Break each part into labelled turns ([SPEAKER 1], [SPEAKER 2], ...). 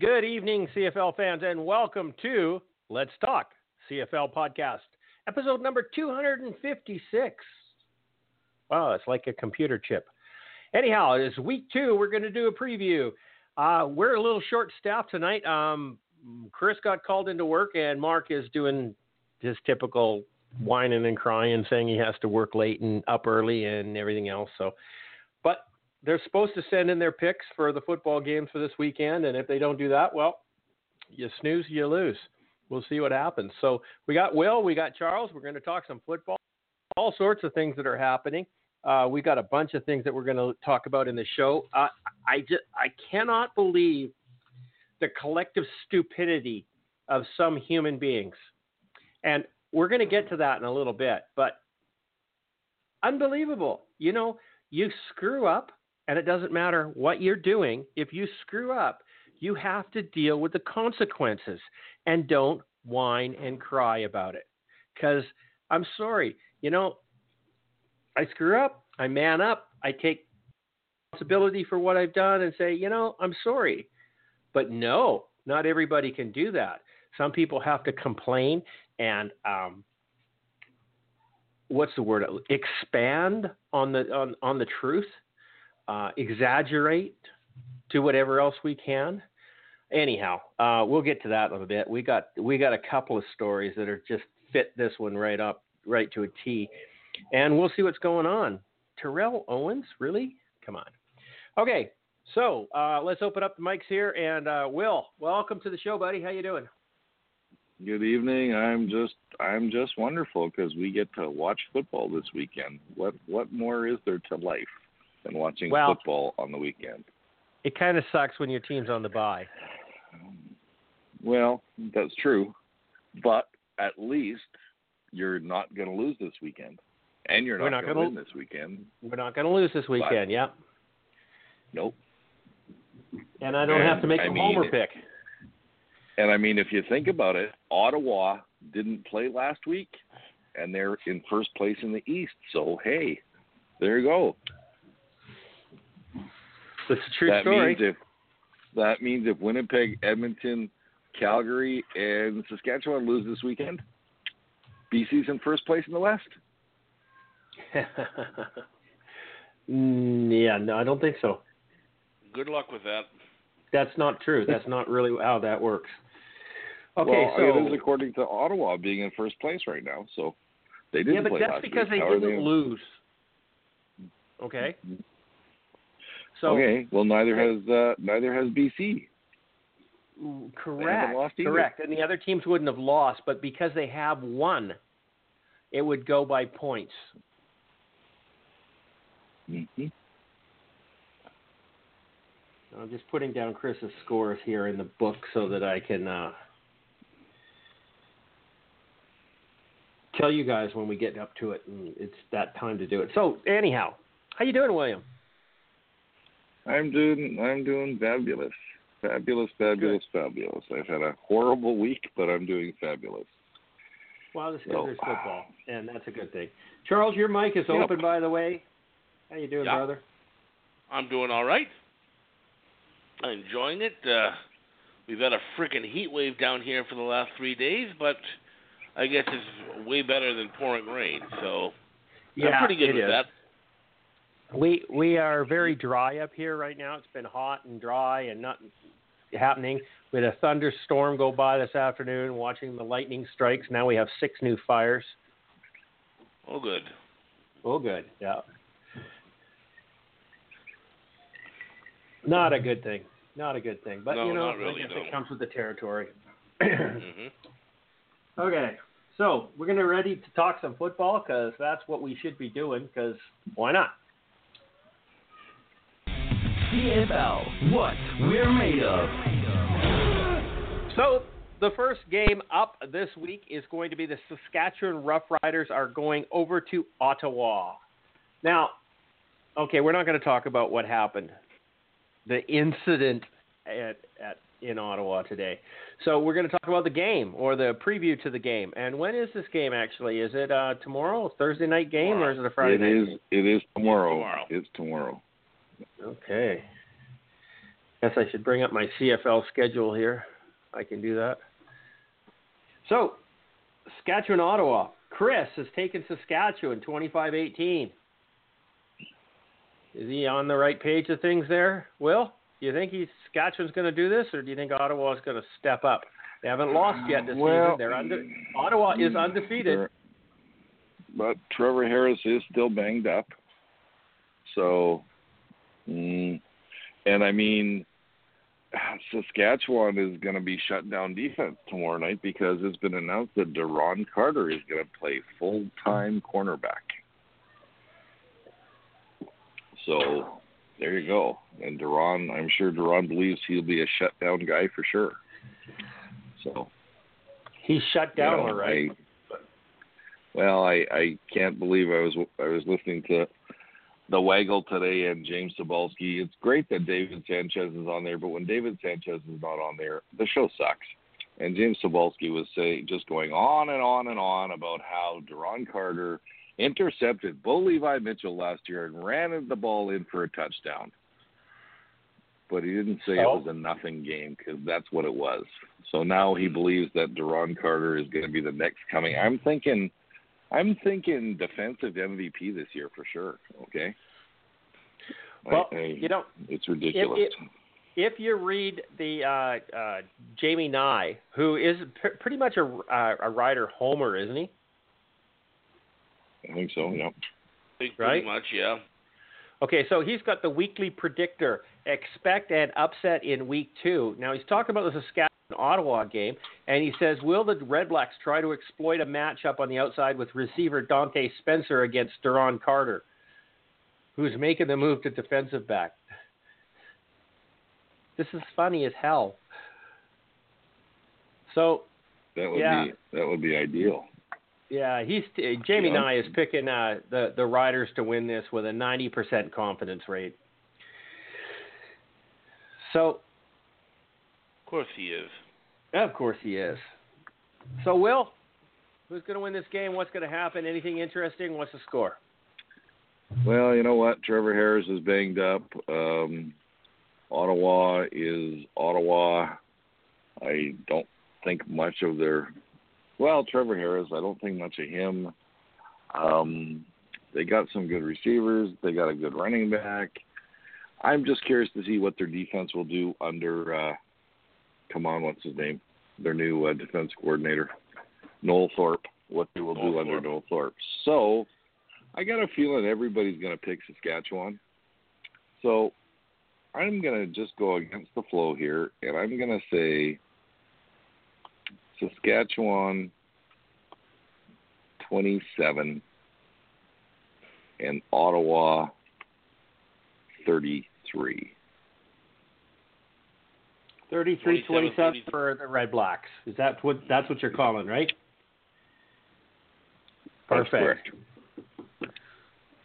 [SPEAKER 1] Good evening, CFL fans, and welcome to Let's Talk CFL podcast, episode number 256. Wow, it's like a computer chip. Anyhow, it's week two. We're going to do a preview. Uh, we're a little short staffed tonight. Um, Chris got called into work, and Mark is doing his typical whining and crying, saying he has to work late and up early and everything else. So, they're supposed to send in their picks for the football games for this weekend, and if they don't do that, well, you snooze, you lose. We'll see what happens. So we got Will, we got Charles. We're going to talk some football, all sorts of things that are happening. Uh, we got a bunch of things that we're going to talk about in the show. Uh, I just I cannot believe the collective stupidity of some human beings, and we're going to get to that in a little bit. But unbelievable, you know, you screw up, and it doesn't matter what you're doing. If you screw up, you have to deal with the consequences, and don't whine and cry about it. Because I'm sorry, you know, I screw up, I man up, I take responsibility for what I've done and say, you know, I'm sorry. But no, not everybody can do that. Some people have to complain and um, what's the word? Expand on the on, on the truth, uh, exaggerate, do whatever else we can. Anyhow, uh, we'll get to that in a bit. We got we got a couple of stories that are just fit this one right up right to a T and we'll see what's going on. Terrell Owens, really? Come on. Okay, so uh, let's open up the mics here. And uh, Will, welcome to the show, buddy. How you doing?
[SPEAKER 2] Good evening. I'm just I'm just wonderful because we get to watch football this weekend. What what more is there to life than watching
[SPEAKER 1] well,
[SPEAKER 2] football on the weekend?
[SPEAKER 1] It kind of sucks when your team's on the bye.
[SPEAKER 2] Well, that's true, but at least you're not going to lose this weekend. And you're not, not going to win this weekend.
[SPEAKER 1] We're not going to lose this weekend. But, yeah.
[SPEAKER 2] Nope.
[SPEAKER 1] And I don't
[SPEAKER 2] and,
[SPEAKER 1] have to make
[SPEAKER 2] I
[SPEAKER 1] a
[SPEAKER 2] mean,
[SPEAKER 1] homer pick.
[SPEAKER 2] And I mean, if you think about it, Ottawa didn't play last week, and they're in first place in the East. So hey, there you go.
[SPEAKER 1] That's a true
[SPEAKER 2] that
[SPEAKER 1] story.
[SPEAKER 2] Means if, that means if Winnipeg, Edmonton, Calgary, and Saskatchewan lose this weekend, BC's in first place in the West.
[SPEAKER 1] Mm, yeah, no, I don't think so.
[SPEAKER 3] Good luck with that.
[SPEAKER 1] That's not true. That's not really how that works. Okay,
[SPEAKER 2] well,
[SPEAKER 1] so
[SPEAKER 2] it is according to Ottawa being in first place right now. So they didn't
[SPEAKER 1] yeah, but
[SPEAKER 2] play
[SPEAKER 1] that's
[SPEAKER 2] last
[SPEAKER 1] because
[SPEAKER 2] week.
[SPEAKER 1] they
[SPEAKER 2] How
[SPEAKER 1] didn't
[SPEAKER 2] they...
[SPEAKER 1] lose. Okay. So
[SPEAKER 2] okay, well neither has uh, neither has BC.
[SPEAKER 1] Correct.
[SPEAKER 2] lost.
[SPEAKER 1] Correct. And the other teams wouldn't have lost, but because they have won, it would go by points.
[SPEAKER 2] Mm-hmm.
[SPEAKER 1] I'm just putting down Chris's scores here in the book so that I can uh, tell you guys when we get up to it, and it's that time to do it. So, anyhow, how you doing, William?
[SPEAKER 2] I'm doing I'm doing fabulous, fabulous, fabulous, Good. fabulous. I've had a horrible week, but I'm doing fabulous.
[SPEAKER 1] Well, this so, there's football, and that's a good thing. Charles, your mic is
[SPEAKER 2] yep.
[SPEAKER 1] open, by the way. How you doing,
[SPEAKER 3] yeah.
[SPEAKER 1] brother?
[SPEAKER 3] I'm doing all right. I'm enjoying it. Uh, we've had a freaking heat wave down here for the last three days, but I guess it's way better than pouring rain. So
[SPEAKER 1] yeah,
[SPEAKER 3] I'm pretty good
[SPEAKER 1] it
[SPEAKER 3] with
[SPEAKER 1] is.
[SPEAKER 3] that.
[SPEAKER 1] We we are very dry up here right now. It's been hot and dry and nothing happening. We had a thunderstorm go by this afternoon, watching the lightning strikes. Now we have six new fires.
[SPEAKER 3] Oh, good.
[SPEAKER 1] Oh, good. Yeah. Not a good thing. Not a good thing. But
[SPEAKER 3] no,
[SPEAKER 1] you know,
[SPEAKER 3] really,
[SPEAKER 1] I guess
[SPEAKER 3] no.
[SPEAKER 1] it comes with the territory.
[SPEAKER 3] mm-hmm.
[SPEAKER 1] Okay, so we're gonna ready to talk some football because that's what we should be doing. Because why not?
[SPEAKER 4] CFL, what we're made of.
[SPEAKER 1] So the first game up this week is going to be the Saskatchewan Roughriders are going over to Ottawa. Now, okay, we're not going to talk about what happened, the incident at, at in Ottawa today. So we're going to talk about the game or the preview to the game. And when is this game actually? Is it uh, tomorrow, Thursday night game, or is it a Friday
[SPEAKER 2] It
[SPEAKER 1] night?
[SPEAKER 2] is. It is tomorrow.
[SPEAKER 3] Tomorrow.
[SPEAKER 2] It's tomorrow.
[SPEAKER 1] Okay. Guess I should bring up my CFL schedule here. I can do that. So, Saskatchewan, Ottawa. Chris has taken Saskatchewan 25 18. Is he on the right page of things there, Will? Do you think he's, Saskatchewan's going to do this, or do you think Ottawa's going to step up? They haven't lost yet this
[SPEAKER 2] Well,
[SPEAKER 1] season. They're under, Ottawa is hmm.
[SPEAKER 2] undefeated. But Trevor Harris is still banged up. So, mm, and I mean, Saskatchewan is going to be shut down defense tomorrow night because it's been announced that Duron Carter is going to play full time cornerback. So there you go. And Duron, I'm sure Duron believes he'll be a shutdown guy for sure. So
[SPEAKER 1] He's shut down,
[SPEAKER 2] you know,
[SPEAKER 1] all right.
[SPEAKER 2] I, well, I I can't believe I was I was listening to the Waggle today and James Sabalski. It's great that David Sanchez is on there, but when David Sanchez is not on there, the show sucks. And James Sabalski was saying just going on and on and on about how Duron Carter intercepted Bo Levi Mitchell last year and ran the ball in for a touchdown. But he didn't say it
[SPEAKER 1] oh.
[SPEAKER 2] was a nothing game because that's what it was. So now he believes that Duron Carter is going to be the next coming. I'm thinking, I'm thinking defensive MVP this year for sure. Okay.
[SPEAKER 1] Well,
[SPEAKER 2] I, I,
[SPEAKER 1] you know,
[SPEAKER 2] it's ridiculous.
[SPEAKER 1] it- if you read the uh, uh, Jamie Nye, who is pr- pretty much a, uh, a rider homer, isn't he?
[SPEAKER 2] I think so. Yeah.
[SPEAKER 3] Pretty
[SPEAKER 1] Right?
[SPEAKER 3] much, yeah.
[SPEAKER 1] Okay, so he's got the weekly predictor. Expect an upset in week two. Now he's talking about the Saskatchewan Ottawa game, and he says, Will the Red Blacks try to exploit a matchup on the outside with receiver Diontae Spencer against Duron Carter, who's making the move to defensive back? This is funny as hell. So
[SPEAKER 2] That would
[SPEAKER 1] Yeah.
[SPEAKER 2] be that would be ideal.
[SPEAKER 1] Yeah, he's uh, Jamie
[SPEAKER 2] Yeah.
[SPEAKER 1] Nye is picking uh, the the Riders to win this with a ninety percent confidence rate. So,
[SPEAKER 3] Of course he is.
[SPEAKER 1] Of course, he is. So, Will, who's going to win this game? What's going to happen? Anything interesting? What's the score?
[SPEAKER 2] Well, you know what? Trevor Harris is banged up. Um, Ottawa is Ottawa. I don't think much of their. Well, Trevor Harris, I don't think much of him. Um, they got some good receivers. They got a good running back. I'm just curious to see what their defense will do under. Uh, come on, what's his name? Their new uh, defense coordinator, Noel Thorpe. What they will do
[SPEAKER 3] Noel
[SPEAKER 2] under Noel Thorpe. So, I got a feeling everybody's going to pick Saskatchewan. So I'm going to just go against the flow here, and I'm going to say Saskatchewan 27 and Ottawa 33.
[SPEAKER 1] 33-27
[SPEAKER 3] 27,
[SPEAKER 1] for the Red Blacks. Is that what that's what you're calling, right? Perfect.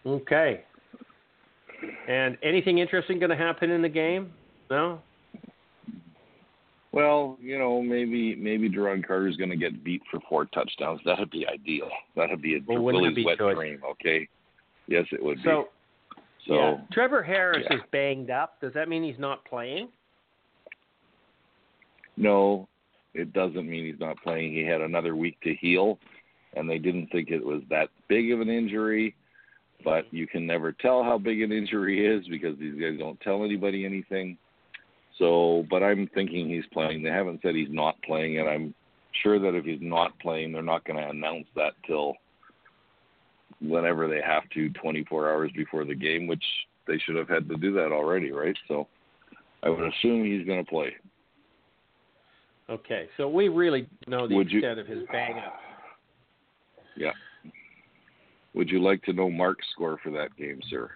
[SPEAKER 1] Okay. And anything interesting going to happen in the game? No.
[SPEAKER 2] Well, you know, maybe maybe Duron Carter's going to get beat for four touchdowns. That'd be ideal. That'd be a
[SPEAKER 1] Well,
[SPEAKER 2] Willie's
[SPEAKER 1] be
[SPEAKER 2] wet
[SPEAKER 1] good?
[SPEAKER 2] dream. Okay. Yes, it would
[SPEAKER 1] So,
[SPEAKER 2] be. So
[SPEAKER 1] yeah, Trevor Harris
[SPEAKER 2] yeah.
[SPEAKER 1] is banged up. Does that mean he's not playing?
[SPEAKER 2] No, it doesn't mean he's not playing. He had another week to heal, and they didn't think it was that big of an injury. But you can never tell how big an injury is because these guys don't tell anybody anything. So, but I'm thinking he's playing. They haven't said he's not playing, and I'm sure that if he's not playing, they're not going to announce that till whenever they have to, 24 hours before the game, which they should have had to do that already, right? So, I would assume he's going to play.
[SPEAKER 1] Okay, so we really know the
[SPEAKER 2] Would you-
[SPEAKER 1] extent of his bang up.
[SPEAKER 2] Yeah. Would you like to know Mark's score for that game, sir?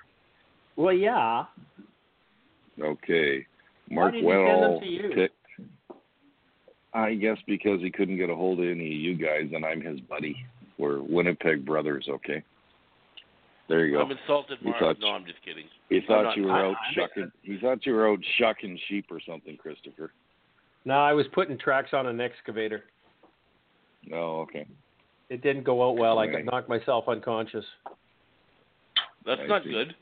[SPEAKER 1] Well, yeah.
[SPEAKER 2] Okay. Mark
[SPEAKER 1] didn't he send them
[SPEAKER 2] Weddle
[SPEAKER 1] to you?
[SPEAKER 2] picked. I guess because he couldn't get a hold of any of you guys, and I'm his buddy. We're Winnipeg brothers. Okay. There you go.
[SPEAKER 3] I'm insulted, Mark.
[SPEAKER 2] thought
[SPEAKER 3] No, I'm just kidding.
[SPEAKER 2] He thought
[SPEAKER 3] not-
[SPEAKER 2] you were
[SPEAKER 1] I-
[SPEAKER 2] out
[SPEAKER 1] I-
[SPEAKER 2] shucking. He thought you were out shucking sheep or something, Christopher.
[SPEAKER 1] No, I was putting tracks on an excavator.
[SPEAKER 2] Oh, okay.
[SPEAKER 1] It didn't go out well. I
[SPEAKER 2] Right.
[SPEAKER 1] knocked myself unconscious.
[SPEAKER 3] That's
[SPEAKER 2] I
[SPEAKER 3] not
[SPEAKER 2] see.
[SPEAKER 3] good.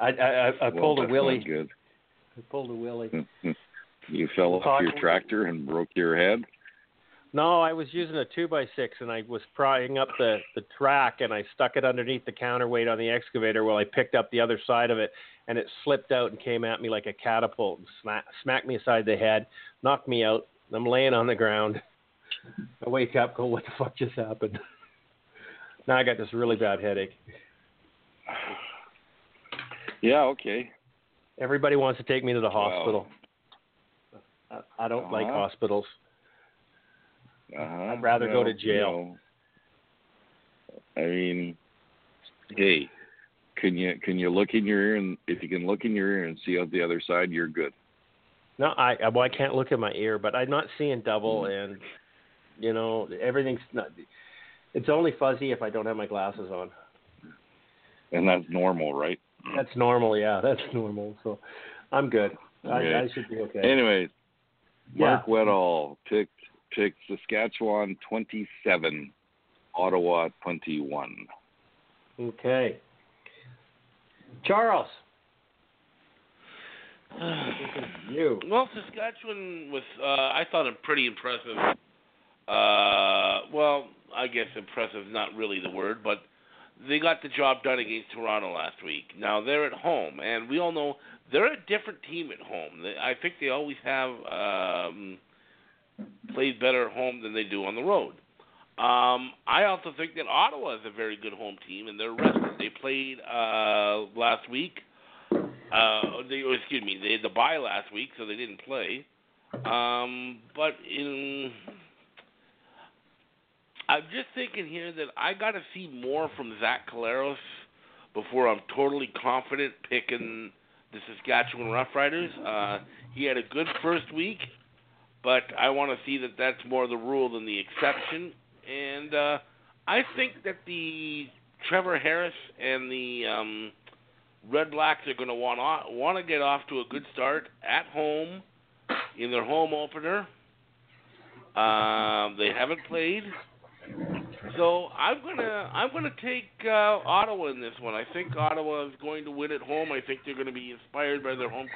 [SPEAKER 1] I I, I
[SPEAKER 2] Well,
[SPEAKER 1] pulled a
[SPEAKER 2] that's
[SPEAKER 1] willy.
[SPEAKER 2] Good.
[SPEAKER 1] I pulled a willy.
[SPEAKER 2] You fell off your tractor and broke your head.
[SPEAKER 1] No, I was using a two by six and I was prying up the the track and I stuck it underneath the counterweight on the excavator while I picked up the other side of it and it slipped out and came at me like a catapult and smack, smacked me aside the head, knocked me out. I'm laying on the ground. I wake up, go, what the fuck just happened? now I got this really bad headache.
[SPEAKER 2] Yeah, okay.
[SPEAKER 1] Everybody wants to take me to the
[SPEAKER 2] Wow.
[SPEAKER 1] hospital. I, I don't like
[SPEAKER 2] Uh-huh.
[SPEAKER 1] hospitals.
[SPEAKER 2] Uh-huh.
[SPEAKER 1] I'd rather go to jail.
[SPEAKER 2] you know, I mean, hey, can you can you look in your ear and if you can look in your ear and see out the other side, you're good.
[SPEAKER 1] No, I well I can't look in my ear, but I'm not seeing double,
[SPEAKER 2] Hmm.
[SPEAKER 1] and you know everything's not. It's only fuzzy if I don't have my glasses on.
[SPEAKER 2] And that's normal, right?
[SPEAKER 1] That's normal, yeah, that's normal. So I'm good.
[SPEAKER 2] Okay.
[SPEAKER 1] I, I should be okay.
[SPEAKER 2] Anyway, Mark
[SPEAKER 1] Yeah.
[SPEAKER 2] Weddall picked picked Saskatchewan twenty seven, Ottawa twenty one.
[SPEAKER 1] Okay. Charles, you.
[SPEAKER 3] Well, Saskatchewan was, uh, I thought, a pretty impressive. Uh, well, I guess impressive, is not really the word, but they got the job done against Toronto last week. Now they're at home, and we all know they're a different team at home. I think they always have um, played better at home than they do on the road. Um, I also think that Ottawa is a very good home team, and they're rested. They played uh, last week. Uh, they, oh, excuse me, they had the bye last week, so they didn't play. Um, but in, I'm just thinking here that I got to see more from Zach Collaros before I'm totally confident picking the Saskatchewan Roughriders. Uh, he had a good first week, but I want to see that that's more the rule than the exception. And uh, I think that the Trevor Harris and the um, Red Blacks are going to want want to get off to a good start at home in their home opener. Um, they haven't played, so I'm gonna I'm gonna take uh, Ottawa in this one. I think Ottawa is going to win at home. I think they're going to be inspired by their home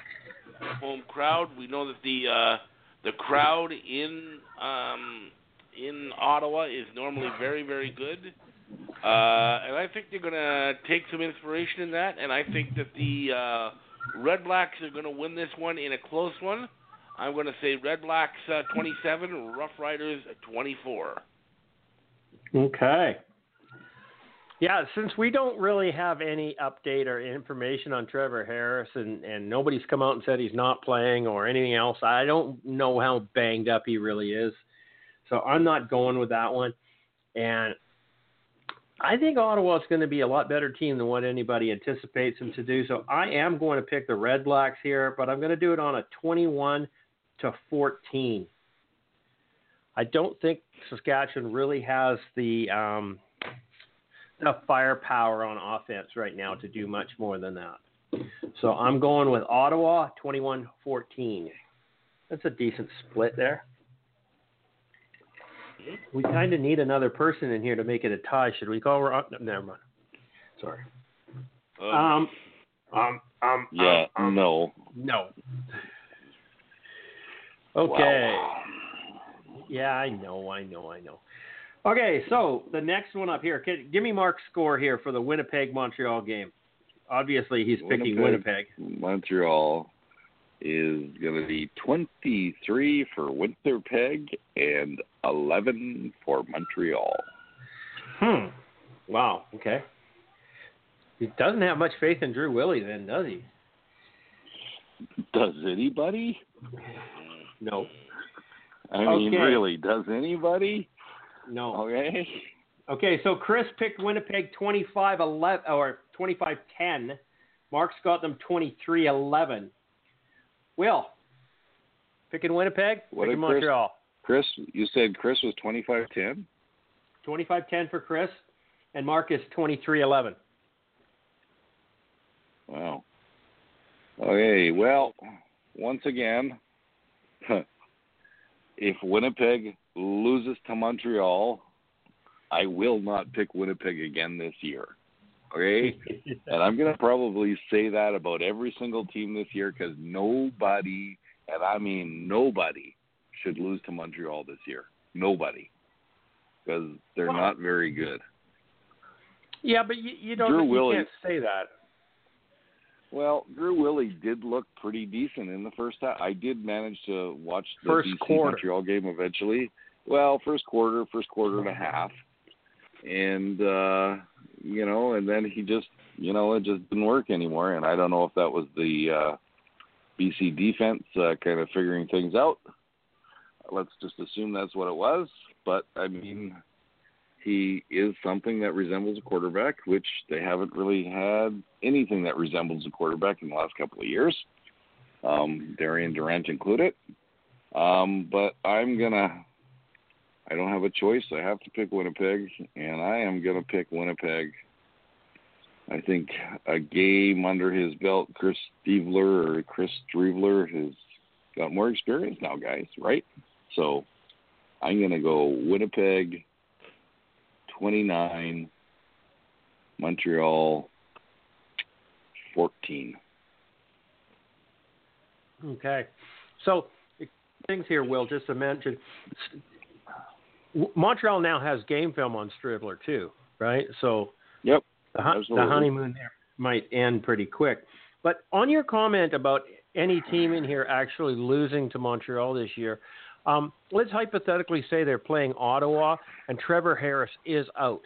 [SPEAKER 3] home crowd. We know that the uh, the crowd in um, in Ottawa is normally very very good. Uh, and I think they're going to take some inspiration in that, and I think that the uh, Red Blacks are going to win this one in a close one. I'm going to say Red Blacks uh, 27, Rough Riders 24.
[SPEAKER 1] Okay. Yeah, since we don't really have any update or information on Trevor Harris and, and nobody's come out and said he's not playing or anything else, I don't know how banged up he really is. So I'm not going with that one. And I think Ottawa's going to be a lot better team than what anybody anticipates them to do. So I am going to pick the Red Blacks here, but I'm going to do it on a 21 to 14. I don't think Saskatchewan really has the um, enough firepower on offense right now to do much more than that. So I'm going with Ottawa 21-14. That's a decent split there. We kind of need another person in here to make it a tie. Should we call? Ron? No, never mind. Sorry.
[SPEAKER 3] Um,
[SPEAKER 1] Um, um, um,
[SPEAKER 2] Yeah,
[SPEAKER 1] um, um,
[SPEAKER 2] no.
[SPEAKER 1] no. Okay.
[SPEAKER 2] Wow.
[SPEAKER 1] Yeah, I know, I know, I know. Okay, so the next one up here. Can, give me Mark's score here for the Winnipeg Montreal game. Obviously, he's picking Winnipeg.
[SPEAKER 2] Montreal is going to be 23 for Winnipeg and 11 for Montreal.
[SPEAKER 1] Hmm. Wow. Okay. He doesn't have much faith in Drew Willy, then, does he?
[SPEAKER 2] Does anybody?
[SPEAKER 1] No.
[SPEAKER 2] I mean,
[SPEAKER 1] Okay.
[SPEAKER 2] really, does anybody?
[SPEAKER 1] No.
[SPEAKER 2] Okay.
[SPEAKER 1] Okay, so Chris picked Winnipeg 25 11 or 25 10. Mark's got them 23 11. Will, picking Winnipeg,
[SPEAKER 2] What
[SPEAKER 1] picking
[SPEAKER 2] Chris-
[SPEAKER 1] Montreal.
[SPEAKER 2] Chris, you said Chris was twenty five ten.
[SPEAKER 1] 25-10 for Chris, and Marcus 23-11.
[SPEAKER 2] Wow. Okay, well, once again, if Winnipeg loses to Montreal, I will not pick Winnipeg again this year. Okay? and I'm going to probably say that about every single team this year because nobody, and I mean nobody, should lose to Montreal this year. Nobody. Because they're
[SPEAKER 1] Wow.
[SPEAKER 2] not very good.
[SPEAKER 1] yeah, but you, you don't.
[SPEAKER 2] Drew
[SPEAKER 1] you
[SPEAKER 2] Willy-
[SPEAKER 1] can't say that.
[SPEAKER 2] Well, Drew Willy did look pretty decent in the first half. I did manage to watch the
[SPEAKER 1] First
[SPEAKER 2] BC
[SPEAKER 1] quarter.
[SPEAKER 2] Montreal game eventually. Well, first quarter, first quarter and a half, and uh, you know, and then he just, you know, it just didn't work anymore. And I don't know if that was the uh, BC defense uh, kind of figuring things out. Let's just assume that's what it was. But I mean, he is something that resembles a quarterback, which they haven't really had anything that resembles a quarterback in the last couple of years. Um, Darian Durant included. Um, but I'm gonna. I don't have a choice. I have to pick Winnipeg, and I am gonna pick Winnipeg. I think a game under his belt, Chris Stevler or Chris Streveler has got more experience now, guys. Right? So I'm gonna go Winnipeg 29, Montreal 14.
[SPEAKER 1] Okay. So things here, Will, just to mention, Montreal now has game film on Stribler too, right? So
[SPEAKER 2] Yep.
[SPEAKER 1] the, the honeymoon there might end pretty quick. But on your comment about any team in here actually losing to Montreal this year, um, let's hypothetically say they're playing Ottawa and Trevor Harris is out.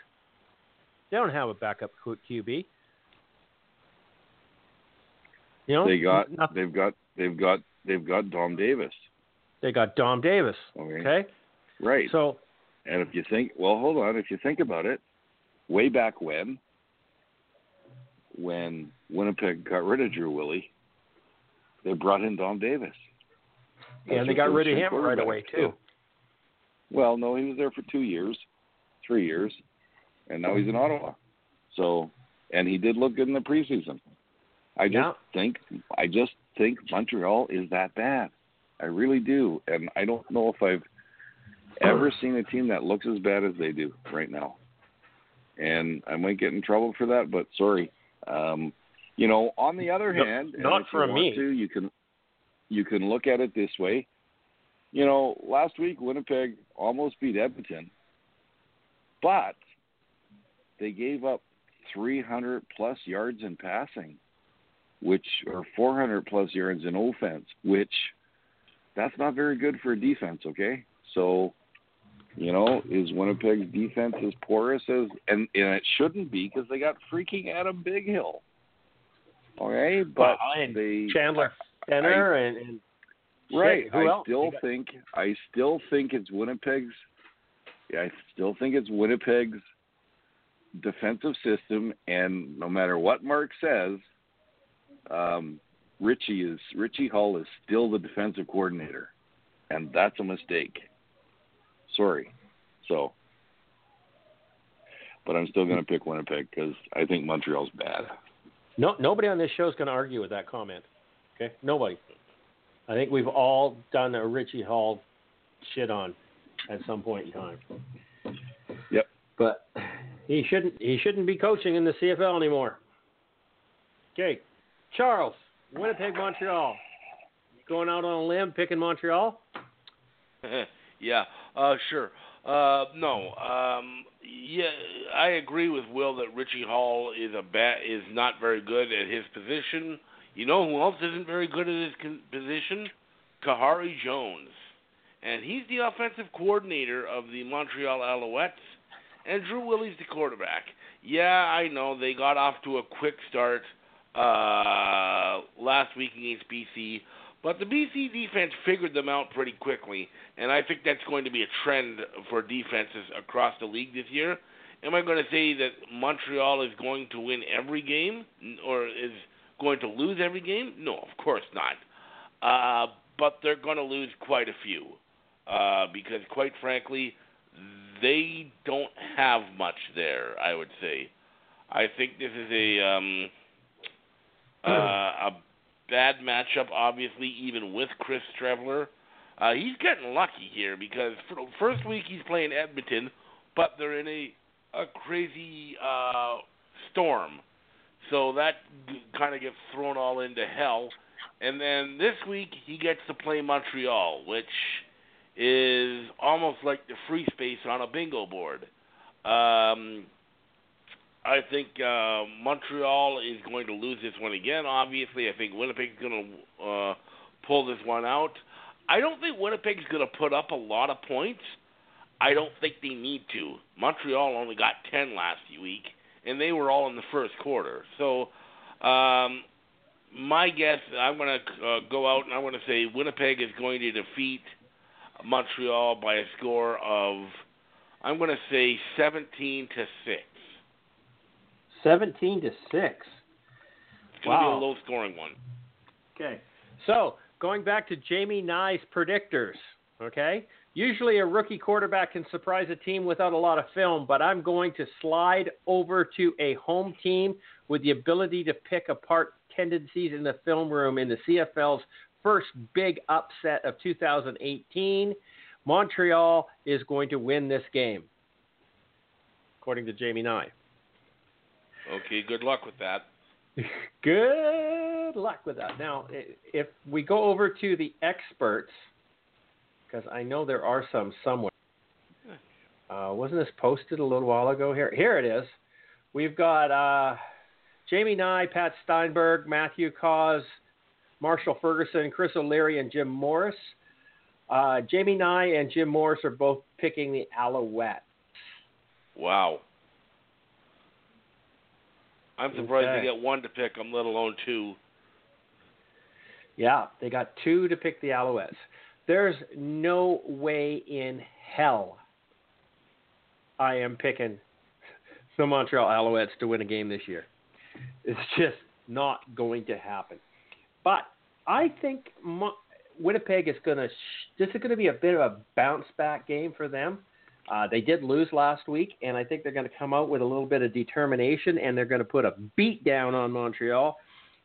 [SPEAKER 1] They don't have a backup QB. You know,
[SPEAKER 2] They got
[SPEAKER 1] nothing.
[SPEAKER 2] they've got they've got they've got Dom Davis.
[SPEAKER 1] they got Dom Davis.
[SPEAKER 2] Okay.
[SPEAKER 1] Okay,
[SPEAKER 2] Right.
[SPEAKER 1] so
[SPEAKER 2] and if you think well, hold on, if you think about it, way back when when Winnipeg got rid of Drew Willy, they brought in Dom Davis. That's
[SPEAKER 1] and they got rid of him right away too.
[SPEAKER 2] Well, no, he was there for two years, three years, and now he's in Ottawa. So, and he did look good in the preseason. I just
[SPEAKER 1] Yeah.
[SPEAKER 2] think, I just think Montreal is that bad. I really do, and I don't know if I've ever seen a team that looks as bad as they do right now. And I might get in trouble for that, but sorry. Um, you know, on the other
[SPEAKER 1] No-
[SPEAKER 2] hand, and
[SPEAKER 1] not from
[SPEAKER 2] you
[SPEAKER 1] me.
[SPEAKER 2] to, you can you can look at it this way. You know, last week Winnipeg almost beat Edmonton, but they gave up 300 plus yards in passing, which or 400 plus yards in offense, which that's not very good for a defense. Okay, so you know, is Winnipeg's defense as porous as and and it shouldn't be because they got freaking Adam Bighill. Okay, but
[SPEAKER 1] Well, and
[SPEAKER 2] they
[SPEAKER 1] Chandler Center and, and
[SPEAKER 2] Right.
[SPEAKER 1] Shit,
[SPEAKER 2] I still think I still think it's Winnipeg's yeah, I still think it's Winnipeg's defensive system and no matter what Mark says, um, Richie is Richie Hall is still the defensive coordinator. And that's a mistake. Sorry. So but I'm still going to pick Winnipeg because I think Montreal's bad.
[SPEAKER 1] no nobody on this show is going to argue with that comment. Okay, nobody. I think we've all done a Richie Hall shit on at some point in time.
[SPEAKER 2] Yep.
[SPEAKER 1] But he shouldn't he shouldn't be coaching in the CFL anymore. Okay, Charles, Winnipeg, Montreal. Going out on a limb, picking Montreal.
[SPEAKER 3] yeah, uh, sure. Uh, no, um, yeah, I agree with Will that Richie Hall is a bat is not very good at his position. You know who else isn't very good at his con- position? Kahari Jones, and he's the offensive coordinator of the Montreal Alouettes, and Drew Willy's the quarterback. Yeah, I know they got off to a quick start uh, last week against BC, but the BC defense figured them out pretty quickly, and I think that's going to be a trend for defenses across the league this year. Am I going to say that Montreal is going to win every game or is going to lose every game? No, of course not. uh, but they're going to lose quite a few uh, because, quite frankly, they don't have much there. I would say. I think this is a um, uh, a bad matchup. Obviously, even with Chris Streveler, uh, he's getting lucky here because for first week he's playing Edmonton, but they're in a a crazy uh, storm, so that kind of gets thrown all into hell. And then this week he gets to play Montreal, which is almost like the free space on a bingo board. Um, I think uh, Montreal is going to lose this one again. Obviously, I think Winnipeg's going to uh, pull this one out. I don't think Winnipeg's going to put up a lot of points. I don't think they need to. Montreal only got 10 last week, and they were all in the first quarter. So, um, my guess, I'm going to uh, go out and I'm going to say Winnipeg is going to defeat Montreal by a score of, I'm going to say 17 to 6.
[SPEAKER 1] 17 to 6.
[SPEAKER 3] It's going to
[SPEAKER 1] Wow.
[SPEAKER 3] be a low scoring one.
[SPEAKER 1] Okay. So, going back to Jamie Nye's predictors, okay? Usually a rookie quarterback can surprise a team without a lot of film, but I'm going to slide over to a home team with the ability to pick apart tendencies in the film room in the CFL's first big upset of 2018. Montreal is going to win this game, according to Jamie Nye.
[SPEAKER 3] Okay, good luck with that.
[SPEAKER 1] Good luck with that. Now, if we go over to the experts, because I know there are some somewhere. Uh, wasn't this posted a little while ago? Here, here it is. We've got uh, Jamie Nye, Pat Steinberg, Matthew Cauz, Marshall Ferguson, Chris O'Leary, and Jim Morris. Uh, Jamie Nye and Jim Morris are both picking the Alouette.
[SPEAKER 3] Wow. I'm surprised
[SPEAKER 1] Okay.
[SPEAKER 3] they get one to pick them, let alone two.
[SPEAKER 1] Yeah, they got two to pick the Alouettes. There's no way in hell I am picking the Montreal Alouettes to win a game this year. It's just not going to happen. But I think Mo- Winnipeg is going to. Sh- this is going to be a bit of a bounce back game for them. Uh, they did lose last week, and I think they're going to come out with a little bit of determination, and they're going to put a beat down on Montreal.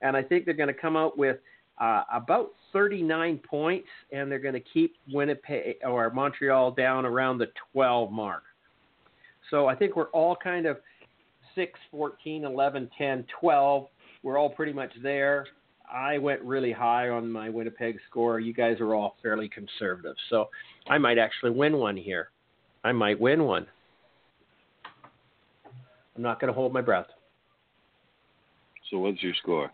[SPEAKER 1] And I think they're going to come out with uh, about 39 points, and they're going to keep Winnipeg or Montreal down around the 12 mark. So I think we're all kind of 6, 14, 11, 10, 12. We're all pretty much there. I went really high on my Winnipeg score. You guys are all fairly conservative. So I might actually win one here. I might win one. I'm not going to hold my breath.
[SPEAKER 2] So what's your score?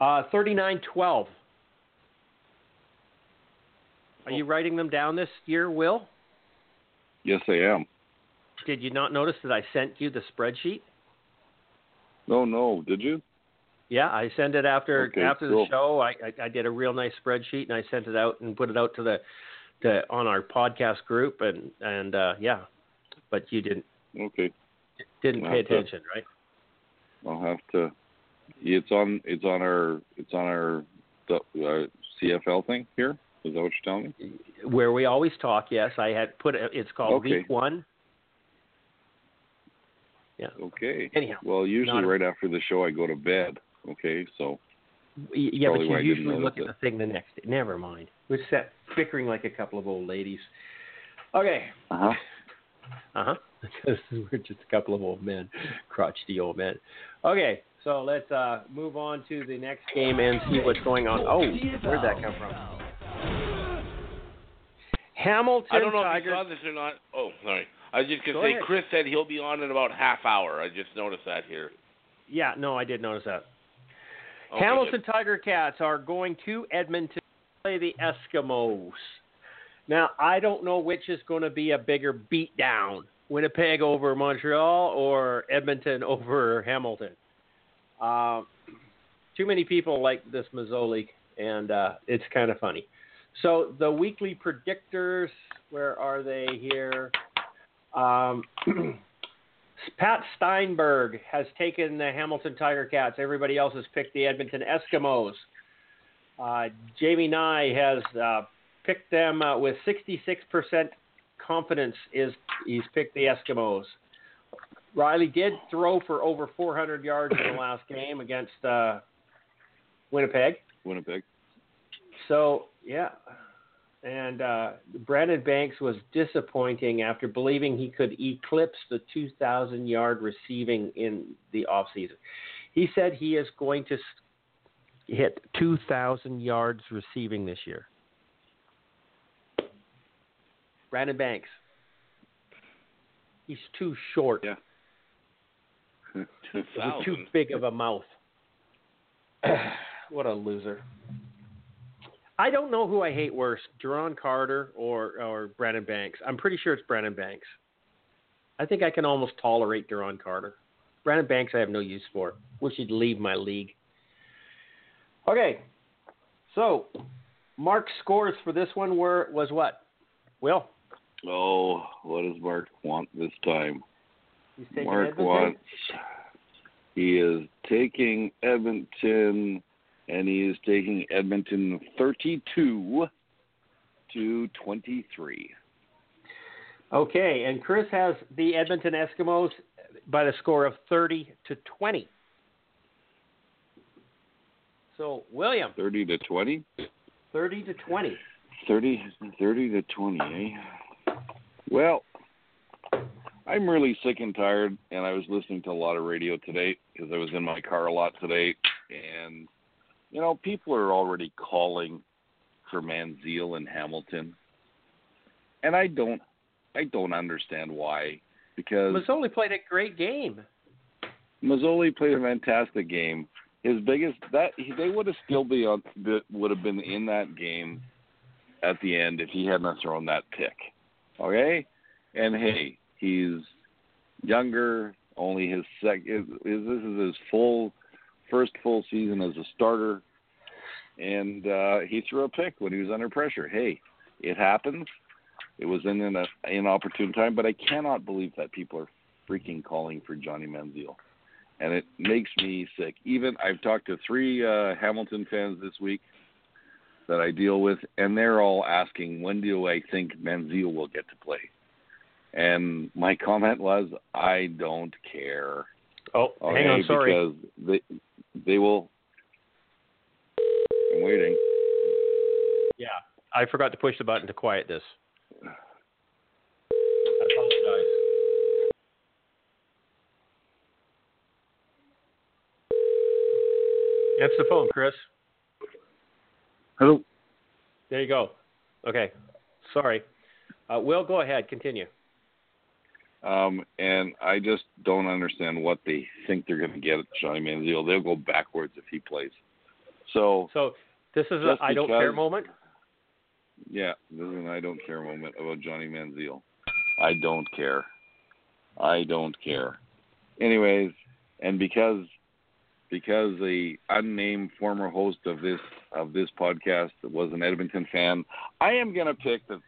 [SPEAKER 1] Uh, 39-12. Are you writing them down this year, Will?
[SPEAKER 2] Yes, I am.
[SPEAKER 1] Did you not notice that I sent you the spreadsheet?
[SPEAKER 2] No, no. Did you?
[SPEAKER 1] Yeah, I sent it after
[SPEAKER 2] Okay,
[SPEAKER 1] after
[SPEAKER 2] cool.
[SPEAKER 1] the show. I, I I did a real nice spreadsheet and I sent it out and put it out to the to on our podcast group and and uh, yeah, but you didn't
[SPEAKER 2] Okay.
[SPEAKER 1] didn't pay
[SPEAKER 2] Well, good.
[SPEAKER 1] attention, right?
[SPEAKER 2] I'll have to. It's on. It's on our. It's on our uh, CFL thing here. Is that what you're telling me?
[SPEAKER 1] Where we always talk. Yes, I had put it. It's called
[SPEAKER 2] Okay.
[SPEAKER 1] Week One. Yeah.
[SPEAKER 2] Okay.
[SPEAKER 1] Anyhow,
[SPEAKER 2] Well, usually
[SPEAKER 1] Not a-
[SPEAKER 2] right after the show I go to bed. Okay, so
[SPEAKER 1] Y- Yeah, but you
[SPEAKER 2] why I didn't
[SPEAKER 1] usually look at
[SPEAKER 2] notice
[SPEAKER 1] the thing the next day. Never mind. We're set bickering like a couple of old ladies. Okay.
[SPEAKER 2] uh huh.
[SPEAKER 1] Uh huh. Because we're just a couple of old men, crotchety old men. Okay, so let's uh, move on to the next game and see what's going on. Oh, where'd that come from? Hamilton
[SPEAKER 3] I don't know if
[SPEAKER 1] Tiger.
[SPEAKER 3] you saw this or not. Oh, sorry. I was just going
[SPEAKER 1] Go
[SPEAKER 3] to say,
[SPEAKER 1] ahead.
[SPEAKER 3] Chris said he'll be on in about half hour. I just noticed that here.
[SPEAKER 1] Yeah, no, I did notice that.
[SPEAKER 3] Okay,
[SPEAKER 1] Hamilton Tiger Cats are going to Edmonton to play the Eskimos. Now, I don't know which is going to be a bigger beatdown Winnipeg over Montreal or Edmonton over Hamilton. Uh, too many people like this Masoli, and uh, it's kind of funny. So, the weekly predictors, where are they here? Um, Pat Steinberg has taken the Hamilton Tiger Cats. Everybody else has picked the Edmonton Eskimos. Uh, Jamie Nye has uh, picked them uh, with 66% confidence. Is he's picked the Eskimos. Reilly did throw for over 400 yards in the last game against uh, Winnipeg.
[SPEAKER 2] Winnipeg.
[SPEAKER 1] So yeah, and uh, Brandon Banks was disappointing after believing he could eclipse the 2,000 yard receiving in the offseason. He said he is going to hit 2,000 yards receiving this year. Brandon Banks. He's too short.
[SPEAKER 2] Yeah.
[SPEAKER 1] Too big of a mouth. what a loser. I don't know who I hate worse, Jerron Carter or or Brandon Banks. I'm pretty sure it's Brandon Banks. I think I can almost tolerate Jerron Carter. Brandon Banks I have no use for. Wish he'd leave my league. Okay. So Mark's scores for this one were was what? Will?
[SPEAKER 2] Oh, what does Mark want this time?
[SPEAKER 1] He's taking
[SPEAKER 2] Mark
[SPEAKER 1] Edmonton?
[SPEAKER 2] wants. He is taking Edmonton, and he is taking Edmonton 32 to 23.
[SPEAKER 1] Okay, and Chris has the Edmonton Eskimos by the score of 30 to 20. So, William,
[SPEAKER 2] 30 to 20?
[SPEAKER 1] 30 to 20.
[SPEAKER 2] 30, 30 to 20, eh? Well, I'm really sick and tired, and I was listening to a lot of radio today because I was in my car a lot today, and you know, people are already calling for Manziel and Hamilton, and I don't, I don't understand why, because
[SPEAKER 1] Masoli played a great game.
[SPEAKER 2] Masoli played a fantastic game. His biggest that they would have still be on would have been in that game at the end if he hadn't thrown that pick. Okay, and hey, he's younger. Only his second. Is, this is his full first full season as a starter, and uh, he threw a pick when he was under pressure. Hey, it happens. It was in an inopportune time, but I cannot believe that people are freaking calling for Johnny Manziel and it makes me sick. Even I've talked to three uh, Hamilton fans this week that I deal with, and they're all asking when do I think Manziel will get to play. And my comment was, I don't care.
[SPEAKER 1] Oh,
[SPEAKER 2] Okay,
[SPEAKER 1] hang on, sorry.
[SPEAKER 2] Because they they will. I'm waiting.
[SPEAKER 1] Yeah, I forgot to push the button to quiet this. I apologize. Answer the phone, Chris.
[SPEAKER 2] Hello.
[SPEAKER 1] There you go. Okay. Sorry. Uh, Will, go ahead. Continue.
[SPEAKER 2] Um, and I just don't understand what they think they're going to get at Johnny Manziel. They'll go backwards if he plays. So
[SPEAKER 1] So this is
[SPEAKER 2] an
[SPEAKER 1] I don't care moment.
[SPEAKER 2] Yeah, this is an I don't care moment about Johnny Manziel. I don't care. I don't care. Anyways, and because because the unnamed former host of this of this podcast was an Edmonton fan, I am gonna pick the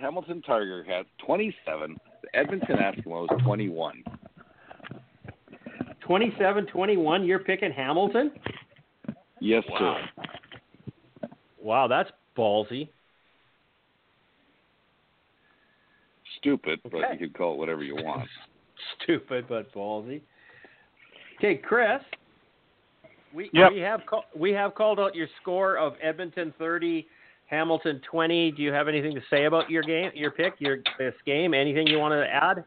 [SPEAKER 2] Hamilton Tiger Cats twenty seven, the Edmonton Eskimos twenty one.
[SPEAKER 1] 27-21, you're picking Hamilton?
[SPEAKER 2] Yes,
[SPEAKER 3] Wow.
[SPEAKER 2] sir.
[SPEAKER 1] Wow, that's ballsy.
[SPEAKER 2] Stupid, but you could call it whatever you want.
[SPEAKER 1] Stupid but ballsy. Okay, Chris. We
[SPEAKER 5] Yep.
[SPEAKER 1] we have call, we have called out your score of Edmonton 30, Hamilton 20. Do you have anything to say about your game, your pick, your this game? Anything you want to add?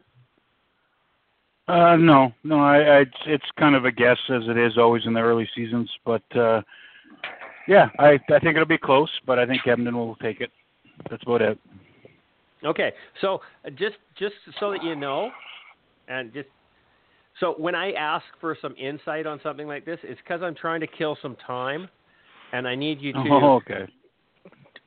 [SPEAKER 5] Uh, no, no, I, I, it's, kind of a guess as it is always in the early seasons, but uh, yeah, I, I think it'll be close, but I think Edmonton will take it. That's about it.
[SPEAKER 1] Okay, so uh, just just so that you know, and just so when I ask for some insight on something like this, it's because I'm trying to kill some time, and I need you to
[SPEAKER 5] Oh, okay.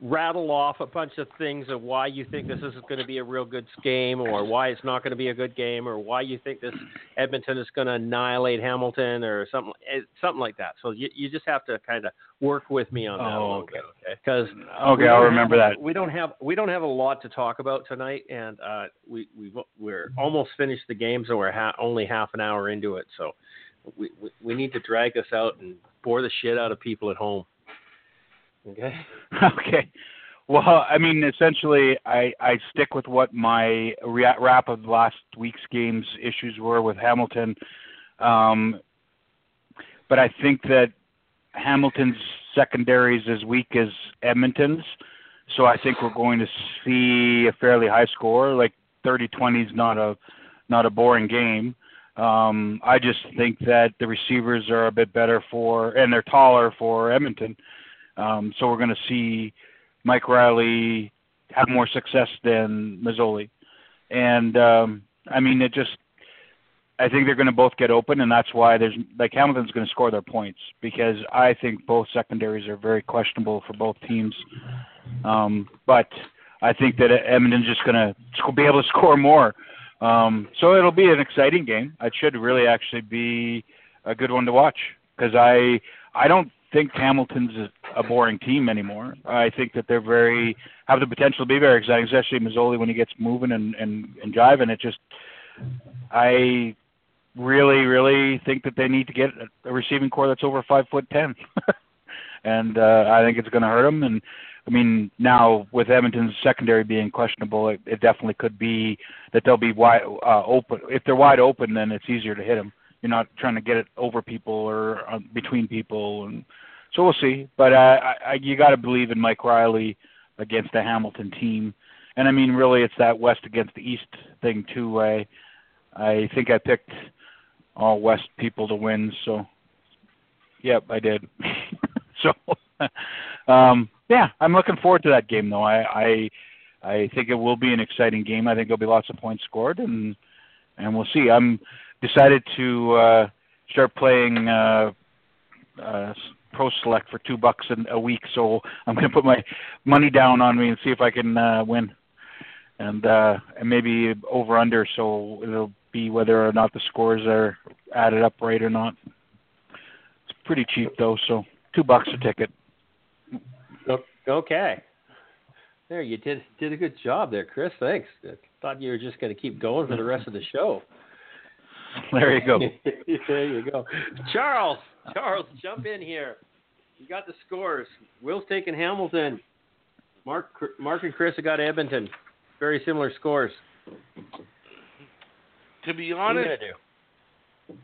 [SPEAKER 1] Rattle off a bunch of things of why you think this is going to be a real good game, or why it's not going to be a good game, or why you think this Edmonton is going to annihilate Hamilton, or something eh, something like that. So you you just have to kind of work with me on that a
[SPEAKER 5] Oh,
[SPEAKER 1] little
[SPEAKER 5] okay.
[SPEAKER 1] bit, okay? Because
[SPEAKER 5] Okay, I'll remember that.
[SPEAKER 1] we don't have we don't have a lot to talk about tonight, and uh, we we we're almost finished the game, so we're ha- only half an hour into it. So we, we we need to drag this out and bore the shit out of people at home. Okay.
[SPEAKER 5] Okay. Well, I mean, essentially, I I stick with what my wrap of last week's games issues were with Hamilton, um, but I think that Hamilton's secondary is as weak as Edmonton's, so I think we're going to see a fairly high score. Like 30-20 is not a not a boring game. Um, I just think that the receivers are a bit better for, and they're taller for Edmonton. Um, so we're going to see Mike Reilly have more success than Masoli. And um, I mean, it just, I think they're going to both get open, and that's why there's like Hamilton's going to score their points because I think both secondaries are very questionable for both teams. Um, but I think that Edmonton's just going to be able to score more. Um, so it'll be an exciting game. It should really actually be a good one to watch because I I don't think Hamilton's a boring team anymore. I think that they're very have the potential to be very exciting, especially Masoli when he gets moving and and and driving. It just I really really think that they need to get a receiving core that's over five foot ten, and uh, I think it's going to hurt them. And I mean now with Edmonton's secondary being questionable, it, it definitely could be that they'll be wide uh, open. If they're wide open, then it's easier to hit them. You're not trying to get it over people or uh, between people and so we'll see. But uh, I, I, you got to believe in Mike Reilly against the Hamilton team, and I mean, really, it's that West against the East thing too. I, I think I picked all West people to win. So, yep, I did. so, um, yeah, I'm looking forward to that game, though. I, I, I think it will be an exciting game. I think there'll be lots of points scored, and and we'll see. I'm decided to uh, start playing. Uh, uh, Pro Select for two bucks a week. So I'm going to put my money down on me and see if I can uh, win, and uh, and maybe over under. So it'll be whether or not the scores are added up right or not. It's pretty cheap though, so two bucks a ticket.
[SPEAKER 1] Okay. There, you did did a good job there, Chris. Thanks. I thought you were just going to keep going for the rest of the show.
[SPEAKER 5] There you go.
[SPEAKER 1] there you go. Charles, Charles, jump in here. You got the scores. Will's taking Hamilton. Mark, Mark and Chris have got Edmonton. Very similar scores.
[SPEAKER 3] To be honest,
[SPEAKER 1] do?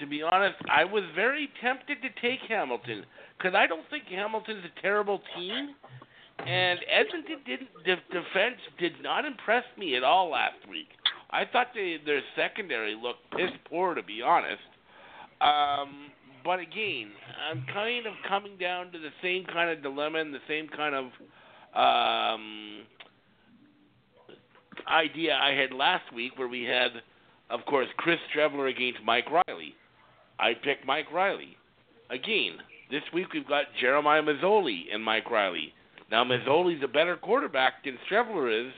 [SPEAKER 3] to be honest, I was very tempted to take Hamilton because I don't think Hamilton's a terrible team, and Edmonton didn't the defense did not impress me at all last week. I thought they, their secondary looked piss poor, to be honest. Um, but again, I'm kind of coming down to the same kind of dilemma and the same kind of um, idea I had last week, where we had, of course, Chris Streveler against Mike Reilly. I picked Mike Reilly. Again, this week we've got Jeremiah Masoli and Mike Reilly. Now Masoli's a better quarterback than Streveler is.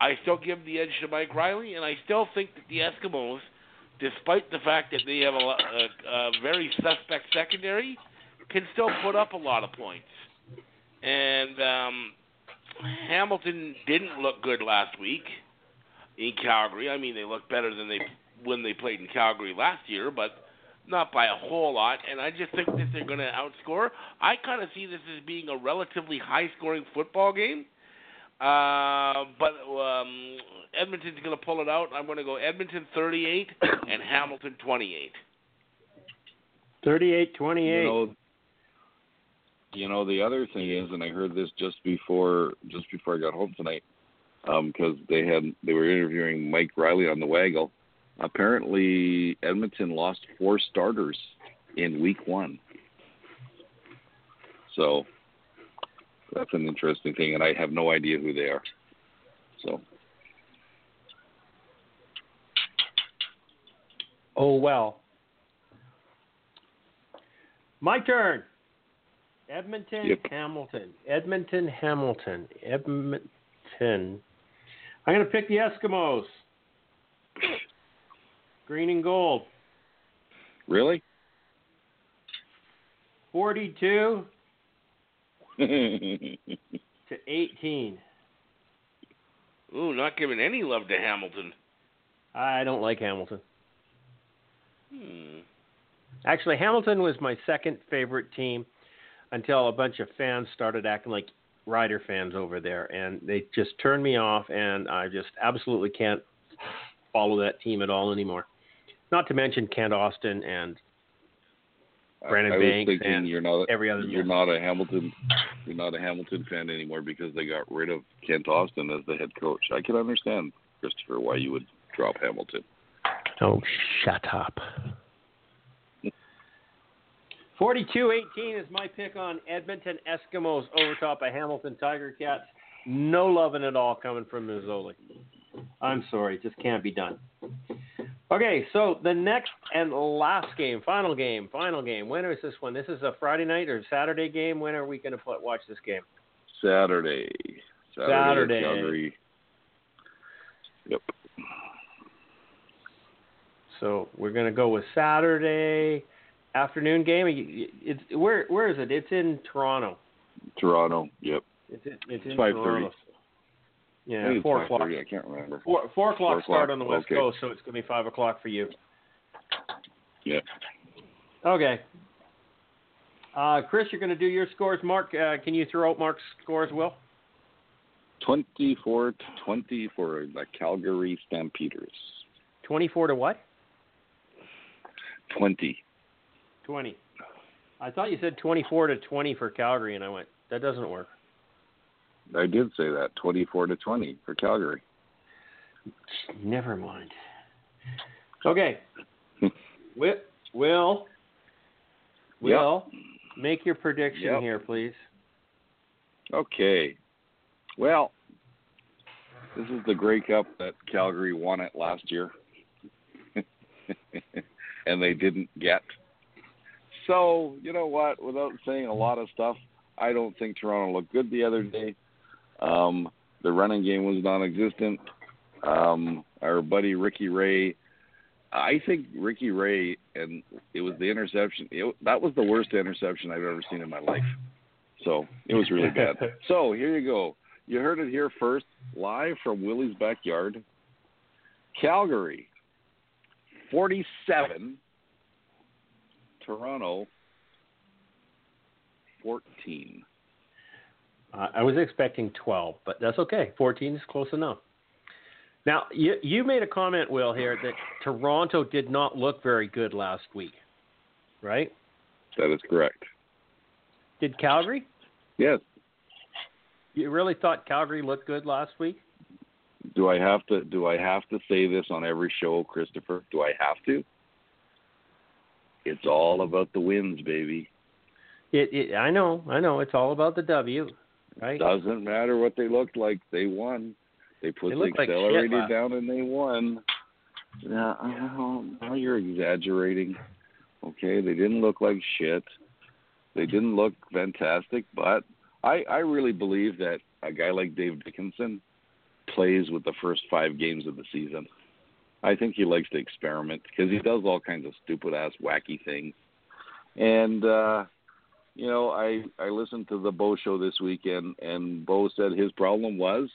[SPEAKER 3] I still give the edge to Mike Reilly, and I still think that the Eskimos – despite the fact that they have a, a, a very suspect secondary, can still put up a lot of points. And um, Hamilton didn't look good last week in Calgary. I mean, they looked better than they when they played in Calgary last year, but not by a whole lot. And I just think that they're going to outscore. I kind of see this as being a relatively high-scoring football game. Uh, but Edmonton's going to pull it out. I'm going to go Edmonton 38 and Hamilton 28.
[SPEAKER 1] 38 28.
[SPEAKER 2] You know, you know, the other thing is, and I heard this just before just before I got home tonight, because um, they had they were interviewing Mike Reilly on the Waggle. Apparently, Edmonton lost four starters in Week One. So that's an interesting thing, and I have no idea who they are. So.
[SPEAKER 1] Oh well. My turn. Edmonton,
[SPEAKER 2] yep.
[SPEAKER 1] Hamilton. Edmonton, Hamilton. Edmonton. I'm going to pick the Eskimos. Green and gold.
[SPEAKER 2] Really?
[SPEAKER 1] 42 to 18.
[SPEAKER 3] Ooh, not giving any love to Hamilton.
[SPEAKER 1] I don't like Hamilton.
[SPEAKER 3] Hmm.
[SPEAKER 1] Actually, Hamilton was my second favorite team. until a bunch of fans started acting like Rider fans over there, and they just turned me off, and I just absolutely can't follow that team at all anymore. Not to mention Kent Austin and Brandon
[SPEAKER 2] I, I
[SPEAKER 1] Banks
[SPEAKER 2] was thinking
[SPEAKER 1] and
[SPEAKER 2] you're not
[SPEAKER 1] every other.
[SPEAKER 2] you're not a Hamilton you're not a Hamilton fan anymore because they got rid of Kent Austin as the head coach. I can understand, Christopher, why you would drop Hamilton.
[SPEAKER 1] Oh, shut up. 42-18 is my pick on Edmonton Eskimos over top of Hamilton Tiger Cats. No loving at all coming from Masoli. I'm sorry, it just can't be done. Okay, so the next and last game, final game, final game. When is this one? This is a Friday night or Saturday game. When are we going to watch this game?
[SPEAKER 2] Saturday. Saturday.
[SPEAKER 1] Saturday.
[SPEAKER 2] Yep.
[SPEAKER 1] So we're going to go with Saturday afternoon game. It's where where is it? It's in Toronto.
[SPEAKER 2] Toronto. Yep.
[SPEAKER 1] It's in, it's in
[SPEAKER 2] Five
[SPEAKER 1] Toronto.
[SPEAKER 2] thirty.
[SPEAKER 1] Yeah, four o'clock.
[SPEAKER 2] I can't remember.
[SPEAKER 1] Four, four o'clock
[SPEAKER 2] Four
[SPEAKER 1] start
[SPEAKER 2] o'clock,
[SPEAKER 1] on the West
[SPEAKER 2] okay.
[SPEAKER 1] Coast, so it's going to be five o'clock for you.
[SPEAKER 2] Yeah.
[SPEAKER 1] Okay. Uh, Chris, you're going to do your scores. Mark, uh, can you throw out Mark's scores, Will?
[SPEAKER 2] 24 to 20 for the Calgary Stampeders.
[SPEAKER 1] 24 to what?
[SPEAKER 2] 20.
[SPEAKER 1] 20. I thought you said 24 to 20 for Calgary, and I went, that doesn't work.
[SPEAKER 2] I did say that. 24 to 20 for Calgary.
[SPEAKER 1] Never mind. Okay. Will, Will, Will, make your prediction
[SPEAKER 2] Yep.
[SPEAKER 1] here, please.
[SPEAKER 2] Okay. Well, this is the Grey Cup that Calgary won it last year. and they didn't get. So, you know what? Without saying a lot of stuff, I don't think Toronto looked good the other day. Um, the running game was non existent. Um, our buddy Ricky Ray, I think Ricky Ray, and it was the interception. It, that was the worst interception I've ever seen in my life. So it was really bad. So here you go. You heard it here first, live from Willie's backyard. Calgary, 47. Toronto, 14.
[SPEAKER 1] Uh, I was expecting 12, but that's okay. 14 is close enough. Now, you, you made a comment, Will, here that Toronto did not look very good last week, right?
[SPEAKER 2] That is correct.
[SPEAKER 1] Did Calgary?
[SPEAKER 2] Yes.
[SPEAKER 1] You really thought Calgary looked good last week?
[SPEAKER 2] Do I have to do I have to say this on every show, Christopher? Do I have to? It's all about the wins, baby.
[SPEAKER 1] It, it, I know, I know. It's all about the W, right?
[SPEAKER 2] Doesn't matter what they looked like, they won. They put
[SPEAKER 1] They
[SPEAKER 2] the
[SPEAKER 1] looked like shit
[SPEAKER 2] accelerator down and they won. Now, now you're exaggerating. Okay, they didn't look like shit. They didn't look fantastic, but I I really believe that a guy like Dave Dickenson plays with the first five games of the season. I think he likes to experiment because he does all kinds of stupid ass wacky things. And uh you know, I I listened to the Bo show this weekend and Bo said his problem was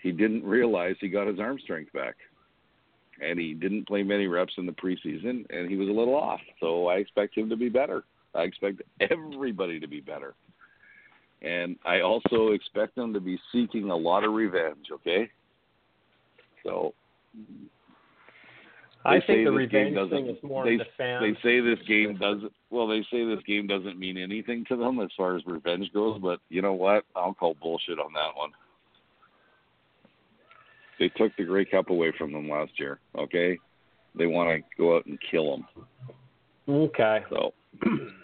[SPEAKER 2] he didn't realize he got his arm strength back. And he didn't play many reps in the preseason and he was a little off. So I expect him to be better. I expect everybody to be better. And I also expect them to be seeking a lot of revenge, okay? So
[SPEAKER 1] I think the revenge
[SPEAKER 2] doesn't-
[SPEAKER 1] thing is more
[SPEAKER 2] they,
[SPEAKER 1] of the fans.
[SPEAKER 2] They say this game doesn't. Well, they say this game doesn't mean anything to them as far as revenge goes. But you know what? I'll call bullshit on that one. They took the Grey Cup away from them last year. Okay, they want to go out and kill them.
[SPEAKER 1] Okay.
[SPEAKER 2] So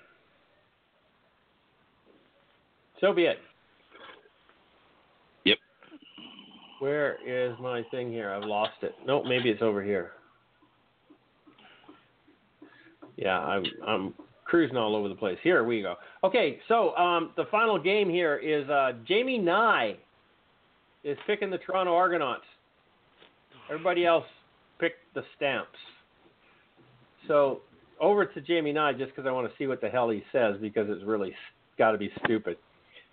[SPEAKER 1] So be it.
[SPEAKER 2] Yep.
[SPEAKER 1] Where is my thing here? I've lost it. No, maybe it's over here. Yeah, I'm I'm cruising all over the place. Here we go. Okay, so um, the final game here is uh, Jamie Nye is picking the Toronto Argonauts. Everybody else picked the Stamps. So over to Jamie Nye just because I want to see what the hell he says because it's really got to be stupid.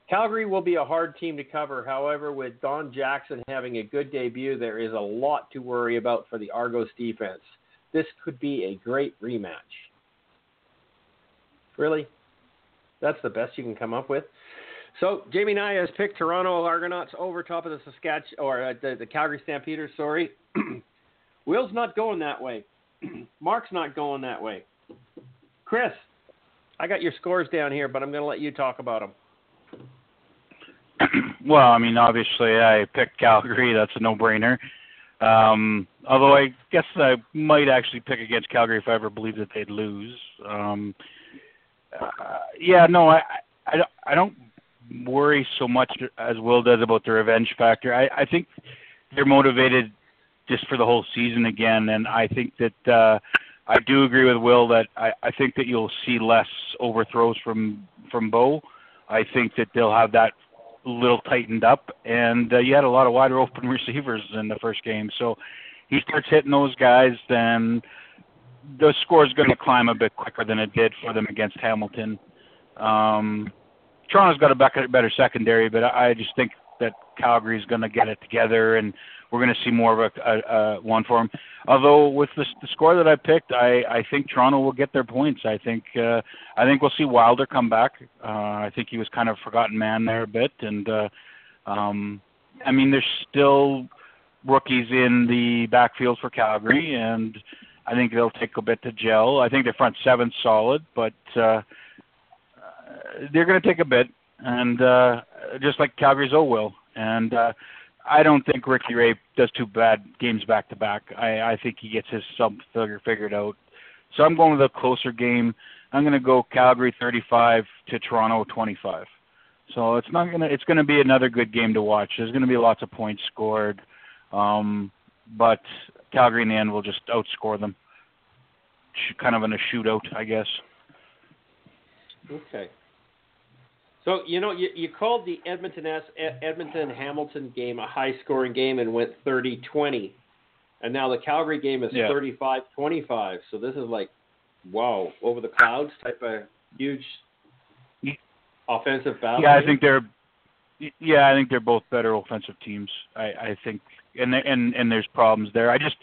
[SPEAKER 1] Calgary will be a hard team to cover. However, with Don Jackson having a good debut, there is a lot to worry about for the Argos defense. This could be a great rematch. Really? That's the best you can come up with. So Jamie Nye has picked Toronto Argonauts over top of the Saskatchewan or uh, the, the Calgary Stampeders. Sorry, Will's not going that way. Mark's not going that way. Chris, I got your scores down here, but I'm going to let you talk about them.
[SPEAKER 5] well, I mean, obviously, I picked Calgary. That's a no-brainer. Um, although I guess I might actually pick against Calgary if I ever believed that they'd lose. Um, uh, yeah, no, I, I, I don't worry so much as Will does about the revenge factor. I, I think they're motivated just for the whole season again, and I think that uh, I do agree with Will that I, I think that you'll see less overthrows from from Bo. I think that they'll have that little tightened up, and uh, you had a lot of wide open receivers in the first game. So he starts hitting those guys, then the score is going to climb a bit quicker than it did for them against Hamilton. Um, Toronto's got a better, secondary, but I just think Calgary's going to get it together, and we're going to see more of a, a, a one for them. Although with the, the score that I picked, I, I think Toronto will get their points. I think uh, I think we'll see Wilder come back. Uh, I think he was kind of forgotten man there a bit, and uh, um, I mean there's still rookies in the backfield for Calgary, and I think they'll take a bit to gel. I think their front seven's solid, but uh, they're going to take a bit, and uh, just like Calgary's O will. And uh, I don't think Ricky Ray does too bad games back to back. I I think he gets his sub figure figured out. So I'm going with a closer game. I'm going to go Calgary 35 to Toronto 25. So it's not gonna it's going to be another good game to watch. There's going to be lots of points scored, um, but Calgary in the end will just outscore them. Kind of in a shootout, I guess.
[SPEAKER 1] Okay. So you know you, you called the Edmonton S, Edmonton Hamilton game a high scoring game and went 30-20. And now the Calgary game is
[SPEAKER 5] Yeah.
[SPEAKER 1] 35-25. So this is like wow, over the clouds type of huge offensive battle.
[SPEAKER 5] Yeah, I think they're. Yeah, I think they're both better offensive teams. I, I think, and and and there's problems there. I just,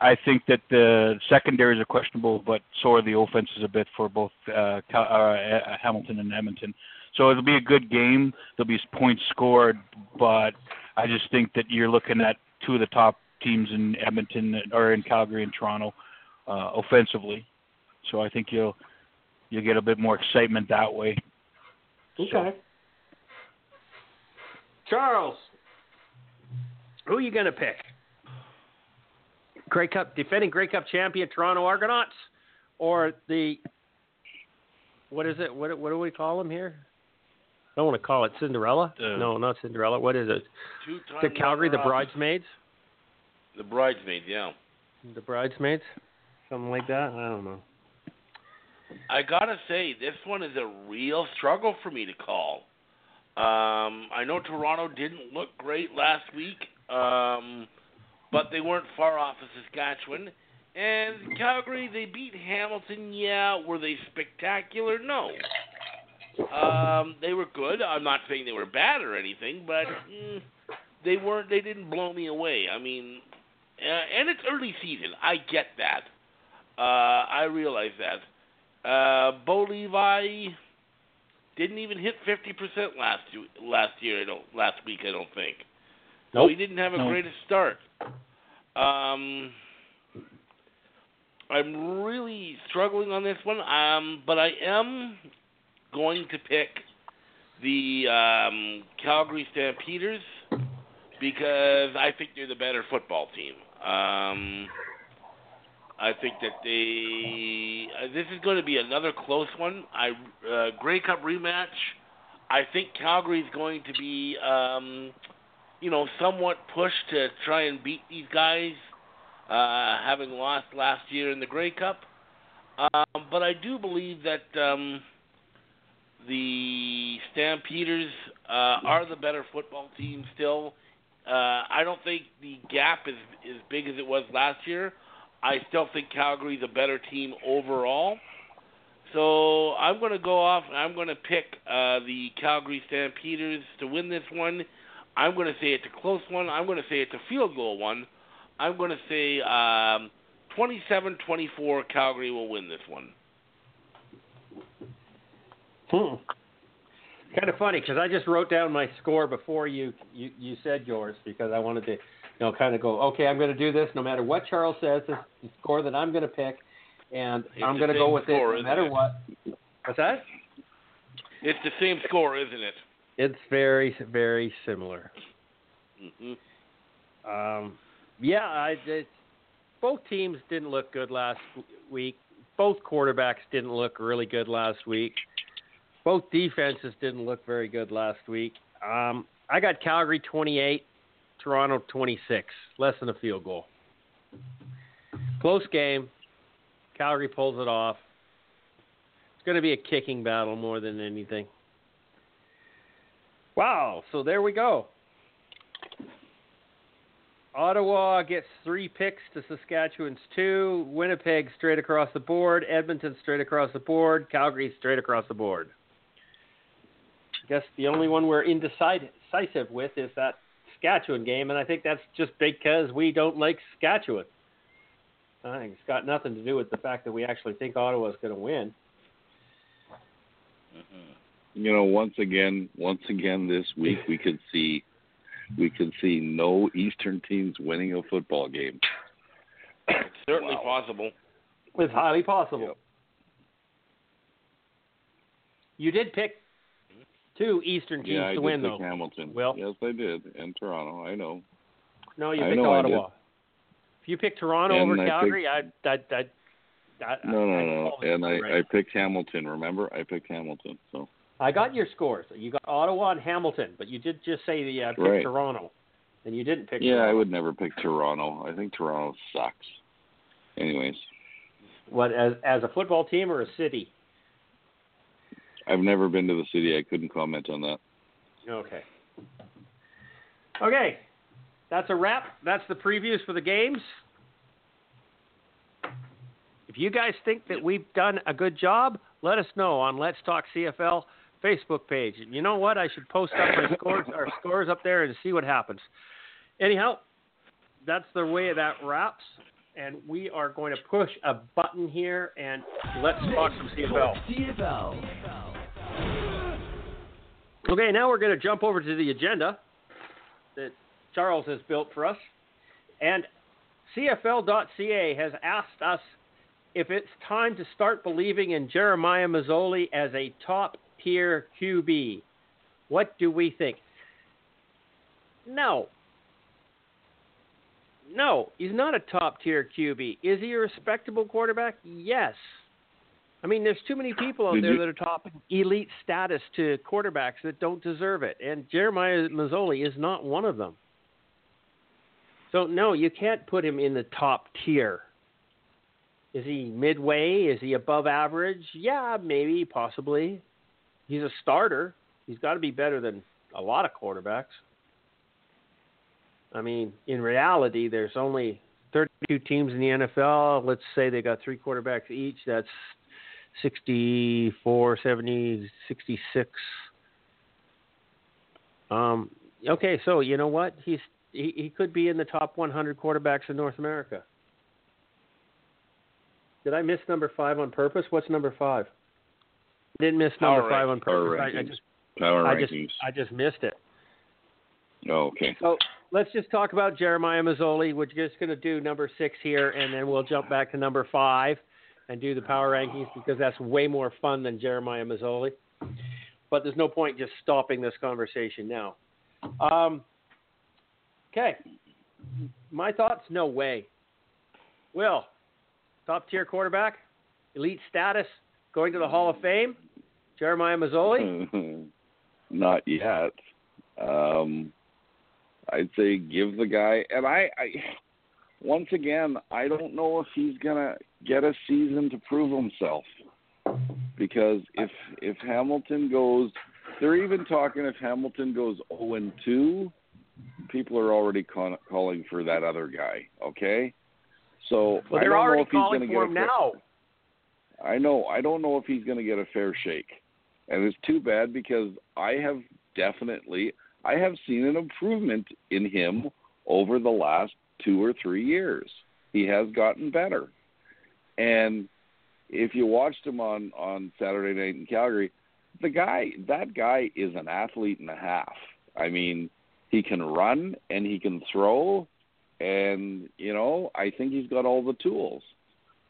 [SPEAKER 5] I think that the secondaries are questionable, but so are the offenses a bit for both uh, Cal- uh, Hamilton and Edmonton. So it'll be a good game. There'll be points scored, but I just think that you're looking at two of the top teams in Edmonton or in Calgary and Toronto uh, offensively. So I think you'll you'll get a bit more excitement that way.
[SPEAKER 1] Okay. Charles, who are you going to pick? Grey Cup defending Grey Cup champion Toronto Argonauts, or the what is it? What what do we call them here? I don't want to call it Cinderella.
[SPEAKER 5] Uh,
[SPEAKER 1] no, not Cinderella. What is it? The Calgary, the bridesmaids.
[SPEAKER 3] The bridesmaid, yeah.
[SPEAKER 1] The bridesmaids, something like that. I don't know.
[SPEAKER 3] I gotta say, this one is a real struggle for me to call. Um, I know Toronto didn't look great last week, um, but they weren't far off of Saskatchewan. And Calgary, they beat Hamilton. Yeah, were they spectacular? No. Um, they were good. I'm not saying they were bad or anything, but mm, they weren't. They didn't blow me away. I mean, uh, and it's early season. I get that. Uh, I realize that. Uh, Bo Levi didn't even hit 50% last last year. I don't last week. I don't think. So
[SPEAKER 1] Nope.
[SPEAKER 3] he didn't have a
[SPEAKER 5] Nope.
[SPEAKER 3] greatest start. Um, I'm really struggling on this one. Um, but I am going to pick the um, Calgary Stampeders because I think they're the better football team. Um, I think that they. Uh, this is going to be another close one. I uh, Grey Cup rematch. I think Calgary's going to be, um, you know, somewhat pushed to try and beat these guys, uh, having lost last year in the Grey Cup. Um, but I do believe that um, the Stampeders uh, are the better football team still. Uh, I don't think the gap is as big as it was last year. I still think Calgary's a better team overall. So I'm going to go off and I'm going to pick uh, the Calgary Stampeders to win this one. I'm going to say it's a close one. I'm going to say it's a field goal one. I'm going to say um, 27-24 Calgary will win this one.
[SPEAKER 1] Hmm. Kind of funny because I just wrote down my score before you, you you said yours because I wanted to, you know, kind of go. Okay, I'm going to do this no matter what Charles says. This is the score that I'm going to pick, and
[SPEAKER 3] It's
[SPEAKER 1] I'm going to go with
[SPEAKER 3] score,
[SPEAKER 1] it no matter
[SPEAKER 3] it?
[SPEAKER 1] what. What's that?
[SPEAKER 3] It's the same score, isn't it?
[SPEAKER 1] It's very very similar.
[SPEAKER 3] Mm-hmm.
[SPEAKER 1] Um, yeah, I it, both teams didn't look good last week. Both quarterbacks didn't look really good last week. Both defenses didn't look very good last week. Um, I got Calgary 28, Toronto 26, less than a field goal. Close game. Calgary pulls it off. It's going to be a kicking battle more than anything. Wow, so there we go. Ottawa gets three picks to Saskatchewan's two. Winnipeg straight across the board. Edmonton straight across the board. Calgary straight across the board. I guess the only one we're indecisive with is that Saskatchewan game, and I think that's just because we don't like Saskatchewan. I think it's got nothing to do with the fact that we actually think Ottawa's going to win. Mm-hmm.
[SPEAKER 2] You know, once again, once again this week we could see we could see no Eastern teams winning a football game.
[SPEAKER 3] It's certainly
[SPEAKER 2] Wow.
[SPEAKER 3] possible.
[SPEAKER 1] It's highly possible.
[SPEAKER 2] Yep.
[SPEAKER 1] You did pick two Eastern teams
[SPEAKER 2] yeah,
[SPEAKER 1] to win, though.
[SPEAKER 2] Hamilton.
[SPEAKER 1] Will?
[SPEAKER 2] yes, I did, and Toronto. I know.
[SPEAKER 1] No, you
[SPEAKER 2] I
[SPEAKER 1] picked Ottawa. If you picked Toronto
[SPEAKER 2] And
[SPEAKER 1] over
[SPEAKER 2] I
[SPEAKER 1] Calgary, I, I, I, I,
[SPEAKER 2] No, no, no. And I,
[SPEAKER 1] right.
[SPEAKER 2] I picked Hamilton. Remember, I picked Hamilton. So
[SPEAKER 1] I got your scores. You got Ottawa and Hamilton, but you did just say the uh, pick
[SPEAKER 2] Right.
[SPEAKER 1] Toronto, and you didn't pick.
[SPEAKER 2] yeah,
[SPEAKER 1] Toronto.
[SPEAKER 2] I would never pick Toronto. I think Toronto sucks. Anyways,
[SPEAKER 1] What as as a football team or a city?
[SPEAKER 2] I've never been to the city. I couldn't comment on that.
[SPEAKER 1] Okay. Okay, that's a wrap. That's the previews for the games. If you guys think that we've done a good job, let us know on Let's Talk CFL Facebook page. And you know what? I should post up my scores, our scores up there, and see what happens. Anyhow, that's the way that wraps. And we are going to push a button here, and let's talk some CFL.
[SPEAKER 4] CFL.
[SPEAKER 1] Okay, now we're going to jump over to the agenda that Charles has built for us. And CFL.ca has asked us if it's time to start believing in Jeremiah Masoli as a top tier QB. What do we think? No. No, he's not a top tier QB. Is he a respectable quarterback? Yes. I mean, there's too many people out
[SPEAKER 2] Did
[SPEAKER 1] there
[SPEAKER 2] you-
[SPEAKER 1] that are top elite status to quarterbacks that don't deserve it, and Jeremiah Masoli is not one of them. So no, you can't put him in the top tier. Is he midway? Is he above average? Yeah, maybe, possibly. He's a starter. He's got to be better than a lot of quarterbacks. I mean, in reality, there's only 32 teams in the NFL. Let's say they got three quarterbacks each. That's 64, 70, 66. Um, okay, so you know what? He's he, he could be in the top 100 quarterbacks in North America. Did I miss number five on purpose? What's number five? I didn't miss number
[SPEAKER 3] Power
[SPEAKER 1] five on purpose. I, I just
[SPEAKER 2] Power
[SPEAKER 1] I just
[SPEAKER 2] rankings.
[SPEAKER 1] I just missed it.
[SPEAKER 2] oh, okay.
[SPEAKER 1] So let's just talk about Jeremiah Masoli. We're just going to do number six here, and then we'll jump back to number five and do the power rankings because that's way more fun than Jeremiah Masoli. But there's no point just stopping this conversation now. Um, okay. My thoughts? No way. Will, top tier quarterback, elite status, going to the Hall of Fame, Jeremiah Masoli.
[SPEAKER 2] Not yet. Um, I'd say give the guy, and I, I, once again, I don't know if he's gonna get a season to prove himself, because if if Hamilton goes, they're even talking if Hamilton goes zero and two, people are already con- calling for that other guy. Okay, so
[SPEAKER 1] Well,
[SPEAKER 2] I
[SPEAKER 1] they're
[SPEAKER 2] don't know
[SPEAKER 1] already
[SPEAKER 2] if he's
[SPEAKER 1] calling
[SPEAKER 2] gonna
[SPEAKER 1] for
[SPEAKER 2] get
[SPEAKER 1] him now.
[SPEAKER 2] I know. I don't know if he's going to get a fair shake, and it's too bad because I have definitely I have seen an improvement in him over the last two or three years. He has gotten better, and if you watched him on on Saturday night in Calgary, the guy that guy is an athlete and a half. I mean, he can run and he can throw and you know, I think he's got all the tools.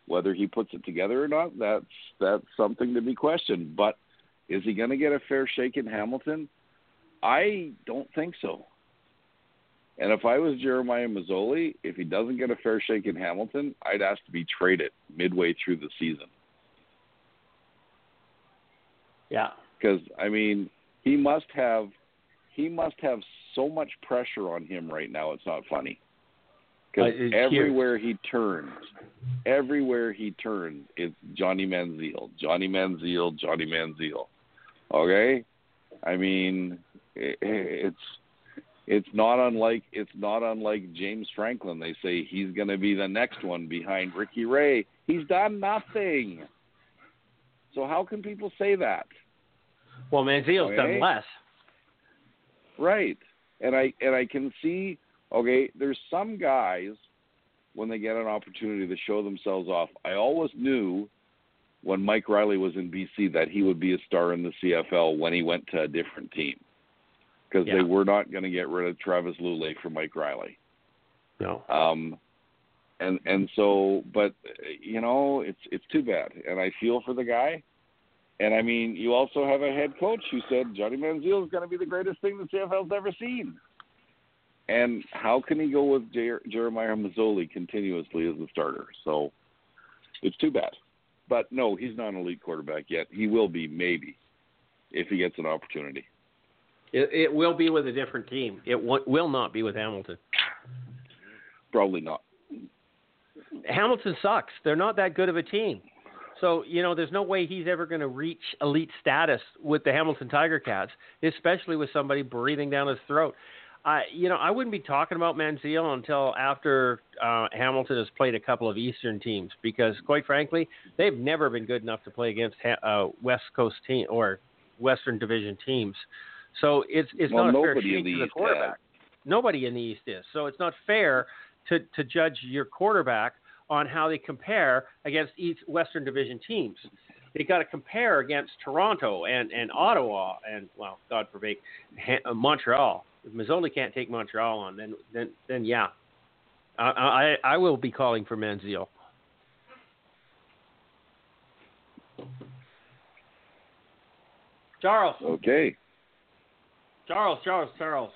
[SPEAKER 2] Whether he puts it together or not, that's that's something to be questioned. But is he going to get a fair shake in Hamilton? I don't think so. And if I was Jeremiah Masoli, if he doesn't get a fair shake in Hamilton, I'd ask to be traded midway through the season.
[SPEAKER 1] Yeah.
[SPEAKER 2] Because I mean, he must have he must have so much pressure on him right now. It's not funny. Because
[SPEAKER 1] Uh,
[SPEAKER 2] everywhere he turns, everywhere he turns, it's Johnny Manziel, Johnny Manziel, Johnny Manziel. Okay, I mean, it, it's it's not unlike it's not unlike James Franklin. They say he's going to be the next one behind Ricky Ray. He's done nothing. So how can people say that?
[SPEAKER 1] Well, Manziel's
[SPEAKER 2] Okay.
[SPEAKER 1] done less.
[SPEAKER 2] Right. And I and I can see okay, there's some guys when they get an opportunity to show themselves off. I always knew when Mike Reilly was in BC that he would be a star in the CFL when he went to a different team. Because
[SPEAKER 1] Yeah.
[SPEAKER 2] they were not going to get rid of Travis Lulay for Mike Reilly.
[SPEAKER 1] No.
[SPEAKER 2] Um and and so but you know, it's it's too bad. And I feel for the guy. And I mean, you also have a head coach who said Johnny Manziel is going to be the greatest thing the CFL's ever seen. And how can he go with Jer- Jeremiah Masoli continuously as the starter? So it's too bad. But no, he's not an elite quarterback yet. He will be maybe if he gets an opportunity.
[SPEAKER 1] It, it will be with a different team. It w- will not be with Hamilton.
[SPEAKER 2] Probably not.
[SPEAKER 1] Hamilton sucks. They're not that good of a team. So, you know, there's no way he's ever going to reach elite status with the Hamilton Tiger Cats, especially with somebody breathing down his throat. I, you know, I wouldn't be talking about Manziel until after uh, Hamilton has played a couple of Eastern teams because, quite frankly, they've never been good enough to play against ha- uh, West Coast team or Western Division teams. So it's it's
[SPEAKER 2] Well,
[SPEAKER 1] not a fair
[SPEAKER 2] the
[SPEAKER 1] to the quarterback. Nobody in the East is. So it's not fair to to judge your quarterback on how they compare against East Western Division teams. They got to compare against Toronto and, and Ottawa and well, God forbid, uh, Montreal. If Masoli can't take Montreal on, then then then yeah, I I, I will be calling for Manziel. Charles,
[SPEAKER 2] Okay.
[SPEAKER 1] Charles, Charles, Charles.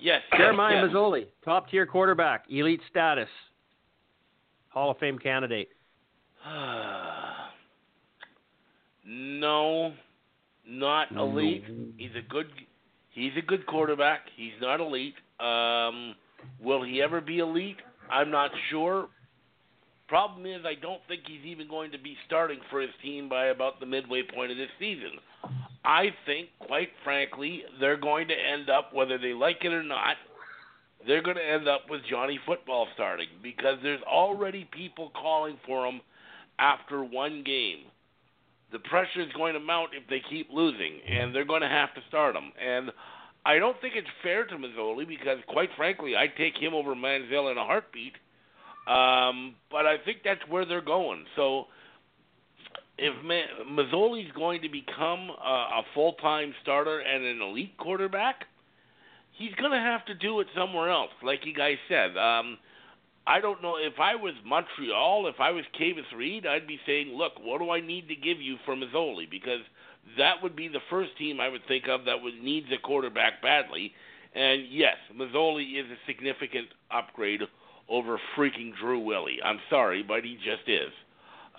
[SPEAKER 3] Yes.
[SPEAKER 1] Jeremiah
[SPEAKER 3] yes.
[SPEAKER 1] Masoli, top tier quarterback, elite status, Hall of Fame candidate.
[SPEAKER 3] no, not elite. He's a good. He's a good quarterback. He's not elite. Um, will he ever be elite? I'm not sure. Problem is, I don't think he's even going to be starting for his team by about the midway point of this season. I think, quite frankly, they're going to end up, whether they like it or not, they're going to end up with Johnny Football starting because there's already people calling for him after one game. The pressure is going to mount if they keep losing, and they're going to have to start him. And I don't think it's fair to Masoli because, quite frankly, I'd take him over Manziel in a heartbeat. Um, but I think that's where they're going. So if Ma- Masoli's going to become a, a full-time starter and an elite quarterback, he's going to have to do it somewhere else, like you guys said. Um, I don't know if I was Montreal, if I was Kavis Reed, I'd be saying, look, what do I need to give you for Masoli? Because that would be the first team I would think of that would needs a quarterback badly. And yes, Masoli is a significant upgrade over freaking Drew Willy. I'm sorry, but he just is.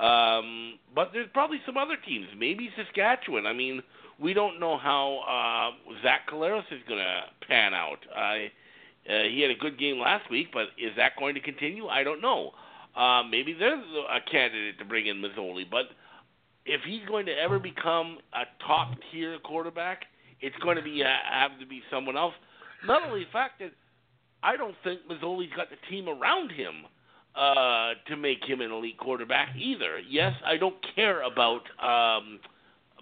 [SPEAKER 3] Um, but there's probably some other teams, maybe Saskatchewan. I mean, we don't know how uh, Zach Collaros is going to pan out. I uh, he had a good game last week, but is that going to continue? I don't know. Uh, maybe there's a candidate to bring in Masoli, but if he's going to ever become a top tier quarterback, it's going to be uh, have to be someone else. Not only the fact that I don't think Masoli's got the team around him uh, to make him an elite quarterback either. Yes, I don't care about um,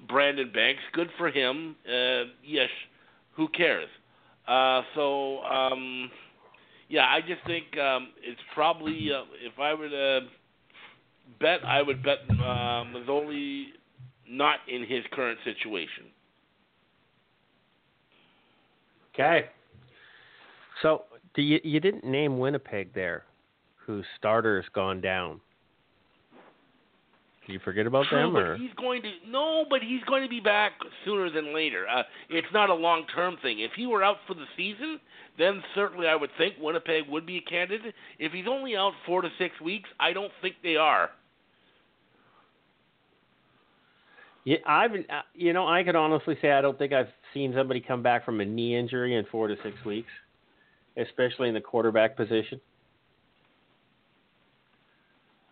[SPEAKER 3] Brandon Banks. Good for him. Uh, yes, who cares? Uh, so, um, yeah, I just think um, it's probably uh, if I were to bet, I would bet uh, Masoli not in his current situation.
[SPEAKER 1] Okay. So you you didn't name Winnipeg there, whose starter's gone down. Do you forget about
[SPEAKER 3] True,
[SPEAKER 1] them or
[SPEAKER 3] he's going to no, but he's going to be back sooner than later. Uh, it's not a long term thing. If he were out for the season, then certainly I would think Winnipeg would be a candidate. If he's only out four to six weeks, I don't think they are.
[SPEAKER 1] Yeah, I've uh, you know I could honestly say I don't think I've seen somebody come back from a knee injury in four to six weeks, especially in the quarterback position.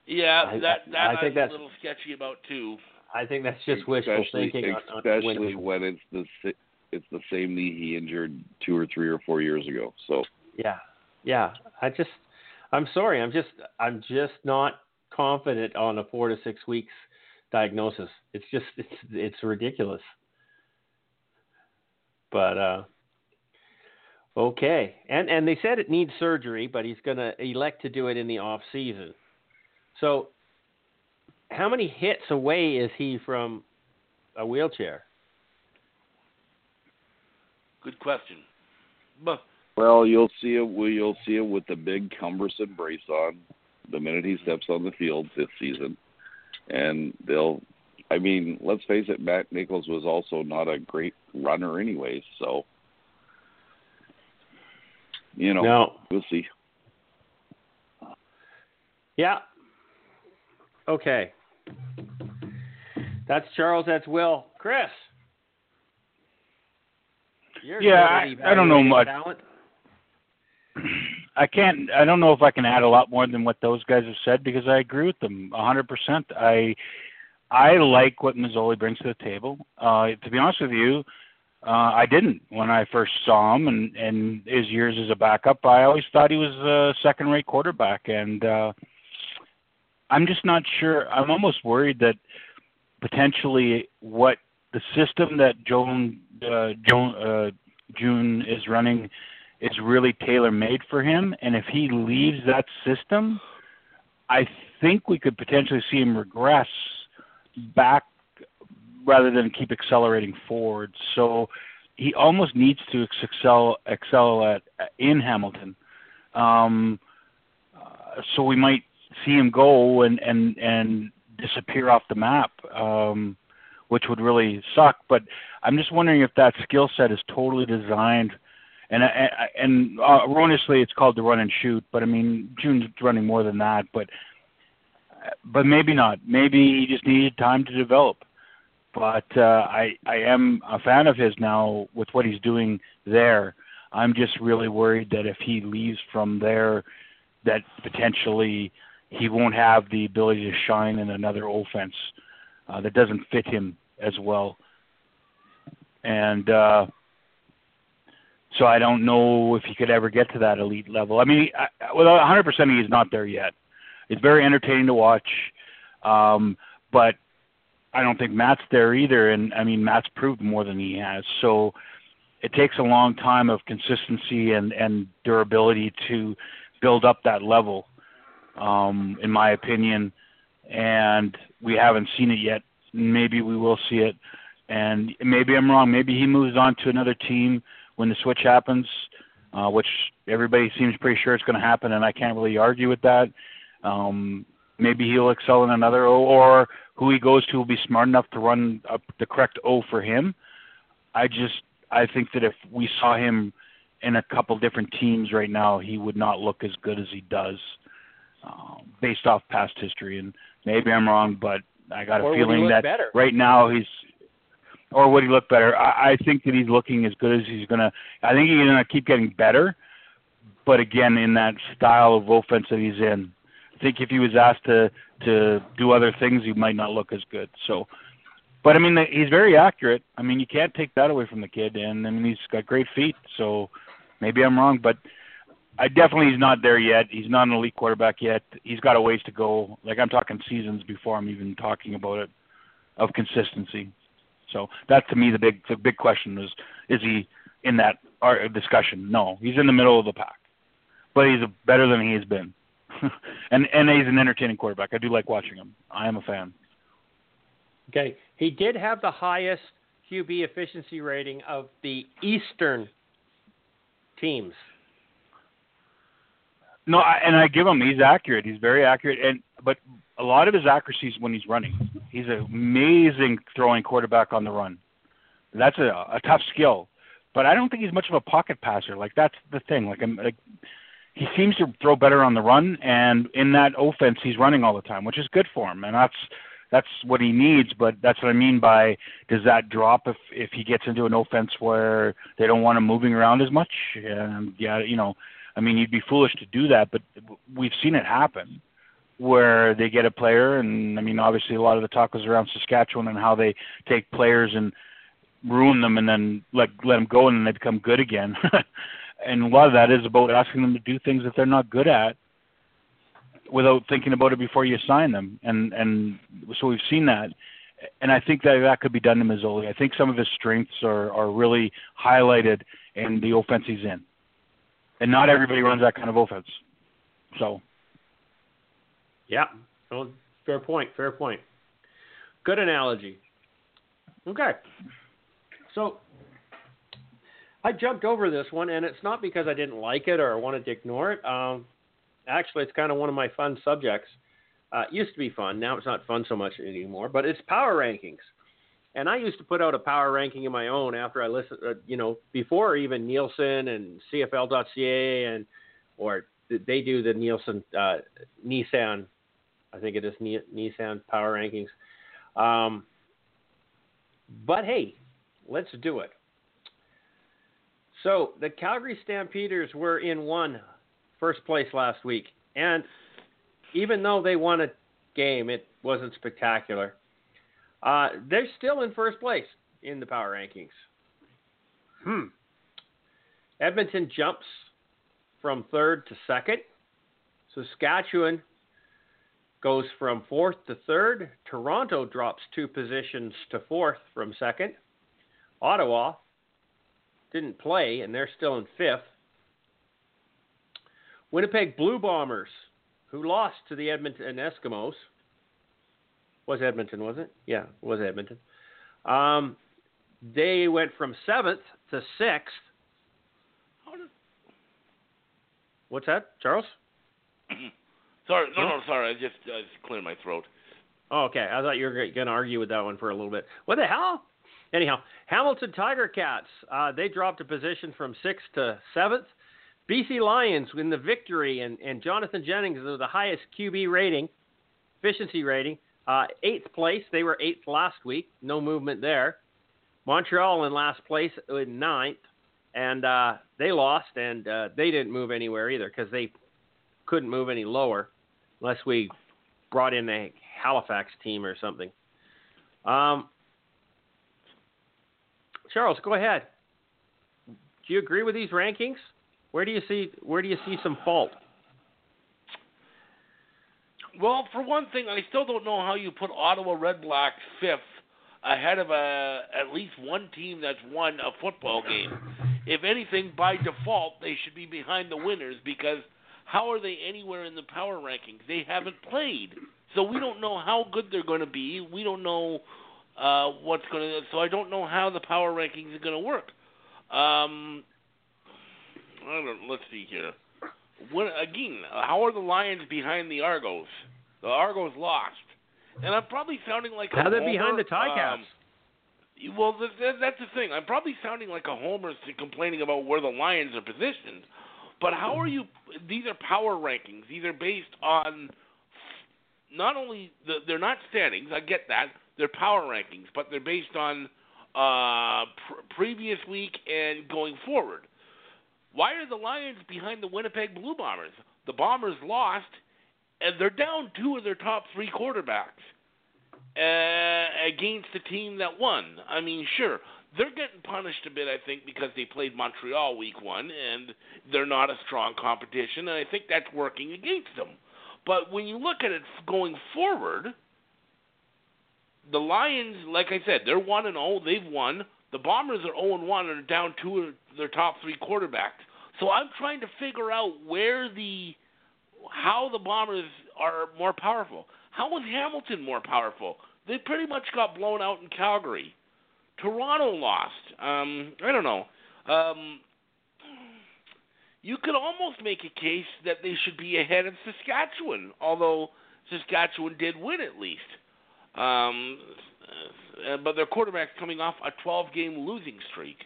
[SPEAKER 3] Yeah,
[SPEAKER 1] I-
[SPEAKER 3] that that
[SPEAKER 1] I
[SPEAKER 3] I'm
[SPEAKER 1] think that's-
[SPEAKER 3] a little sketchy about too.
[SPEAKER 1] I think that's just wishful
[SPEAKER 2] especially,
[SPEAKER 1] thinking. on- on
[SPEAKER 2] especially when it's the it's the same knee he injured two or three or four years ago. So
[SPEAKER 1] Yeah, yeah. I just, I'm sorry. I'm just, I'm just not confident on a four to six weeks diagnosis. It's just, it's, it's ridiculous. But uh, okay, and and they said it needs surgery, but he's going to elect to do it in the off season. So, how many hits away is he from a wheelchair?
[SPEAKER 3] Good question. But
[SPEAKER 2] well, you'll see it. You'll see it with the big cumbersome brace on the minute he steps on the field this season, and they'll. I mean, let's face it. Matt Nichols was also not a great runner, anyways. So, you know,
[SPEAKER 1] No.
[SPEAKER 2] we'll see.
[SPEAKER 1] Yeah. Okay. That's Charles. That's Will. Chris. You're
[SPEAKER 5] Yeah, I- I don't know much.
[SPEAKER 1] Talent.
[SPEAKER 5] I can't. I don't know if I can add a lot more than what those guys have said because I agree with them a hundred percent. I I like what Masoli brings to the table. Uh, to be honest with you, uh, I didn't when I first saw him and and his years as a backup. I always thought he was a second-rate quarterback, and uh, I'm just not sure. I'm almost worried that potentially what the system that Joan uh, Joan uh, June is running is really tailor made for him. And if he leaves that system, I think we could potentially see him regress back rather than keep accelerating forward. So he almost needs to excel excel at in Hamilton. Um, uh, so we might see him go and and and disappear off the map, um, which would really suck. But I'm just wondering if that skill set is totally designed and and, and uh, erroneously it's called the run and shoot, but I mean June's running more than that, but but maybe not. Maybe he just needed time to develop. But uh, I I am a fan of his now with what he's doing there. I'm just really worried that if he leaves from there, that potentially he won't have the ability to shine in another offense uh, that doesn't fit him as well. And uh, so I don't know if he could ever get to that elite level. I mean, I, well, 100% he's not there yet. It's very entertaining to watch, um, but I don't think Matt's there either. And I mean, Matt's proved more than he has. So it takes a long time of consistency and and durability to build up that level, um, in my opinion. And we haven't seen it yet. Maybe we will see it. And maybe I'm wrong. Maybe he moves on to another team when the switch happens, uh, which everybody seems pretty sure it's going to happen, and I can't really argue with that. Um, maybe he'll excel in another O, or who he goes to will be smart enough to run up the correct O for him. I just I think that if we saw him in a couple different teams right now, he would not look as good as he does, uh, based off past history. And maybe I'm wrong, but I got a
[SPEAKER 1] Or
[SPEAKER 5] feeling that
[SPEAKER 1] better?
[SPEAKER 5] right now he's or would he look better? I, I think that he's looking as good as he's gonna. I think he's gonna keep getting better, but again, in that style of offense that he's in, I think if he was asked to to do other things, he might not look as good. So, but I mean, he's very accurate. I mean, you can't take that away from the kid, and I mean, he's got great feet. So, maybe I'm wrong, but I definitely he's not there yet. He's not an elite quarterback yet. He's got a ways to go. Like I'm talking seasons before I'm even talking about it of consistency. So that to me the big the big question is is he in that uh, discussion? No, he's in the middle of the pack, but he's better than he has been, and and he's an entertaining quarterback. I do like watching him. I am a fan.
[SPEAKER 1] Okay, he did have the highest QB efficiency rating of the Eastern teams.
[SPEAKER 5] No, I, and I give him he's accurate. He's very accurate, and but a lot of his accuracy is when he's running. He's an amazing throwing quarterback on the run. That's a, a tough skill, but I don't think he's much of a pocket passer. Like that's the thing. Like I'm like he seems to throw better on the run, and in that offense, he's running all the time, which is good for him, and that's that's what he needs. But that's what I mean by does that drop if if he gets into an offense where they don't want him moving around as much? And yeah, you know, I mean, you'd be foolish to do that, but we've seen it happen where they get a player, and I mean, obviously, a lot of the talk was around Saskatchewan and how they take players and ruin them, and then let let them go, and then they become good again. and a lot of that is about asking them to do things that they're not good at without thinking about it before you sign them. And and so we've seen that. And I think that that could be done to Masoli. I think some of his strengths are, are really highlighted in the offense he's in. And not everybody runs that kind of offense. So
[SPEAKER 1] Yeah. Well, fair point, fair point. Good analogy. Okay. So I jumped over this one, and it's not because I didn't like it or I wanted to ignore it. Um, actually, it's kind of one of my fun subjects. Uh, it used to be fun. Now it's not fun so much anymore. But it's power rankings, and I used to put out a power ranking of my own after I listened. Uh, you know, before even Nielsen and CFL.ca and or they do the Nielsen uh, Nissan. I think it is Nissan power rankings. Um, but hey, let's do it. So the Calgary Stampeders were in one first place last week, and even though they won a game, it wasn't spectacular. Uh, they're still in first place in the power rankings. Hmm. Edmonton jumps from third to second. Saskatchewan goes from fourth to third. Toronto drops two positions to fourth from second. Ottawa didn't play, and they're still in fifth. Winnipeg Blue Bombers, who lost to the Edmonton Eskimos, was Edmonton, was it? Yeah, it was Edmonton. Um, they went from seventh to sixth. What's that, Charles?
[SPEAKER 3] sorry, no, no, sorry. I just, I just cleared my throat.
[SPEAKER 1] Oh, okay. I thought you were going to argue with that one for a little bit. What the hell? Anyhow, Hamilton Tiger Cats, uh, they dropped a position from sixth to seventh. BC Lions win the victory, and, and Jonathan Jennings is the highest QB rating, efficiency rating. Uh, eighth place, they were eighth last week, no movement there. Montreal in last place in ninth, and uh, they lost, and uh, they didn't move anywhere either because they couldn't move any lower unless we brought in a Halifax team or something. Um, Charles, go ahead. Do you agree with these rankings? Where do you see where do you see some fault?
[SPEAKER 3] Well, for one thing, I still don't know how you put Ottawa Red Blacks fifth ahead of a at least one team that's won a football game. If anything, by default, they should be behind the winners because how are they anywhere in the power rankings? They haven't played, so we don't know how good they're going to be. We don't know uh, what's going to. So I don't know how the power rankings are going to work. Um, I don't. Let's see here. When, again, how are the Lions behind the Argos? The Argos lost, and I'm probably sounding like
[SPEAKER 1] how
[SPEAKER 3] a
[SPEAKER 1] they're
[SPEAKER 3] homer.
[SPEAKER 1] behind the Ticats.
[SPEAKER 3] Um, well, th- th- that's the thing. I'm probably sounding like a homer complaining about where the Lions are positioned. But how are you? These are power rankings. These are based on not only the, they're not standings. I get that they're power rankings, but they're based on uh, pr- previous week and going forward. Why are the Lions behind the Winnipeg Blue Bombers? The Bombers lost, and they're down two of their top three quarterbacks uh, against the team that won. I mean, sure, they're getting punished a bit, I think, because they played Montreal week one, and they're not a strong competition, and I think that's working against them. But when you look at it going forward, the Lions, like I said, they're one and zero. They've won. The Bombers are zero and one and are down two of their top three quarterbacks. So I'm trying to figure out where the how the Bombers are more powerful. How is Hamilton more powerful? they pretty much got blown out in Calgary. Toronto lost. Um, I don't know. Um, you could almost make a case that they should be ahead of Saskatchewan, although Saskatchewan did win at least. Um, uh, but their quarterback's coming off a 12 game losing streak.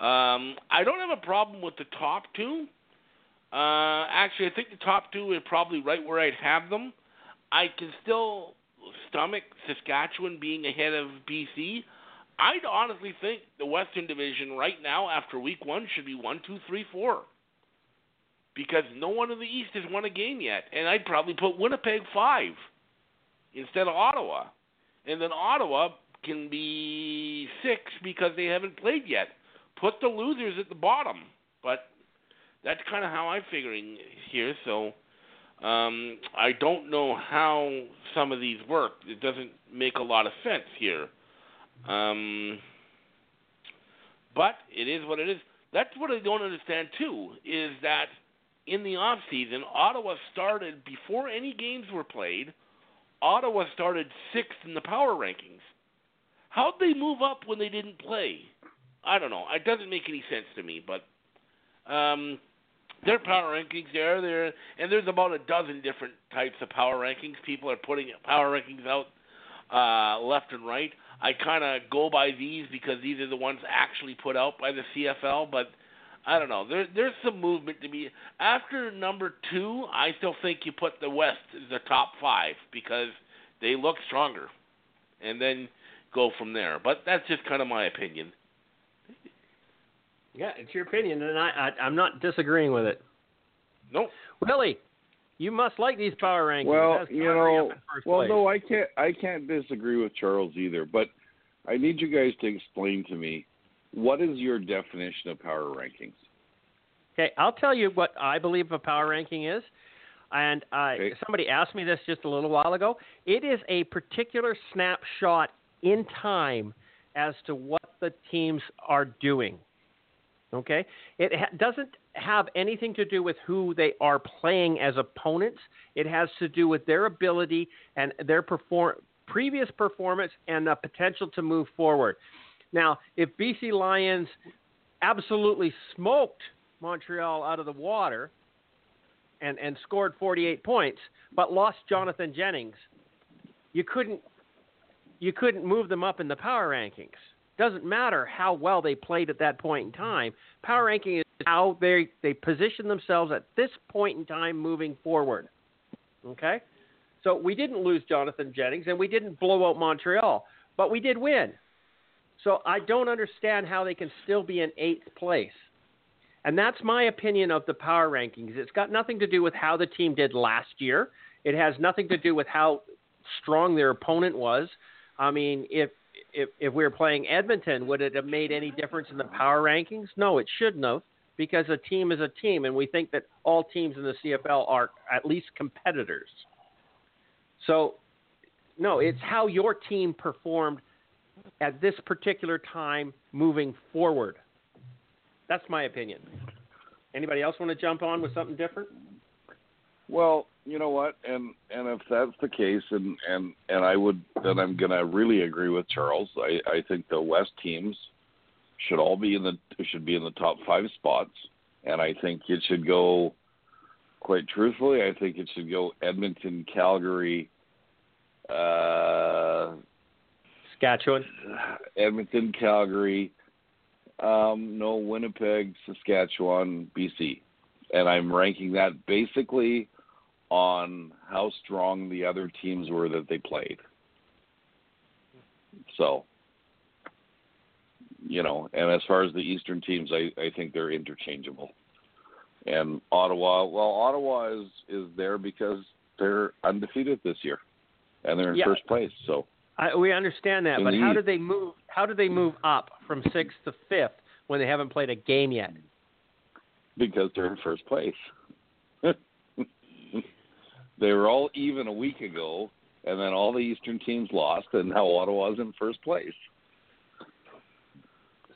[SPEAKER 3] Um, I don't have a problem with the top two. Uh, actually, I think the top two are probably right where I'd have them. I can still stomach Saskatchewan being ahead of BC. I'd honestly think the Western Division right now, after Week One, should be one, two, three, four, because no one in the East has won a game yet, and I'd probably put Winnipeg five instead of Ottawa, and then Ottawa can be six because they haven't played yet. Put the losers at the bottom, but that's kind of how I'm figuring here. So um, I don't know how some of these work. It doesn't make a lot of sense here. Um, but it is what it is. That's what I don't understand too. Is that in the off season, Ottawa started before any games were played. Ottawa started sixth in the power rankings. How'd they move up when they didn't play? I don't know. It doesn't make any sense to me. But um, their power rankings there, there, and there's about a dozen different types of power rankings. People are putting power rankings out uh, left and right. I kind of go by these because these are the ones actually put out by the CFL. But I don't know. There, there's some movement to be after number two. I still think you put the West as the top five because they look stronger, and then go from there. But that's just kind of my opinion.
[SPEAKER 1] Yeah, it's your opinion, and I, I I'm not disagreeing with it.
[SPEAKER 3] Nope.
[SPEAKER 1] Willie, you must like these power rankings.
[SPEAKER 2] Well, you know,
[SPEAKER 1] up in first
[SPEAKER 2] well,
[SPEAKER 1] place.
[SPEAKER 2] no, I can't. I can't disagree with Charles either. But I need you guys to explain to me what is your definition of power rankings.
[SPEAKER 1] Okay, I'll tell you what I believe a power ranking is. And uh,
[SPEAKER 2] Okay.
[SPEAKER 1] somebody asked me this just a little while ago. It is a particular snapshot in time as to what the teams are doing. Okay? It ha- doesn't have anything to do with who they are playing as opponents. It has to do with their ability and their perform- previous performance and the potential to move forward. Now, if BC Lions absolutely smoked Montreal out of the water and, and scored 48 points, but lost Jonathan Jennings, you couldn't you couldn't move them up in the power rankings. Doesn't matter how well they played at that point in time. Power ranking is how they they position themselves at this point in time moving forward. Okay? So we didn't lose Jonathan Jennings and we didn't blow out Montreal, but we did win. So I don't understand how they can still be in eighth place. And that's my opinion of the power rankings. It's got nothing to do with how the team did last year. It has nothing to do with how strong their opponent was. I mean, if if if we were playing Edmonton, would it have made any difference in the power rankings? No, it shouldn't have, because a team is a team, and we think that all teams in the CFL are at least competitors. So, no, it's how your team performed at this particular time moving forward. That's my opinion. Anybody else want to jump on with something different?
[SPEAKER 2] Well, you know what, and and if that's the case, and and and I would, then I'm gonna really agree with Charles. I I think the West teams should all be in the should be in the top five spots, and I think it should go. Quite truthfully, I think it should go Edmonton, Calgary, uh,
[SPEAKER 1] Saskatchewan.
[SPEAKER 2] Edmonton, Calgary, um, no Winnipeg, Saskatchewan, BC, and I'm ranking that basically on how strong the other teams were that they played. So, you know, and as far as the Eastern teams, I, I think they're interchangeable. And Ottawa, well, Ottawa is is there because they're undefeated this year, and they're in
[SPEAKER 1] Yeah.
[SPEAKER 2] first place. So,
[SPEAKER 1] I, we understand that,
[SPEAKER 2] In
[SPEAKER 1] but
[SPEAKER 2] the
[SPEAKER 1] how
[SPEAKER 2] East.
[SPEAKER 1] did they move? How did they move up from sixth to fifth when they haven't played a game yet?
[SPEAKER 2] because they're in first place. they were all even a week ago, and then all the Eastern teams lost, and now Ottawa's in first place.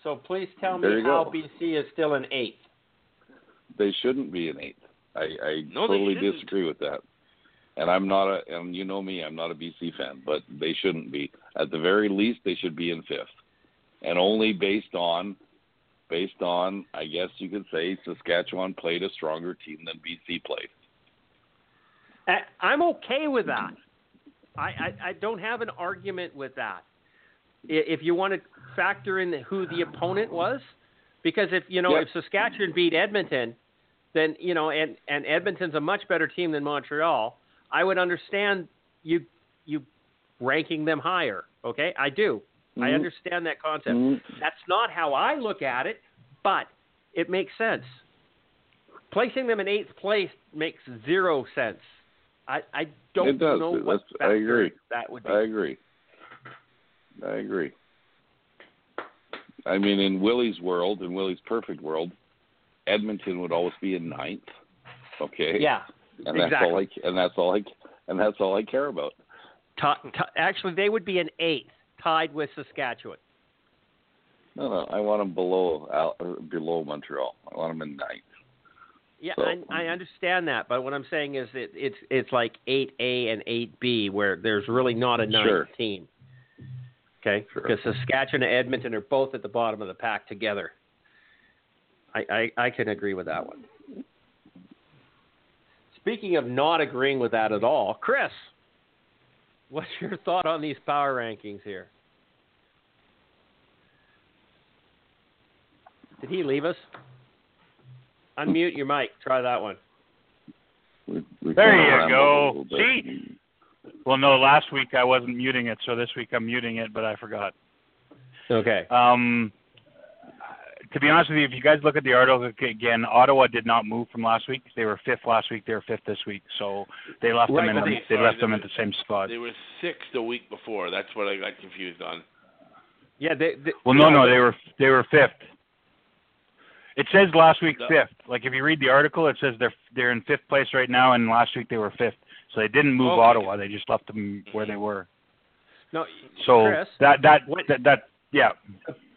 [SPEAKER 1] So please tell
[SPEAKER 2] There
[SPEAKER 1] me
[SPEAKER 2] you
[SPEAKER 1] how
[SPEAKER 2] go.
[SPEAKER 1] BC is still in eighth.
[SPEAKER 2] They shouldn't be in eighth. I, I
[SPEAKER 3] No,
[SPEAKER 2] totally disagree with that. And I'm not a, and you know me, I'm not a BC fan, but they shouldn't be. At the very least, they should be in fifth, and only based on, based on, I guess you could say Saskatchewan played a stronger team than BC played.
[SPEAKER 1] I'm okay with that. I, I, I don't have an argument with that. If you want to factor in who the opponent was, because if you know
[SPEAKER 2] Yep.
[SPEAKER 1] if Saskatchewan beat Edmonton, then you know and and Edmonton's a much better team than Montreal. I would understand you you ranking them higher. Okay, I do. I
[SPEAKER 2] Mhm.
[SPEAKER 1] understand that concept.
[SPEAKER 2] Mhm.
[SPEAKER 1] That's not how I look at it, but it makes sense. Placing them in eighth place makes zero sense. I, I don't
[SPEAKER 2] It does.
[SPEAKER 1] know
[SPEAKER 2] It-
[SPEAKER 1] what
[SPEAKER 2] I agree.
[SPEAKER 1] that would be.
[SPEAKER 2] I agree. I agree. I mean, in Willie's world, in Willie's perfect world, Edmonton would always be in ninth. Okay.
[SPEAKER 1] yeah,
[SPEAKER 2] And that's all I and that's all I and that's all I care about.
[SPEAKER 1] Ti- ti- actually, they would be an eighth, tied with Saskatchewan.
[SPEAKER 2] No, no, I want them below uh, below Montreal. I want them in ninth.
[SPEAKER 1] Yeah,
[SPEAKER 2] So-
[SPEAKER 1] I, I understand that, but what I'm saying is it, it's it's like eight A and eight B, where there's really not a ninth
[SPEAKER 2] Sure.
[SPEAKER 1] team. Okay,
[SPEAKER 2] Sure.
[SPEAKER 1] because Saskatchewan and Edmonton are both at the bottom of the pack together. I, I I can agree with that one. Speaking of not agreeing with that at all, Chris, what's your thought on these power rankings here? Did he leave us? Unmute your mic. Try that one.
[SPEAKER 2] We, we
[SPEAKER 5] There you go.
[SPEAKER 2] a little bit.
[SPEAKER 5] See? Well, no, last week I wasn't muting it, so this week I'm muting it, but I forgot.
[SPEAKER 1] Okay.
[SPEAKER 5] Um, to be honest with you, if you guys look at the article again, Ottawa did not move from last week. They were fifth last week. They were fifth this week, so they left
[SPEAKER 1] Right,
[SPEAKER 5] them in.
[SPEAKER 1] but
[SPEAKER 5] The,
[SPEAKER 3] they-
[SPEAKER 5] they
[SPEAKER 3] sorry,
[SPEAKER 5] left
[SPEAKER 3] they
[SPEAKER 5] them
[SPEAKER 3] were-
[SPEAKER 5] at the same spot.
[SPEAKER 3] They were sixth the week before. That's what I got confused on.
[SPEAKER 1] Yeah. They, they,
[SPEAKER 5] Well, no, no, they were they were fifth. It says last week
[SPEAKER 3] No.
[SPEAKER 5] fifth. Like if you read the article, it says they're they're in fifth place right now, and last week they were fifth. So they didn't move
[SPEAKER 3] Okay.
[SPEAKER 5] Ottawa. They just left them where they mm-hmm. were.
[SPEAKER 1] No,
[SPEAKER 5] So
[SPEAKER 1] Chris,
[SPEAKER 5] that that,
[SPEAKER 1] what-
[SPEAKER 5] that that yeah.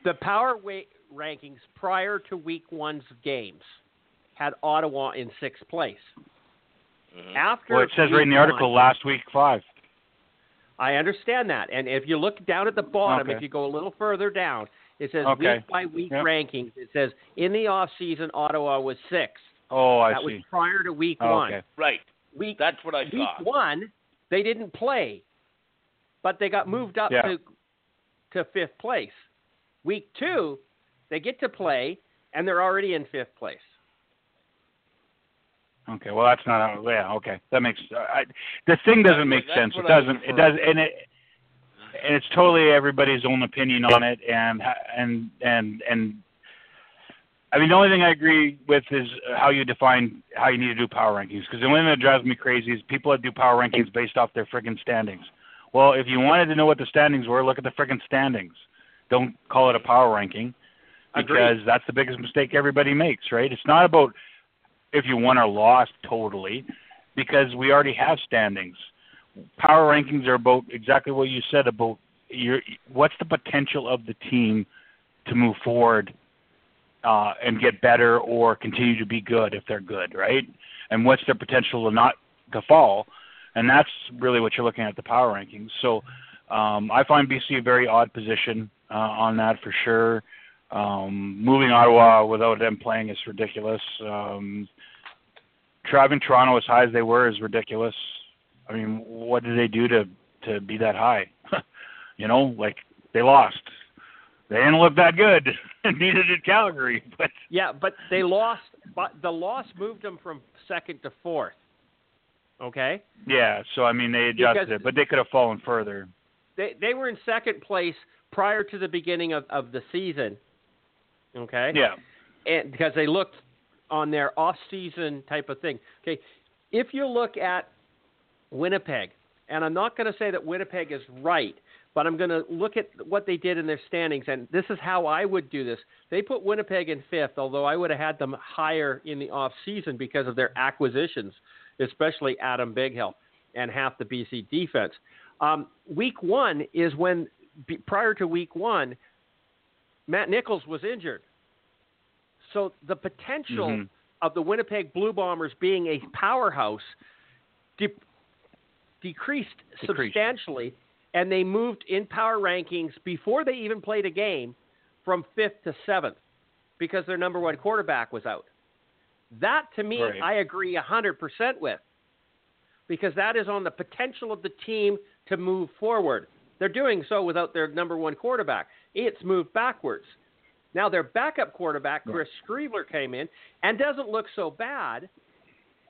[SPEAKER 1] the power weight rankings prior to week one's games had Ottawa in sixth place.
[SPEAKER 3] Mhm.
[SPEAKER 1] After
[SPEAKER 5] Well, it says right in the article
[SPEAKER 1] one-
[SPEAKER 5] last week five.
[SPEAKER 1] I understand that, and if you look down at the bottom,
[SPEAKER 5] Okay.
[SPEAKER 1] if you go a little further down, it says
[SPEAKER 5] Okay.
[SPEAKER 1] week by week
[SPEAKER 5] Yep.
[SPEAKER 1] rankings. It says in the off season Ottawa was sixth.
[SPEAKER 5] Oh, I
[SPEAKER 1] that
[SPEAKER 5] see.
[SPEAKER 1] was prior to week
[SPEAKER 5] Oh,
[SPEAKER 1] one.
[SPEAKER 5] okay.
[SPEAKER 3] Right.
[SPEAKER 1] Week
[SPEAKER 3] That's what I
[SPEAKER 1] week
[SPEAKER 3] thought.
[SPEAKER 1] one, they didn't play, but they got moved up
[SPEAKER 5] Yeah.
[SPEAKER 1] to to fifth place. Week two, they get to play, and they're already in fifth place.
[SPEAKER 5] Okay, well that's not how, yeah. Okay, that makes I, the thing doesn't make
[SPEAKER 3] That's
[SPEAKER 5] sense. It
[SPEAKER 3] what I was
[SPEAKER 5] doesn't. It does, and it and it's totally everybody's own opinion on it, and and and and. I mean, the only thing I agree with is how you define how you need to do power rankings. Because the only thing that drives me crazy is people that do power rankings based off their friggin' standings. Well, if you wanted to know what the standings were, look at the friggin' standings. Don't call it a power ranking because
[SPEAKER 1] Agreed.
[SPEAKER 5] that's the biggest mistake everybody makes, right? It's not about if you won or lost totally because we already have standings. Power rankings are about exactly what you said about your what's the potential of the team to move forward uh, and get better or continue to be good if they're good, right? And what's their potential to not to fall? And that's really what you're looking at the power rankings. So um, I find BC a very odd position uh, on that for sure. Um, moving Ottawa without them playing is ridiculous. Um, driving Toronto as high as they were is ridiculous. I mean, what did they do to to be that high? you know, like they lost. They didn't look that good. Neither did Calgary. But
[SPEAKER 1] Yeah, but they lost. But the loss moved them from second to fourth. Okay,
[SPEAKER 5] yeah, so I mean they adjusted
[SPEAKER 1] Because-
[SPEAKER 5] it, but they could have fallen further.
[SPEAKER 1] they they were in second place prior to the beginning of, of the season. Okay.
[SPEAKER 5] Yeah.
[SPEAKER 1] and because they looked on their off-season type of thing. Okay, if you look at Winnipeg, and I'm not going to say that Winnipeg is right, but I'm going to look at what they did in their standings, and this is how I would do this. They put Winnipeg in fifth, although I would have had them higher in the off-season because of their acquisitions, especially Adam Bighill and half the BC defense. Um, week one is when, prior to week one, Matt Nichols was injured. So the potential
[SPEAKER 5] Mhm.
[SPEAKER 1] of the Winnipeg Blue Bombers being a powerhouse de- decreased,
[SPEAKER 5] Decreased.
[SPEAKER 1] substantially, and they moved in power rankings before they even played a game from fifth to seventh because their number one quarterback was out. That to me,
[SPEAKER 5] Right.
[SPEAKER 1] I agree 100% with because that is on the potential of the team to move forward. They're doing so without their number one quarterback. It's moved backwards. Now their backup quarterback, Chris Streveler, came in and doesn't look so bad,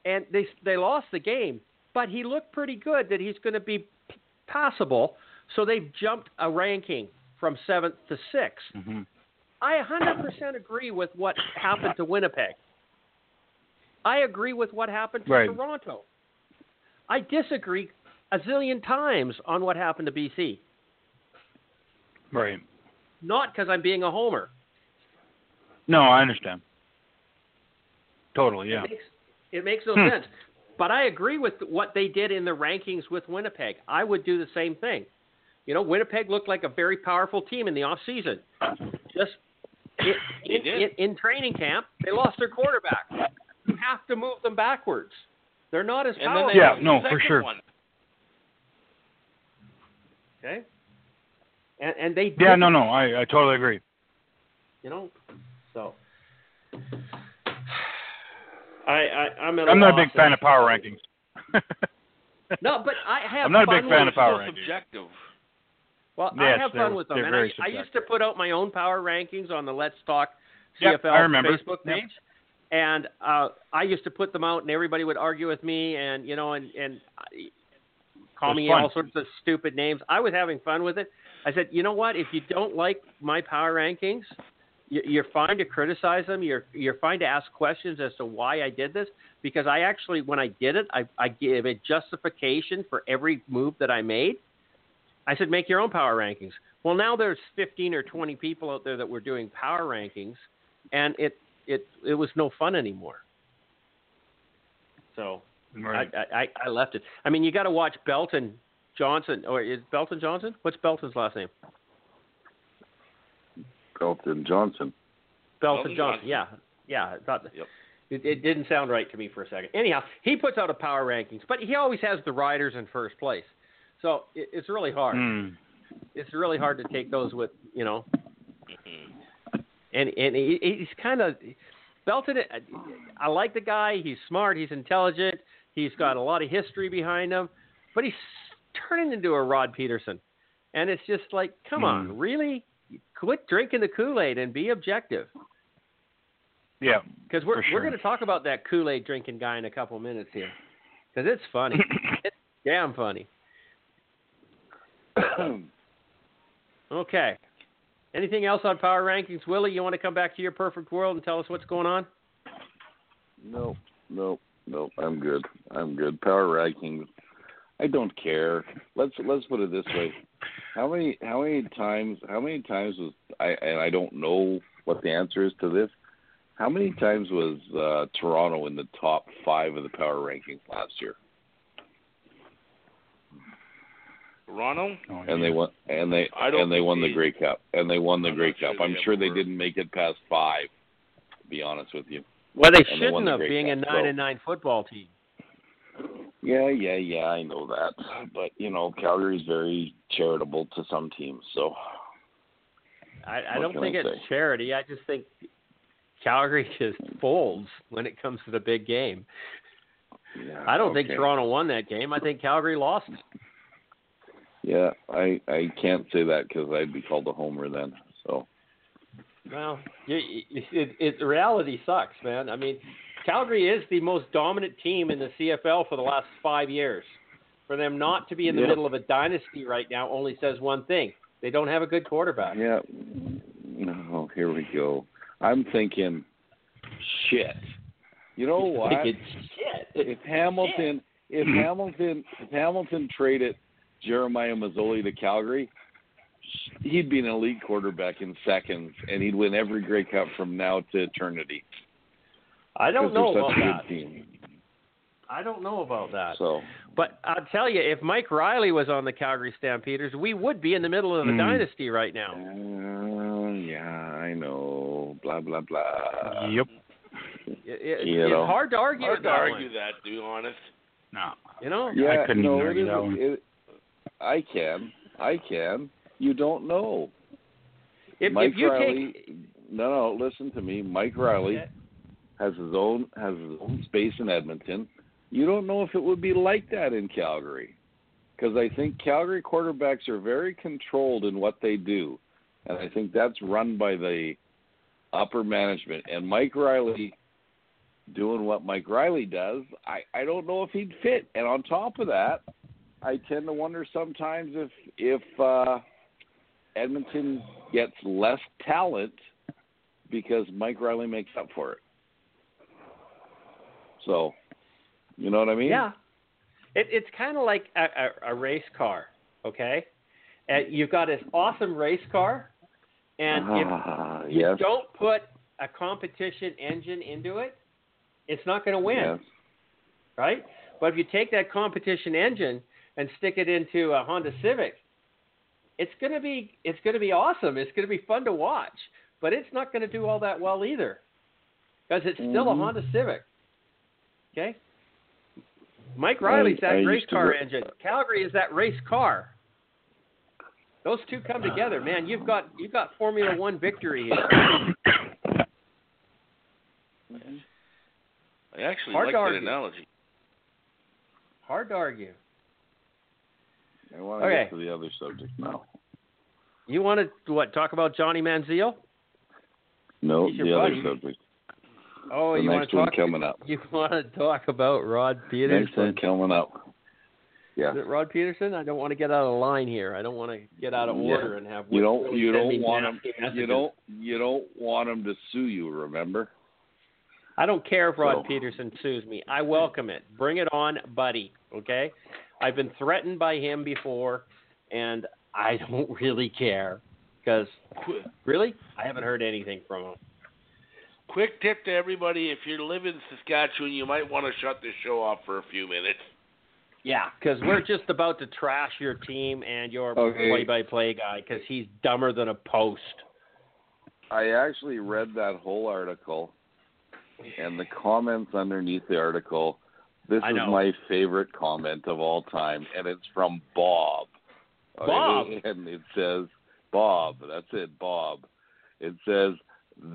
[SPEAKER 1] and they they lost the game, but he looked pretty good that he's going to be p- passable. So they've jumped a ranking from seventh to 6th
[SPEAKER 5] hmm
[SPEAKER 1] I 100% agree with what happened to Winnipeg. I agree with what happened to
[SPEAKER 5] Right.
[SPEAKER 1] Toronto. I disagree a zillion times on what happened to BC.
[SPEAKER 5] Right.
[SPEAKER 1] Not because I'm being a homer.
[SPEAKER 5] No, I understand. Totally. Yeah.
[SPEAKER 1] It makes, it makes no
[SPEAKER 5] Hmm.
[SPEAKER 1] sense. But I agree with what they did in the rankings with Winnipeg. I would do the same thing. You know, Winnipeg looked like a very powerful team in the off season. Just in, in, in, in training camp, they lost their quarterback. You have to move them backwards. They're not as
[SPEAKER 3] And then
[SPEAKER 1] powerful.
[SPEAKER 3] they
[SPEAKER 5] Yeah, no, for sure.
[SPEAKER 3] One.
[SPEAKER 1] Okay. And and they
[SPEAKER 5] Yeah.
[SPEAKER 1] did,
[SPEAKER 5] No. No. I I totally agree.
[SPEAKER 1] you know. So I, I I'm at
[SPEAKER 5] I'm not a big fan of power rankings.
[SPEAKER 1] No, but I have
[SPEAKER 5] I'm not a big fan of power
[SPEAKER 3] so
[SPEAKER 5] rankings.
[SPEAKER 3] subjective.
[SPEAKER 1] Well,
[SPEAKER 5] Yes,
[SPEAKER 1] I have fun with them, and I, I used to put out my own power rankings on the Let's Talk
[SPEAKER 5] Yep,
[SPEAKER 1] CFL
[SPEAKER 5] I remember.
[SPEAKER 1] Facebook
[SPEAKER 5] Yep.
[SPEAKER 1] page, and uh, I used to put them out, and everybody would argue with me, and you know, and and I- call me
[SPEAKER 5] fun.
[SPEAKER 1] all sorts of stupid names. I was having fun with it. I said, you know what? If you don't like my power rankings, you- you're fine to criticize them. You're you're fine to ask questions as to why I did this because I actually, when I did it, I, I gave a justification for every move that I made. I said, make your own power rankings. Well, now there's 15 or 20 people out there that were doing power rankings, and it it it was no fun anymore. So
[SPEAKER 5] Right.
[SPEAKER 1] I, I I left it. I mean, you got to watch Belton Johnson, or is Belton Johnson? What's Belton's last name?
[SPEAKER 2] Belton Johnson.
[SPEAKER 1] Belton,
[SPEAKER 3] Belton
[SPEAKER 1] Johnson.
[SPEAKER 3] Johnson.
[SPEAKER 1] Yeah, yeah. I thought
[SPEAKER 3] Yep.
[SPEAKER 1] it, it didn't sound right to me for a second. Anyhow, he puts out a power rankings, but he always has the riders in first place. So it, it's really hard.
[SPEAKER 5] Mm.
[SPEAKER 1] It's really hard to take those with you know.
[SPEAKER 3] Mhm.
[SPEAKER 1] And and he, he's kind of Belton. I like the guy. He's smart. He's intelligent. He's got a lot of history behind him, but he's turning into a Rod Pedersen, and it's just like, come on,
[SPEAKER 5] Hmm.
[SPEAKER 1] really? Quit drinking the Kool Aid and be objective.
[SPEAKER 5] Yeah.
[SPEAKER 1] Because we're
[SPEAKER 5] sure.
[SPEAKER 1] we're going to talk about that Kool Aid drinking guy in a couple minutes here, because it's funny. it's damn funny. Okay. Anything else on power rankings, Willie? You want to come back to your perfect world and tell us what's going on?
[SPEAKER 2] No, no, no. I'm good. I'm good. Power rankings. I don't care. Let's let's put it this way. How many how many times how many times was I and I don't know what the answer is to this. How many times was uh, Toronto in the top five of the power rankings last year?
[SPEAKER 3] Toronto.
[SPEAKER 5] Oh,
[SPEAKER 2] And they won and they
[SPEAKER 3] I don't
[SPEAKER 2] and they won the
[SPEAKER 3] they-
[SPEAKER 2] Grey Cup. And they won the
[SPEAKER 3] I'm
[SPEAKER 2] Grey
[SPEAKER 3] not sure
[SPEAKER 2] Cup. I'm sure they
[SPEAKER 3] were.
[SPEAKER 2] didn't make it past five, to be honest with you.
[SPEAKER 1] Well, they
[SPEAKER 2] And
[SPEAKER 1] shouldn't
[SPEAKER 2] the
[SPEAKER 1] have,
[SPEAKER 2] Grey
[SPEAKER 1] being a nine
[SPEAKER 2] so-
[SPEAKER 1] and nine football team.
[SPEAKER 2] Yeah, yeah, yeah, I know that. But, you know, Calgary's very charitable to some teams, so
[SPEAKER 1] I, I don't think
[SPEAKER 2] I
[SPEAKER 1] it's charity. I just think Calgary just folds when it comes to the big game.
[SPEAKER 2] yeah.
[SPEAKER 1] I don't think. Toronto won that game. I think Calgary lost.
[SPEAKER 2] Yeah, I I can't say that because I'd be called a homer then. So
[SPEAKER 1] Well, it, it, it, reality sucks, man. I mean, Calgary is the most dominant team in the CFL for the last five years. For them not to be in the
[SPEAKER 2] Yeah.
[SPEAKER 1] middle of a dynasty right now only says one thing: they don't have a good quarterback.
[SPEAKER 2] yeah, no, here we go. I'm thinking, shit. You know what?
[SPEAKER 1] Thinking, shit.
[SPEAKER 2] if Hamilton, if Hamilton, if Hamilton traded Jeremiah Masoli to Calgary, he'd be an elite quarterback in seconds, and he'd win every Grey Cup from now to eternity.
[SPEAKER 1] I don't
[SPEAKER 2] 'cause they're
[SPEAKER 1] know
[SPEAKER 2] such
[SPEAKER 1] about
[SPEAKER 2] a
[SPEAKER 1] that.
[SPEAKER 2] good team.
[SPEAKER 1] I don't know about that.
[SPEAKER 2] So
[SPEAKER 1] But I'll tell you, if Mike Reilly was on the Calgary Stampeders, we would be in the middle of a
[SPEAKER 5] Hmm.
[SPEAKER 1] dynasty right now.
[SPEAKER 2] Uh, yeah, I know. Blah blah blah.
[SPEAKER 5] Yep.
[SPEAKER 1] It, it,
[SPEAKER 2] You
[SPEAKER 1] it's
[SPEAKER 2] know.
[SPEAKER 1] hard to argue
[SPEAKER 3] Hard to
[SPEAKER 1] that
[SPEAKER 3] argue
[SPEAKER 1] one.
[SPEAKER 3] that, to be honest.
[SPEAKER 5] No.
[SPEAKER 1] You know?
[SPEAKER 2] Yeah,
[SPEAKER 5] couldn't
[SPEAKER 2] no,
[SPEAKER 5] even argue that
[SPEAKER 2] isn't-
[SPEAKER 5] one.
[SPEAKER 2] it- I can. I can. You don't know.
[SPEAKER 1] If,
[SPEAKER 2] Mike
[SPEAKER 1] if you
[SPEAKER 2] Reilly.
[SPEAKER 1] take
[SPEAKER 2] No, no. Listen to me. Mike Reilly
[SPEAKER 1] Okay.
[SPEAKER 2] Has his own has his own space in Edmonton. You don't know if it would be like that in Calgary, because I think Calgary quarterbacks are very controlled in what they do, and I think that's run by the upper management. And Mike Reilly doing what Mike Reilly does, I I don't know if he'd fit. And on top of that, I tend to wonder sometimes if if uh, Edmonton gets less talent because Mike Reilly makes up for it. So, you know what I mean?
[SPEAKER 1] Yeah. It, it's kind of like a, a, a race car, okay? And you've got this awesome race car, and if
[SPEAKER 2] Ah,
[SPEAKER 1] you
[SPEAKER 2] yes.
[SPEAKER 1] don't put a competition engine into it, it's not going to win,
[SPEAKER 2] Yes.
[SPEAKER 1] right? But if you take that competition engine and stick it into a Honda Civic, it's going to be it's going to be awesome. It's going to be fun to watch, but it's not going to do all that well either, because it's still a
[SPEAKER 2] Mhm.
[SPEAKER 1] Honda Civic. Okay. Mike Reilly's
[SPEAKER 2] I
[SPEAKER 1] that race car
[SPEAKER 2] work-
[SPEAKER 1] engine. Calgary is that race car. Those two come together, man. You've got you've got Formula One victory here.
[SPEAKER 3] I actually
[SPEAKER 1] Hard
[SPEAKER 3] like
[SPEAKER 1] to
[SPEAKER 3] that
[SPEAKER 1] argue.
[SPEAKER 3] analogy.
[SPEAKER 1] Hard to argue.
[SPEAKER 2] I want to
[SPEAKER 1] Okay.
[SPEAKER 2] get to the other subject now.
[SPEAKER 1] You want to what? Talk about Johnny Manziel?
[SPEAKER 2] No,
[SPEAKER 1] He's your
[SPEAKER 2] the other subject.
[SPEAKER 1] Oh,
[SPEAKER 2] the
[SPEAKER 1] you want
[SPEAKER 2] next
[SPEAKER 1] to
[SPEAKER 2] one
[SPEAKER 1] talk?
[SPEAKER 2] coming up.
[SPEAKER 1] You want to talk about Rod Pedersen?
[SPEAKER 2] Next one coming up. Yeah.
[SPEAKER 1] Is it Rod Pedersen? I don't want to get out of line here. I don't want to get out of
[SPEAKER 2] Yeah.
[SPEAKER 1] order and have
[SPEAKER 2] You don't. You don't want him.
[SPEAKER 1] nasty
[SPEAKER 2] You don't. You don't want him to sue you. Remember?
[SPEAKER 1] I don't care if Rod
[SPEAKER 2] So-
[SPEAKER 1] Pedersen sues me. I welcome it. Bring it on, buddy. Okay? I've been threatened by him before, and I don't really care because really, I haven't heard anything from him.
[SPEAKER 3] Quick tip to everybody: if you live in Saskatchewan, you might want to shut this show off for a few minutes.
[SPEAKER 1] Yeah, because we're just about to trash your team and your
[SPEAKER 2] Okay.
[SPEAKER 1] play-by-play guy because he's dumber than a post.
[SPEAKER 2] I actually read that whole article, and the comments underneath the article. This is my favorite comment of all time, and it's from Bob.
[SPEAKER 1] Bob?
[SPEAKER 2] And it says, Bob, that's it, Bob. It says,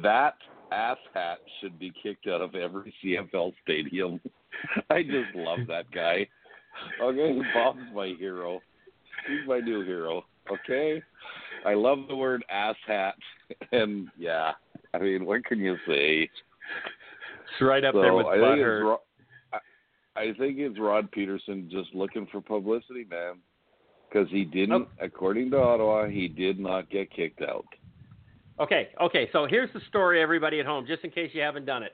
[SPEAKER 2] that asshat should be kicked out of every CFL stadium. I just love that guy. Okay, Bob's my hero. He's my new hero. Okay? I love the word asshat. And yeah, I mean, what can you say?
[SPEAKER 1] It's right up
[SPEAKER 2] so
[SPEAKER 1] there with
[SPEAKER 2] I think Ro- I, I think it's Rod Pedersen just looking for publicity, man. Because he didn't,
[SPEAKER 1] Oh.
[SPEAKER 2] according to Ottawa, he did not get kicked out.
[SPEAKER 1] Okay, okay. So here's the story, everybody at home, just in case you haven't done it.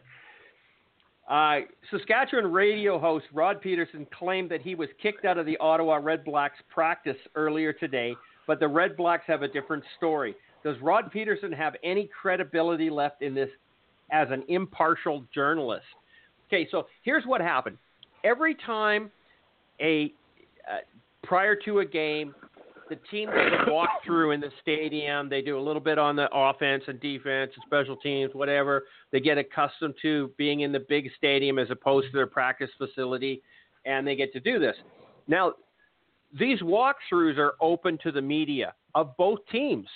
[SPEAKER 1] Uh, Saskatchewan radio host Rod Pedersen claimed that he was kicked out of the Ottawa Red Blacks practice earlier today, but the Red Blacks have a different story. Does Rod Pedersen have any credibility left in this as an impartial journalist? Okay, so here's what happened. Every time a uh, prior to a game, the team does a walkthrough in the stadium. They do a little bit on the offense and defense and special teams, whatever. They get accustomed to being in the big stadium as opposed to their practice facility, and they get to do this. Now, these walkthroughs are open to the media of both teams,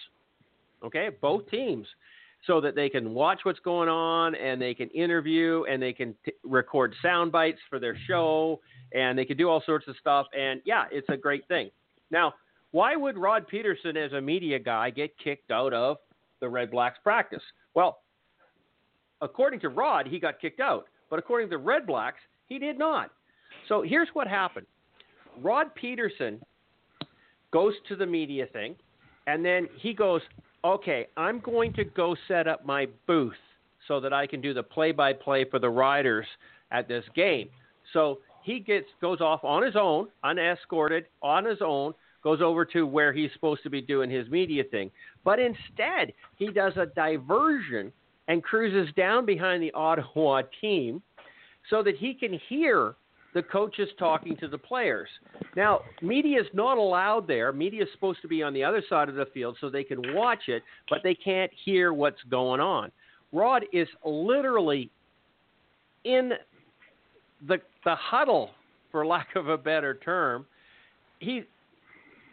[SPEAKER 1] okay, both teams, so that they can watch what's going on and they can interview and they can t- record sound bites for their show and they can do all sorts of stuff. And yeah, it's a great thing. Now, why would Rod Pedersen, as a media guy, get kicked out of the Red Blacks practice? Well, according to Rod, he got kicked out, but according to the Red Blacks, he did not. So here's what happened Rod Pedersen goes to the media thing, and then he goes, Okay, I'm going to go set up my booth so that I can do the play by play for the Riders at this game. So he gets goes off on his own, unescorted, on his own, goes over to where he's supposed to be doing his media thing. But instead, he does a diversion and cruises down behind the Ottawa team so that he can hear the coaches talking to the players. Now, media is not allowed there. Media is supposed to be on the other side of the field so they can watch it, but they can't hear what's going on. Rod is literally in the the huddle for lack of a better term. He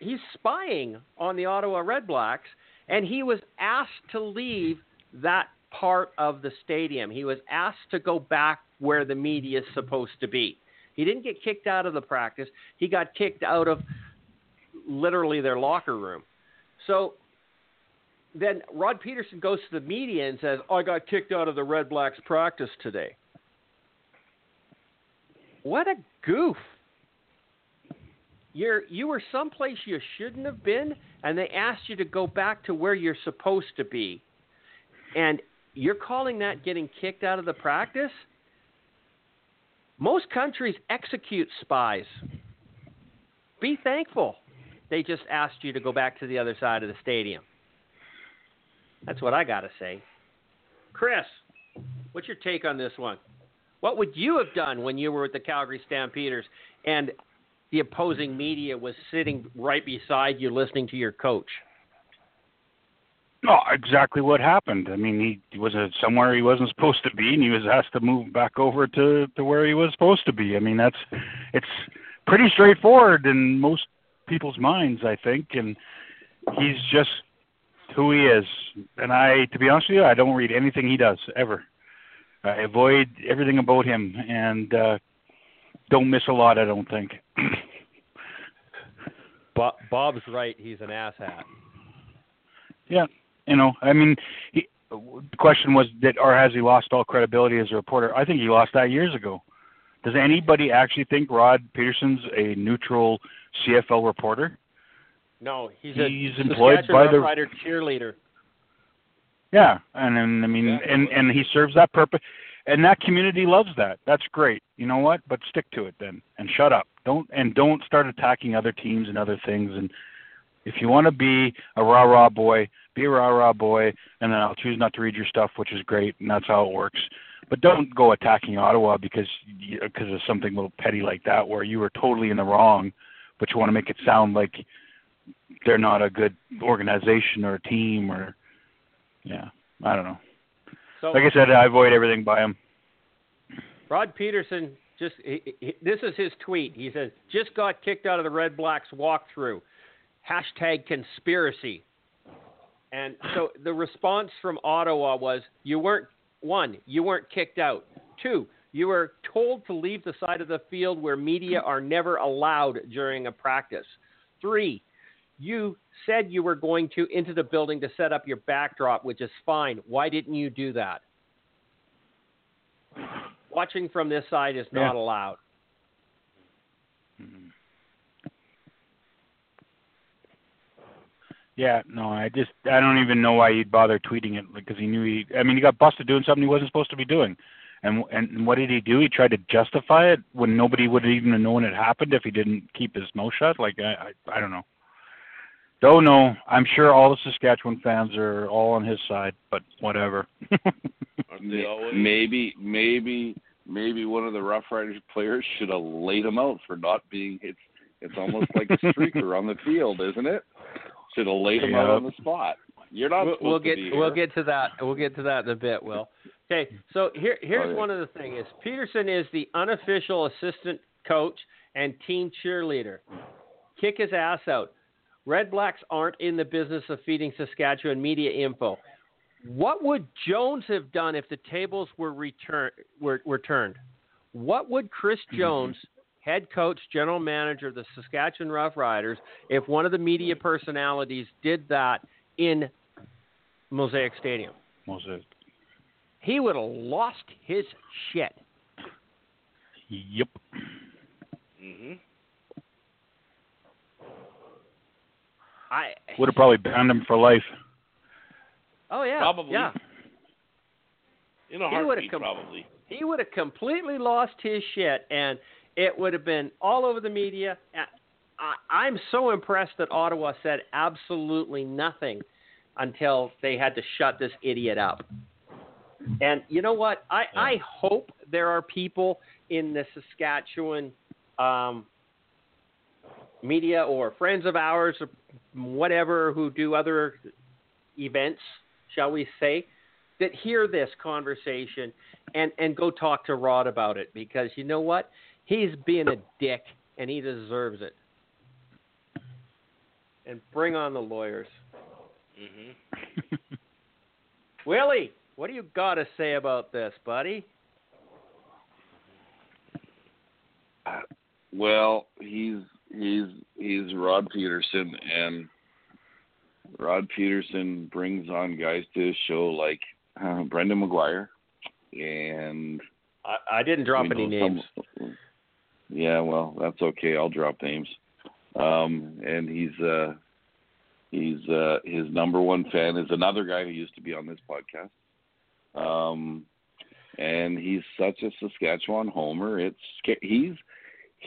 [SPEAKER 1] he's spying on the Ottawa Redblacks, and he was asked to leave that part of the stadium. He was asked to go back where the media is supposed to be. He didn't get kicked out of the practice. He got kicked out of literally their locker room. So then Rod Pedersen goes to the media and says, oh, "I got kicked out of the Red Blacks practice today." What a goof! You're you were someplace you shouldn't have been, and they asked you to go back to where you're supposed to be, and you're calling that getting kicked out of the practice? Most countries execute spies. Be thankful they just asked you to go back to the other side of the stadium. That's what I got to say. Chris, what's your take on this one? What would you have done when you were with the Calgary Stampeders and the opposing media was sitting right beside you listening to your coach?
[SPEAKER 5] No, exactly what happened. I mean, he was somewhere he wasn't supposed to be, and he was asked to move back over to to where he was supposed to be. I mean, that's it's pretty straightforward in most people's minds, I think, and he's just who he is. And I, to be honest with you, I don't read anything he does ever. I avoid everything about him, and uh, don't miss a lot. I don't think.
[SPEAKER 1] Bob's right. He's an asshat.
[SPEAKER 5] Yeah, you know, I mean, he, the question was that, or has he lost all credibility as a reporter? I think he lost that years ago. Does anybody actually think Rod Pedersen's a neutral CFL reporter?
[SPEAKER 1] No, he's,
[SPEAKER 5] he's
[SPEAKER 1] a
[SPEAKER 5] employed by the
[SPEAKER 1] Rider cheerleader.
[SPEAKER 5] Yeah, and, and I mean, yeah. and and he serves that purpose, and that community loves that. That's great. You know what? But stick to it then, and shut up. Don't and don't start attacking other teams and other things. And if you want to be a rah rah boy, be a rah rah boy, and then I'll choose not to read your stuff, which is great, and that's how it works. But don't go attacking Ottawa because because of something little petty like that, where you were totally in the wrong, but you want to make it sound like they're not a good organization or a team or yeah, I don't know. So, like I said, I avoid everything by him.
[SPEAKER 1] Rod Pedersen just he, he, this is his tweet. He says, "Just got kicked out of the Red Blacks walkthrough." Hashtag conspiracy. And so the response from Ottawa was, "You weren't one, you weren't kicked out. Two, you were told to leave the side of the field where media are never allowed during a practice. Three, you said you were going to into the building to set up your backdrop, which is fine. Why didn't you do that? Watching from this side is not
[SPEAKER 5] yeah.
[SPEAKER 1] allowed. Mm-hmm.
[SPEAKER 5] Yeah, no, I just I don't even know why he'd bother tweeting it because he knew he. I mean, he got busted doing something he wasn't supposed to be doing. And and what did he do? He tried to justify it when nobody would even have known it happened if he didn't keep his mouth shut. Like I I, I don't know. Don't know. I'm sure all the Saskatchewan fans are all on his side, but whatever.
[SPEAKER 2] maybe maybe maybe one of the Rough Riders players should have laid him out for not being. It's it's almost like a streaker on the field, isn't it? Should have laid him yep. out on the spot. You're not.
[SPEAKER 1] We'll, we'll get
[SPEAKER 2] we'll
[SPEAKER 1] get to that. We'll get to that in a bit. Will. Okay, so here here's oh, one of the things is Pedersen is the unofficial assistant coach and team cheerleader. Kick his ass out. Red Blacks aren't in the business of feeding Saskatchewan media info. What would Jones have done if the tables were return were, were turned? What would Chris mm-hmm. Jones, head coach, general manager of the Saskatchewan Roughriders, if one of the media personalities did that in Mosaic Stadium?
[SPEAKER 5] Mosaic
[SPEAKER 1] he would have lost his shit.
[SPEAKER 5] Yep.
[SPEAKER 3] Mhm.
[SPEAKER 1] I
[SPEAKER 5] would have probably banned him for life.
[SPEAKER 1] Oh yeah,
[SPEAKER 3] probably.
[SPEAKER 1] Yeah.
[SPEAKER 3] In a heartbeat, com- probably.
[SPEAKER 1] He would have completely lost his shit, and it would have been all over the media. I, I'm so impressed that Ottawa said absolutely nothing until they had to shut this idiot up. And you know what? I, yeah. I hope there are people in the Saskatchewan um, media or friends of ours or whatever who do other events, shall we say, that hear this conversation and, and go talk to Rod about it because you know what? He's being a dick, and he deserves it. And bring on the lawyers.
[SPEAKER 3] hmm
[SPEAKER 1] Willie, what do you got to say about this, buddy?
[SPEAKER 2] Well, he's he's he's Rod Pedersen, and Rod Pedersen brings on guys to his show like uh, Brendan McGuire, and
[SPEAKER 1] I, I didn't drop any names.
[SPEAKER 2] some- yeah, well, that's okay. I'll drop names. Um, and he's uh, he's uh, his number one fan is another guy who used to be on this podcast. Um, and he's such a Saskatchewan homer. It's he's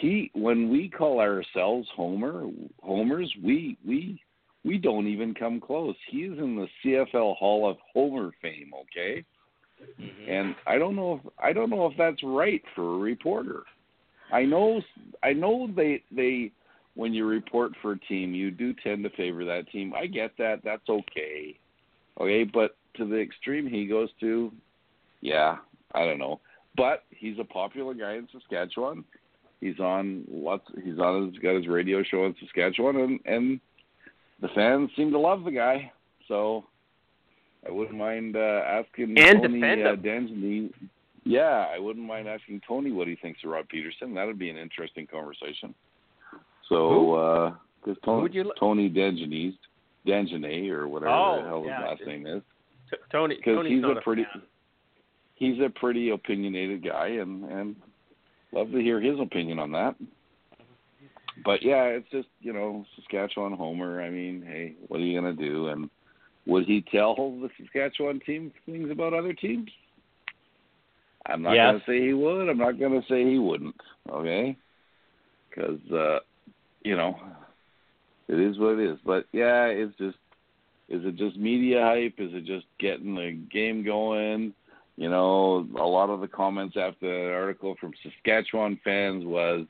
[SPEAKER 2] he when we call ourselves homer homers, we we we don't even come close. He's in the CFL Hall of Homer fame, okay?
[SPEAKER 3] hmm
[SPEAKER 2] and I don't know if I don't know if that's right for a reporter. I know I know they they when you report for a team, you do tend to favor that team. I get that. That's okay. Okay, but to the extreme he goes to, yeah, I don't know. But he's a popular guy in Saskatchewan. He's on lots. He's on. He's got his radio show in Saskatchewan, and and the fans seem to love the guy. So I wouldn't mind uh, asking
[SPEAKER 1] And
[SPEAKER 2] Tony
[SPEAKER 1] defend
[SPEAKER 2] uh,
[SPEAKER 1] him.
[SPEAKER 2] Danzini. Yeah, I wouldn't mind asking Tony what he thinks of Rob Pedersen. That would be an interesting conversation. So, because
[SPEAKER 1] Who
[SPEAKER 2] Tony,
[SPEAKER 1] would you li-
[SPEAKER 2] Tony Dangenes, Dangenet or whatever
[SPEAKER 1] Oh,
[SPEAKER 2] the hell his
[SPEAKER 1] yeah.
[SPEAKER 2] last name is,
[SPEAKER 1] T- Tony,
[SPEAKER 2] because he's
[SPEAKER 1] not
[SPEAKER 2] a pretty,
[SPEAKER 1] fan.
[SPEAKER 2] he's a pretty opinionated guy, and and love to hear his opinion on that. But yeah, it's just you know Saskatchewan homer. I mean, hey, what are you gonna do? And would he tell the Saskatchewan team things about other teams? I'm not
[SPEAKER 1] Yes.
[SPEAKER 2] gonna say he would. I'm not gonna say he wouldn't. Okay, because uh, you know it is what it is. But yeah, it's just is it just media hype? Is it just getting the game going? You know, a lot of the comments after the article from Saskatchewan fans was,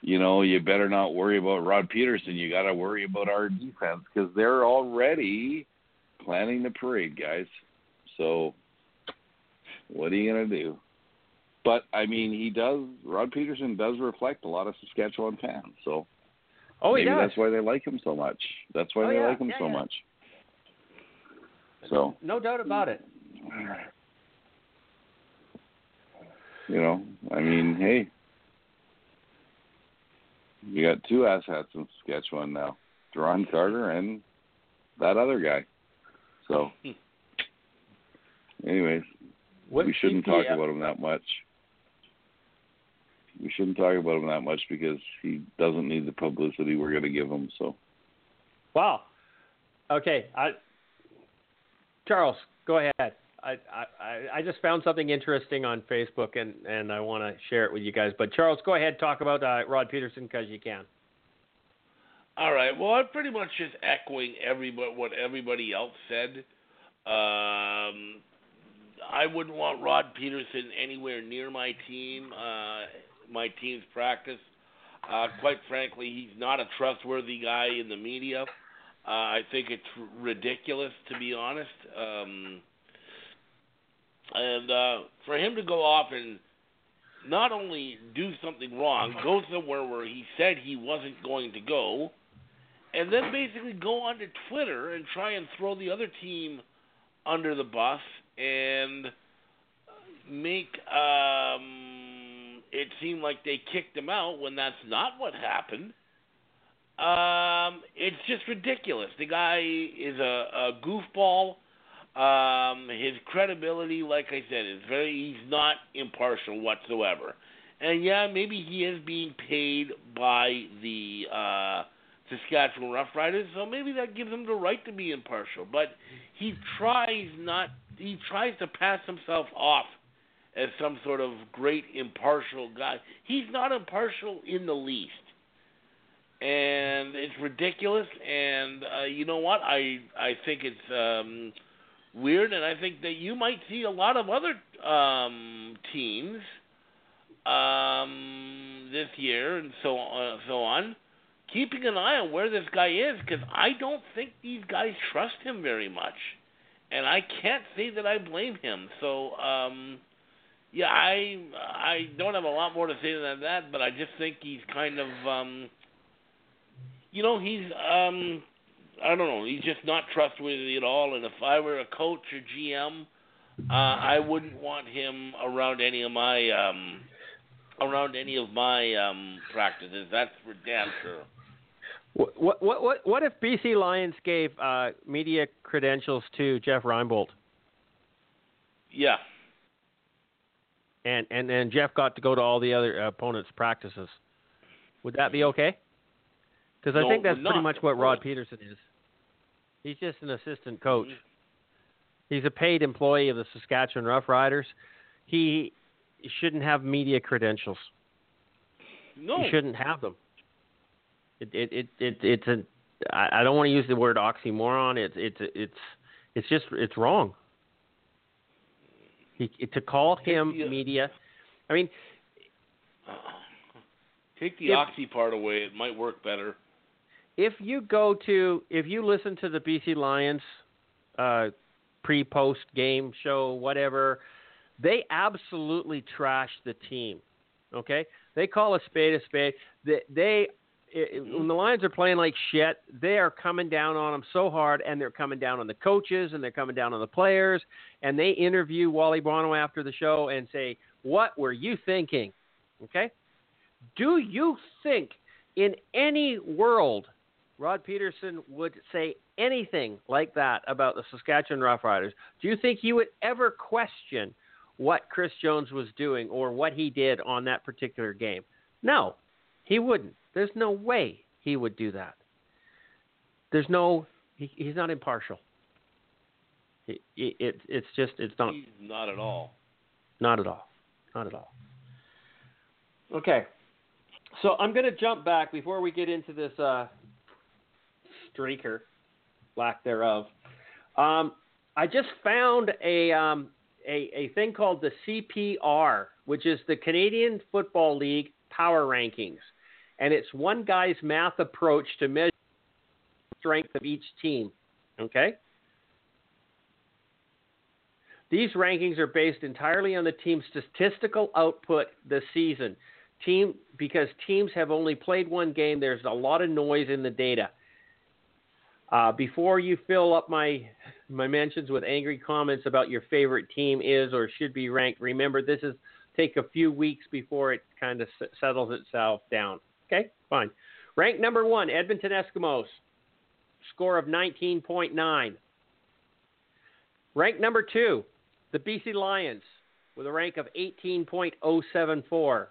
[SPEAKER 2] you know, you better not worry about Rod Pedersen. You got to worry about our defense because they're already planning the parade, guys. So, what are you gonna do? But I mean, he does. Rod Pedersen does reflect a lot of Saskatchewan fans. So
[SPEAKER 1] Oh,
[SPEAKER 2] maybe
[SPEAKER 1] does.
[SPEAKER 2] that's why they like him so much. That's why
[SPEAKER 1] Oh,
[SPEAKER 2] they
[SPEAKER 1] yeah,
[SPEAKER 2] like him
[SPEAKER 1] yeah,
[SPEAKER 2] so
[SPEAKER 1] yeah.
[SPEAKER 2] much. So
[SPEAKER 1] No doubt about it. Mm.
[SPEAKER 2] You know, I mean, hey, you got two asshats in Saskatchewan now, Duron Carter and that other guy. So, hmm. anyways,
[SPEAKER 1] What
[SPEAKER 2] we shouldn't talk uh, about him that much. We shouldn't talk about him that much because he doesn't need the publicity we're going to give him. So,
[SPEAKER 1] Wow. Okay, I, Charles, go ahead. I, I, I just found something interesting on Facebook and, and I want to share it with you guys. But Charles, go ahead, talk about uh, Rod Pedersen because you can.
[SPEAKER 3] All right. Well, I'm pretty much just echoing everybody what everybody else said. Um, I wouldn't want Rod Pedersen anywhere near my team, uh, my team's practice. Uh, quite frankly, he's not a trustworthy guy in the media. Uh, I think it's ridiculous, to be honest. Um, and uh, for him to go off and not only do something wrong, go somewhere where he said he wasn't going to go, and then basically go onto Twitter and try and throw the other team under the bus and make um, it seem like they kicked him out when that's not what happened. Um, it's just ridiculous. The guy is a, a goofball. Um, his credibility, like I said, is very. He's not impartial whatsoever. And yeah, maybe he is being paid by the uh, Saskatchewan Roughriders, so maybe that gives him the right to be impartial. But he tries not. He tries to pass himself off as some sort of great impartial guy. He's not impartial in the least, and it's ridiculous. And uh, you know what? I I think it's um, weird, and I think that you might see a lot of other um, teams um, this year and so on, so on, keeping an eye on where this guy is because I don't think these guys trust him very much, and I can't say that I blame him. So, um, Yeah, I I don't have a lot more to say than that, but I just think he's kind of um you know, he's um I don't know, he's just not trustworthy at all and if I were a coach or GM, uh I wouldn't want him around any of my um around any of my um practices. That's for damn sure.
[SPEAKER 1] What what what what, what if BC Lions gave uh, media credentials to Jeff Reinebold
[SPEAKER 3] Yeah.
[SPEAKER 1] and and and Jeff got to go to all the other opponents' practices? Would that be okay? Because I
[SPEAKER 3] No,
[SPEAKER 1] think that's pretty much what Rod. Pedersen is. He's just an assistant coach.
[SPEAKER 3] Mhm.
[SPEAKER 1] He's a paid employee of the Saskatchewan Roughriders. He shouldn't have media credentials.
[SPEAKER 3] No.
[SPEAKER 1] he shouldn't have them. It it it, it it's a I, I don't want to use the word oxymoron. It's it's it's it's just it's wrong. He, to call him
[SPEAKER 3] the-
[SPEAKER 1] media, I mean,
[SPEAKER 3] Take the
[SPEAKER 1] If-
[SPEAKER 3] oxy part away, it might work better.
[SPEAKER 1] If you go to if you listen to the BC Lions uh, pre post game show whatever, they absolutely trash the team. Okay, they call a spade a spade. They, they i- when the Lions are playing like shit, they are coming down on them so hard, and they're coming down on the coaches, and they're coming down on the players, and they interview Wally Buono after the show and say, "What were you thinking?" Okay, do you think in any world Rod Pedersen would say anything like that about the Saskatchewan Roughriders, do you think he would ever question what Chris Jones was doing or what he did on that particular game? No, he wouldn't. There's no way he would do that. There's no. He, he's not impartial. It, it, it, it's just. It's not.
[SPEAKER 3] He's not at all.
[SPEAKER 1] Not at all. Not at all. Okay. So I'm going to jump back before we get into this uh, streaker, lack thereof. Um, I just found a, um, a a thing called the CPR, which is the Canadian Football League Power Rankings, and it's one guy's math approach to measure strength of each team. Okay. These rankings are based entirely on the team's statistical output this season. Team because teams have only played one game, there's a lot of noise in the data. Uh, before you fill up my my mentions with angry comments about your favorite team is or should be ranked, remember this is take a few weeks before it kind of s- settles itself down. Okay, fine. Rank number one, Edmonton Eskimos, score of 19.9. Rank number two, the BC Lions, with a rank of 18.074.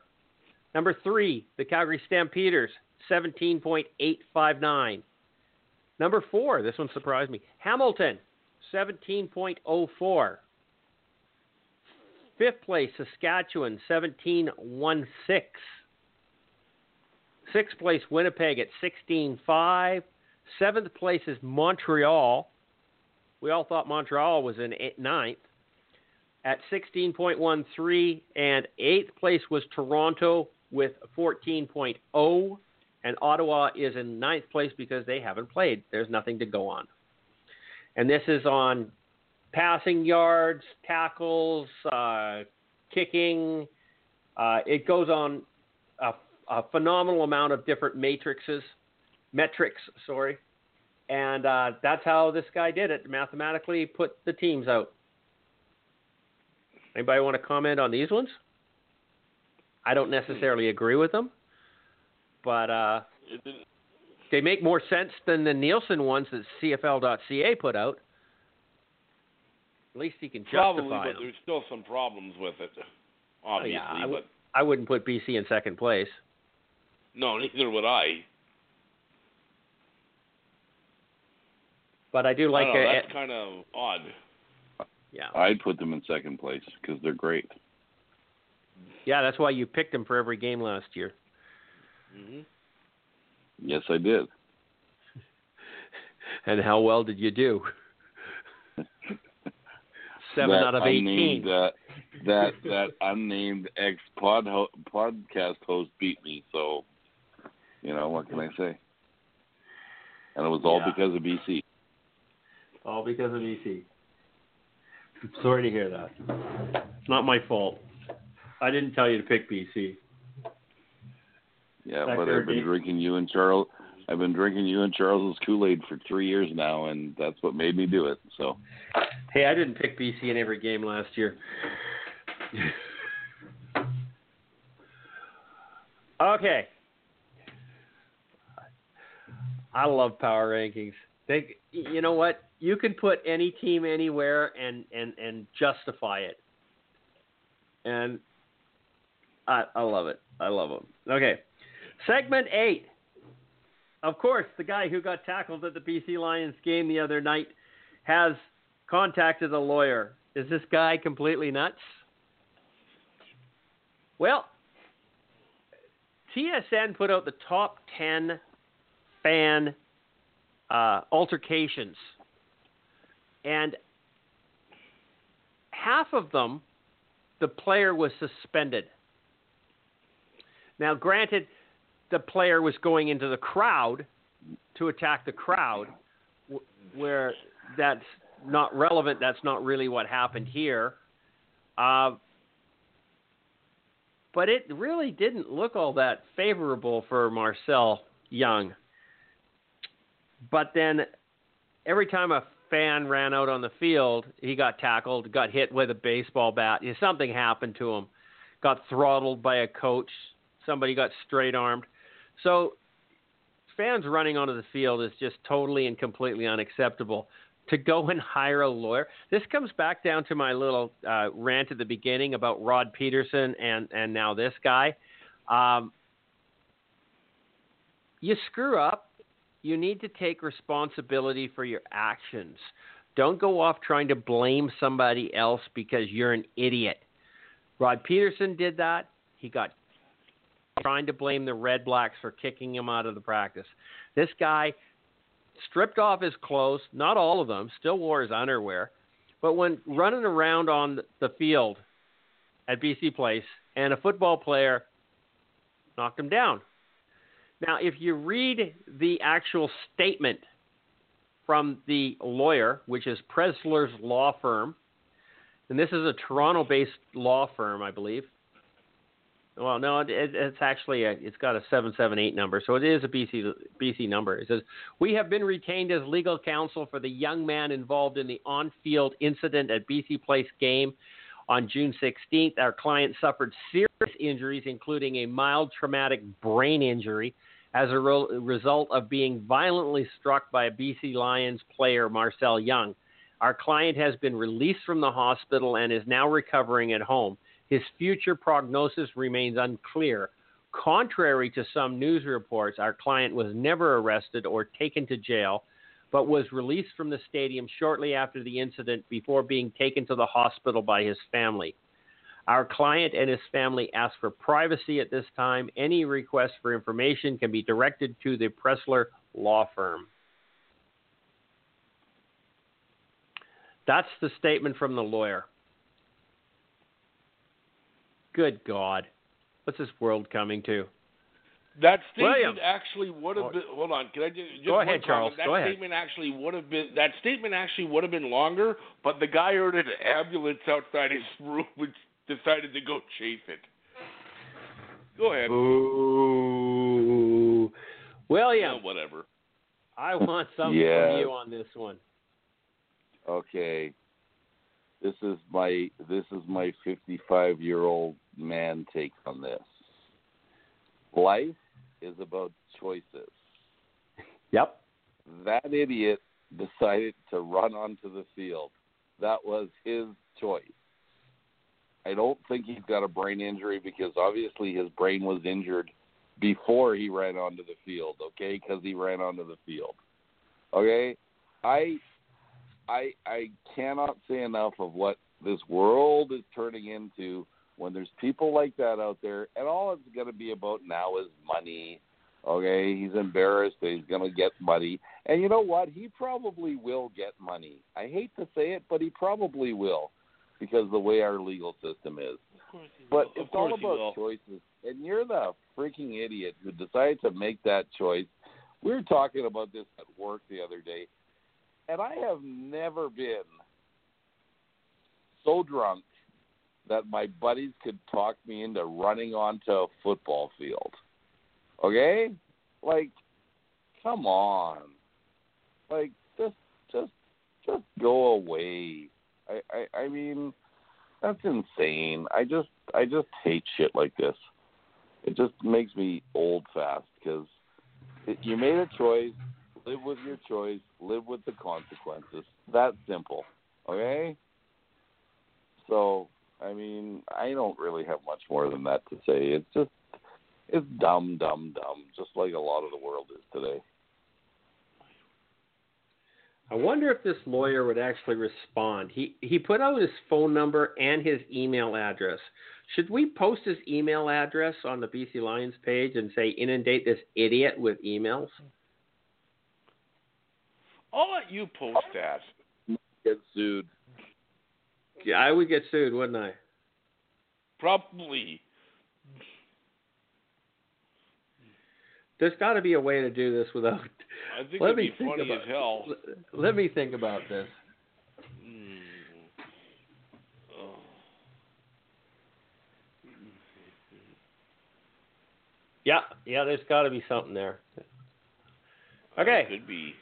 [SPEAKER 1] Number three, the Calgary Stampeders, 17.859. Number four, this one surprised me, Hamilton, 17.04. Fifth place, Saskatchewan, 17.16. Sixth place, Winnipeg at 16.5. Seventh place is Montreal. We all thought Montreal was in eight- ninth at 16.13, and eighth place was Toronto with 14.0, and Ottawa is in ninth place because they haven't played. There's nothing to go on. And this is on passing yards, tackles, uh, kicking. Uh, it goes on a, a phenomenal amount of different matrices, metrics, sorry. And uh, that's how this guy did it. Mathematically, put the teams out. Anybody want to comment on these ones? I don't necessarily agree with them, but uh, they make more sense than the Nielsen ones that CFL.ca put out. At least he can justify probably,
[SPEAKER 3] but
[SPEAKER 1] them.
[SPEAKER 3] there's still some problems with it.
[SPEAKER 1] Oh,
[SPEAKER 3] Obviously,
[SPEAKER 1] yeah, I
[SPEAKER 3] but
[SPEAKER 1] I wouldn't put BC in second place.
[SPEAKER 3] no, neither would I.
[SPEAKER 1] But I do like
[SPEAKER 3] I don't know, that's kind of odd.
[SPEAKER 1] yeah,
[SPEAKER 2] I'd put them in second place because they're great.
[SPEAKER 1] yeah. That's why you picked them for every game last year.
[SPEAKER 3] Hmm
[SPEAKER 2] Yes, I did.
[SPEAKER 1] And how well did you do? Seven
[SPEAKER 2] that
[SPEAKER 1] out of
[SPEAKER 2] unnamed,
[SPEAKER 1] eighteen.
[SPEAKER 2] Uh, that that unnamed ex pod ho- podcast host beat me. So, you know what can I say? And it was all
[SPEAKER 1] Yeah.
[SPEAKER 2] because of BC.
[SPEAKER 1] All because of BC. Sorry to hear that. It's not my fault. I didn't tell you to pick BC.
[SPEAKER 2] Yeah,
[SPEAKER 1] Back
[SPEAKER 2] but I've been drinking you and Charles. I've been drinking you and Charles's Kool Aid for three years now, and that's what made me do it. So
[SPEAKER 1] Hey, I didn't pick BC in every game last year. okay. I love power rankings. They, you know what? You can put any team anywhere and and and justify it. And I I love it. I love them. Okay. Segment 8. Of course, the guy who got tackled at the BC Lions game the other night has contacted a lawyer. Is this guy completely nuts? Well, TSN put out the top 10 fan uh, altercations, and half of them, the player was suspended. Now, granted, the player was going into the crowd to attack the crowd, where that's not relevant. That's not really what happened here. Uh, but it really didn't look all that favorable for Marcell Young. But then every time a fan ran out on the field, he got tackled, got hit with a baseball bat. Something happened to him. Got throttled by a coach. Somebody got straight armed. So fans running onto the field is just totally and completely unacceptable. To go and hire a lawyer, this comes back down to my little uh, rant at the beginning about Rod Pedersen and and now this guy. Um, you screw up, you need to take responsibility for your actions. Don't go off trying to blame somebody else because you're an idiot. Rod Pedersen did that. He got trying to blame the Red Blacks for kicking him out of the practice. This guy stripped off his clothes, not all of them, still wore his underwear, but when running around on the field at BC Place, and a football player knocked him down. Now, if you read the actual statement from the lawyer, which is Preszler's Law Firm, and this is a Toronto based law firm, I believe. Well, no, it, it's actually a, it's got a seven seven eight number, so it is a BC BC number. It says we have been retained as legal counsel for the young man involved in the on-field incident at BC Place game on June 16th. Our client suffered serious injuries, including a mild traumatic brain injury, as a re- result of being violently struck by a BC Lions player, Marcell Young. Our client has been released from the hospital and is now recovering at home. His future prognosis remains unclear. Contrary to some news reports, our client was never arrested or taken to jail, but was released from the stadium shortly after the incident before being taken to the hospital by his family. Our client and his family ask for privacy at this time. Any request for information can be directed to the Preszler Law Firm. That's the statement from the lawyer. Good God. What's this world coming to?
[SPEAKER 3] That statement
[SPEAKER 1] William.
[SPEAKER 3] actually would have been. Hold on, can I just, just
[SPEAKER 1] Go
[SPEAKER 3] one
[SPEAKER 1] ahead,
[SPEAKER 3] comment.
[SPEAKER 1] Charles.
[SPEAKER 3] That
[SPEAKER 1] Go ahead.
[SPEAKER 3] statement actually would have been. That statement actually would have been longer, but the guy ordered an ambulance outside his room, which decided to go chase it. Go ahead.
[SPEAKER 1] Ooh. William,
[SPEAKER 3] Yeah, whatever.
[SPEAKER 1] I want something
[SPEAKER 2] Yeah.
[SPEAKER 1] from you on this one.
[SPEAKER 2] okay, this is my this is my 55 year old man take on this. Life is about choices.
[SPEAKER 1] Yep.
[SPEAKER 2] That idiot decided to run onto the field. That was his choice. I don't think he's got a brain injury because obviously his brain was injured before he ran onto the field, okay? Because he ran onto the field. Okay? I I I cannot say enough of what this world is turning into when there's people like that out there and all it's going to be about now is money. Okay, he's embarrassed that he's going to get money. And you know what? He probably will get money. I hate to say it, but he probably will because the way our legal system is. But it's all
[SPEAKER 3] course he will.
[SPEAKER 2] about choices. And you're the freaking idiot who decided to make that choice. We were talking about this at work the other day, and I have never been so drunk that my buddies could talk me into running onto a football field. Okay? Like come on. Like just just just go away. I I I mean that's insane. I just I just hate shit like this. It just makes me old fast because you made a choice. Live with your choice. Live with the consequences. That simple. Okay. So I mean, I don't really have much more than that to say. It's just it's dumb, dumb, dumb, just like a lot of the world is today.
[SPEAKER 1] I wonder if this lawyer would actually respond. He he put out his phone number and his email address. Should we post his email address on the BC Lions page and say inundate this idiot with emails?
[SPEAKER 3] I'll let you post that.
[SPEAKER 2] Get sued.
[SPEAKER 1] Yeah, I would get sued, wouldn't I?
[SPEAKER 3] Probably.
[SPEAKER 1] There's got to be a way to do this without.
[SPEAKER 3] I think
[SPEAKER 1] Let
[SPEAKER 3] it'd
[SPEAKER 1] me
[SPEAKER 3] be
[SPEAKER 1] think
[SPEAKER 3] funny
[SPEAKER 1] about-
[SPEAKER 3] as hell.
[SPEAKER 1] Let me think about this.
[SPEAKER 3] Mm. Oh.
[SPEAKER 1] Yeah, yeah, there's got to be something there. Okay,
[SPEAKER 3] Could be.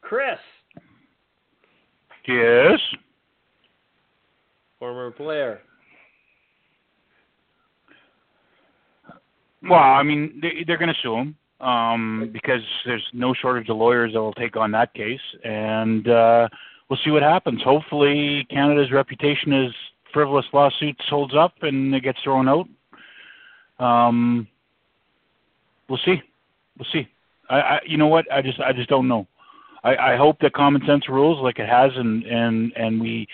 [SPEAKER 1] Chris,
[SPEAKER 5] Yes.
[SPEAKER 1] Former player.
[SPEAKER 5] Well, I mean, they, they're going to sue him um, because there's no shortage of lawyers that will take on that case, and uh, we'll see what happens. Hopefully, Canada's reputation as frivolous lawsuits holds up and it gets thrown out. Um, we'll see. We'll see. I, I, you know what? I just, I just don't know. I, I hope that common sense rules like it has, and and and we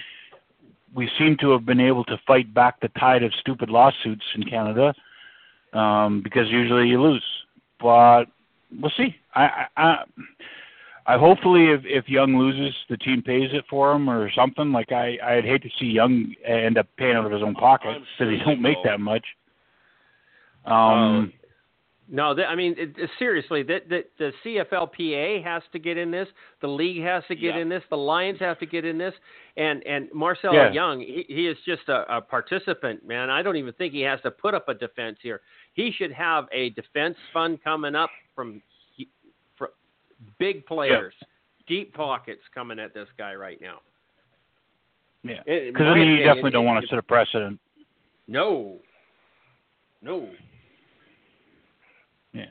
[SPEAKER 5] we seem to have been able to fight back the tide of stupid lawsuits in Canada um, because usually you lose. But we'll see. I, I, I, hopefully if if Young loses, the team pays it for him or something. Like I, I'd hate to see Young end up paying out of his own pocket because
[SPEAKER 3] sure
[SPEAKER 5] he don't make that much. Um,
[SPEAKER 1] No, th- I mean it, it- seriously, that the, the CFLPA has to get in this. The league has to get
[SPEAKER 3] Yeah.
[SPEAKER 1] in this. The Lions have to get in this. And and Marcell
[SPEAKER 5] Yeah.
[SPEAKER 1] Young, he, he is just a, a participant, man. I don't even think he has to put up a defense here. He should have a defense fund coming up from, from big players, deep pockets coming at this guy right now.
[SPEAKER 5] yeah, because
[SPEAKER 1] my
[SPEAKER 5] then you definitely don't
[SPEAKER 1] it-
[SPEAKER 5] want to set a precedent.
[SPEAKER 1] No, no.
[SPEAKER 5] Yeah.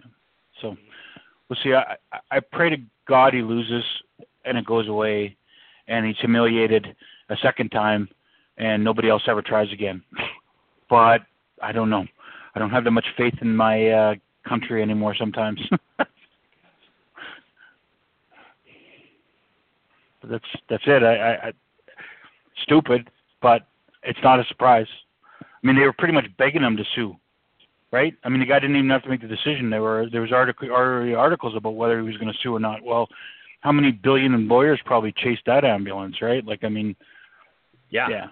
[SPEAKER 5] So we'll see. I I pray to God he loses and it goes away, and he's humiliated a second time, and nobody else ever tries again. But I don't know. I don't have that much faith in my uh, country anymore. Sometimes. that's that's it. I, I, I stupid, but it's not a surprise. I mean, they were pretty much begging him to sue right? I mean, the guy didn't even have to make the decision. There were there was article, already articles about whether he was going to sue or not. Well, how many billion lawyers probably chased that ambulance, right? Like, I mean,
[SPEAKER 1] Yeah.
[SPEAKER 5] yeah,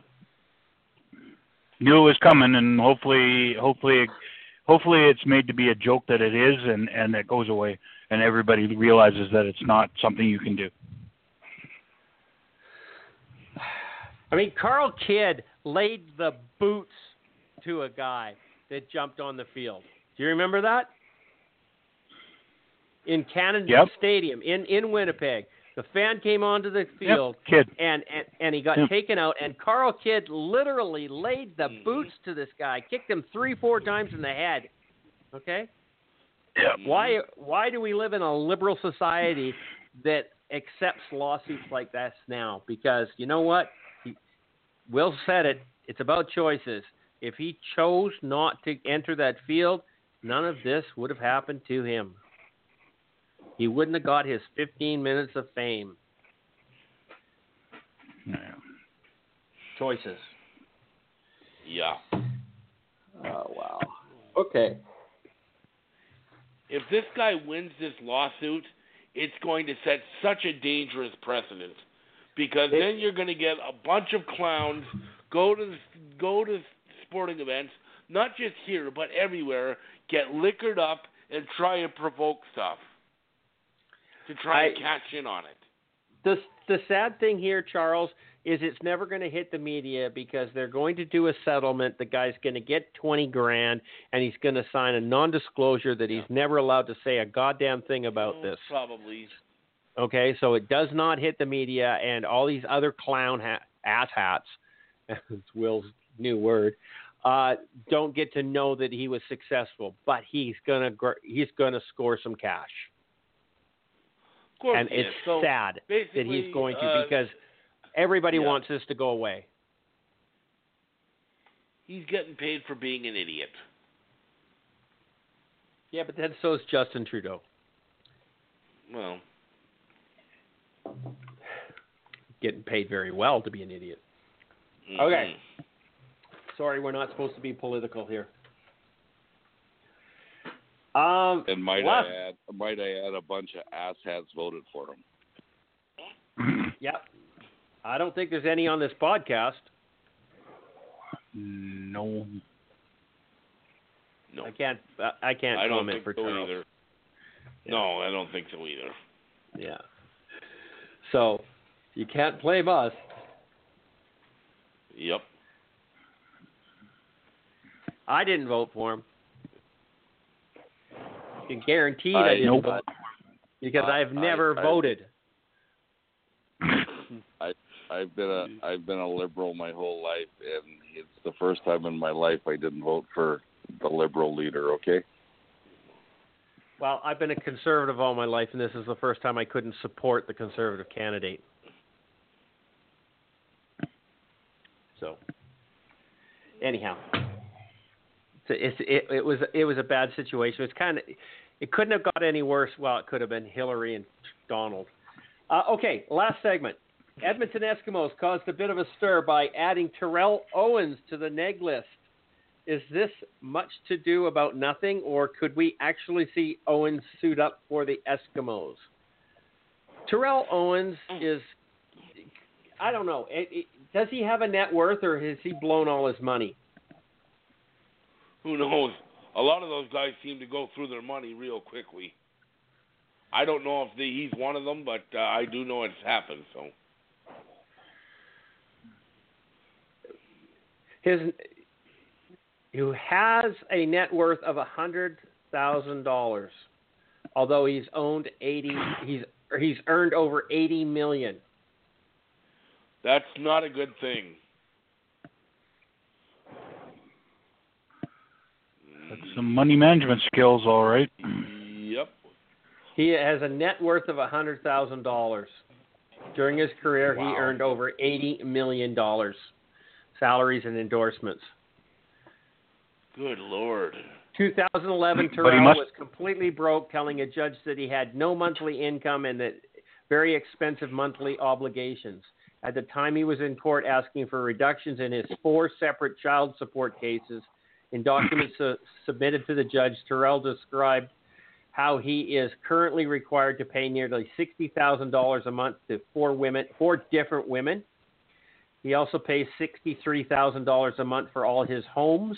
[SPEAKER 5] knew it was coming, and hopefully, hopefully, hopefully, it's made to be a joke that it is, and and it goes away, and everybody realizes that it's not something you can do.
[SPEAKER 1] I mean, Carl Kidd laid the boots to a guy that jumped on the field. Do you remember that? In Canada
[SPEAKER 5] Yep.
[SPEAKER 1] Stadium in, in Winnipeg. The fan came onto the field
[SPEAKER 5] Yep, kid.
[SPEAKER 1] and, and, and he got
[SPEAKER 5] Yep.
[SPEAKER 1] taken out and Carl Kidd literally laid the
[SPEAKER 3] Mhm.
[SPEAKER 1] boots to this guy, kicked him three, four times in the head. Okay?
[SPEAKER 5] Yeah.
[SPEAKER 1] Why why do we live in a liberal society that accepts lawsuits like this now? Because you know what? He, Will said it. It's about choices. If he chose not to enter that field, none of this would have happened to him. He wouldn't have got his 15 minutes of fame.
[SPEAKER 5] Yeah.
[SPEAKER 1] Choices.
[SPEAKER 3] Yeah.
[SPEAKER 1] Oh wow. Okay.
[SPEAKER 3] If this guy wins this lawsuit, it's going to set such a dangerous precedent because
[SPEAKER 1] It-
[SPEAKER 3] then you're going to get a bunch of clowns go to go to sporting events, not just here but everywhere, get liquored up and try and provoke stuff to try and
[SPEAKER 1] I-
[SPEAKER 3] cash in on it.
[SPEAKER 1] The the sad thing here, Charles, is it's never going to hit the media because they're going to do a settlement. The guy's going to get 20 grand and he's going to sign a non disclosure that he's never allowed to say a goddamn thing about
[SPEAKER 3] Oh,
[SPEAKER 1] this.
[SPEAKER 3] Probably.
[SPEAKER 1] Okay, so it does not hit the media and all these other clown ha- ass hats, it's Will's new word, uh, don't get to know that he was successful. But he's gonna gr- he's gonna score some cash,
[SPEAKER 3] Of course
[SPEAKER 1] and
[SPEAKER 3] he
[SPEAKER 1] it's
[SPEAKER 3] so
[SPEAKER 1] sad that he's going to
[SPEAKER 3] uh,
[SPEAKER 1] because everybody
[SPEAKER 3] yeah.
[SPEAKER 1] wants this to go away.
[SPEAKER 3] he's getting paid for being an idiot.
[SPEAKER 1] Yeah, but then so is Justin Trudeau.
[SPEAKER 3] Well,
[SPEAKER 1] Getting paid very well to be an idiot.
[SPEAKER 3] mhm.
[SPEAKER 1] Okay. Sorry, we're not supposed to be political here. Um,
[SPEAKER 2] And might
[SPEAKER 1] last-
[SPEAKER 2] I add, might I add, a bunch of asshats voted for him.
[SPEAKER 1] Yep. I don't think there's any on this podcast.
[SPEAKER 5] no.
[SPEAKER 3] No,
[SPEAKER 1] I can't. uh, I can't
[SPEAKER 3] I don't
[SPEAKER 1] comment
[SPEAKER 3] think
[SPEAKER 1] for
[SPEAKER 3] so
[SPEAKER 1] Charles.
[SPEAKER 3] either. No, I don't think so either.
[SPEAKER 1] Yeah. So you can't blame us.
[SPEAKER 3] Yep.
[SPEAKER 1] I didn't vote for him. You can guarantee I,
[SPEAKER 2] I-
[SPEAKER 1] didn't
[SPEAKER 5] Nope.
[SPEAKER 1] vote because
[SPEAKER 2] I-
[SPEAKER 1] I've never
[SPEAKER 2] I-
[SPEAKER 1] voted.
[SPEAKER 2] I've been a I've been a liberal my whole life, and it's the first time in my life I didn't vote for the liberal leader. Okay.
[SPEAKER 1] Well, I've been a conservative all my life, and this is the first time I couldn't support the conservative candidate. So, anyhow, so it's, it, it was it was a bad situation. It's kind of it couldn't have got any worse. Well, it could have been Hillary and Donald. Uh, okay, last segment. Edmonton Eskimos caused a bit of a stir by adding Terrell Owens to the neg list. Is this much to do about nothing, or could we actually see Owens suit up for the Eskimos? Terrell Owens is, I don't know, it, it, does he have a net worth, or has he blown all his money?
[SPEAKER 3] Who knows? A lot of those guys seem to go through their money real quickly. I don't know if the, he's one of them, but uh, I do know it's happened. So
[SPEAKER 1] His, who has a net worth of a hundred thousand dollars, although he's owned eighty, he's he's earned over eighty million.
[SPEAKER 3] that's not a good thing.
[SPEAKER 5] That's some money management skills, all right.
[SPEAKER 3] Yep.
[SPEAKER 1] He has a net worth of a hundred thousand dollars. During his career, he earned over eighty million dollars, salaries and endorsements.
[SPEAKER 3] Good lord.
[SPEAKER 1] 2011,
[SPEAKER 5] But he
[SPEAKER 1] Terrell
[SPEAKER 5] must-
[SPEAKER 1] was completely broke, telling a judge that he had no monthly income and that very expensive monthly obligations. At the time, he was in court asking for reductions in his four separate child support cases. In documents su- submitted to the judge, Terrell described how he is currently required to pay nearly $60,000 a month to four women, four different women. He also pays $63,000 a month for all his homes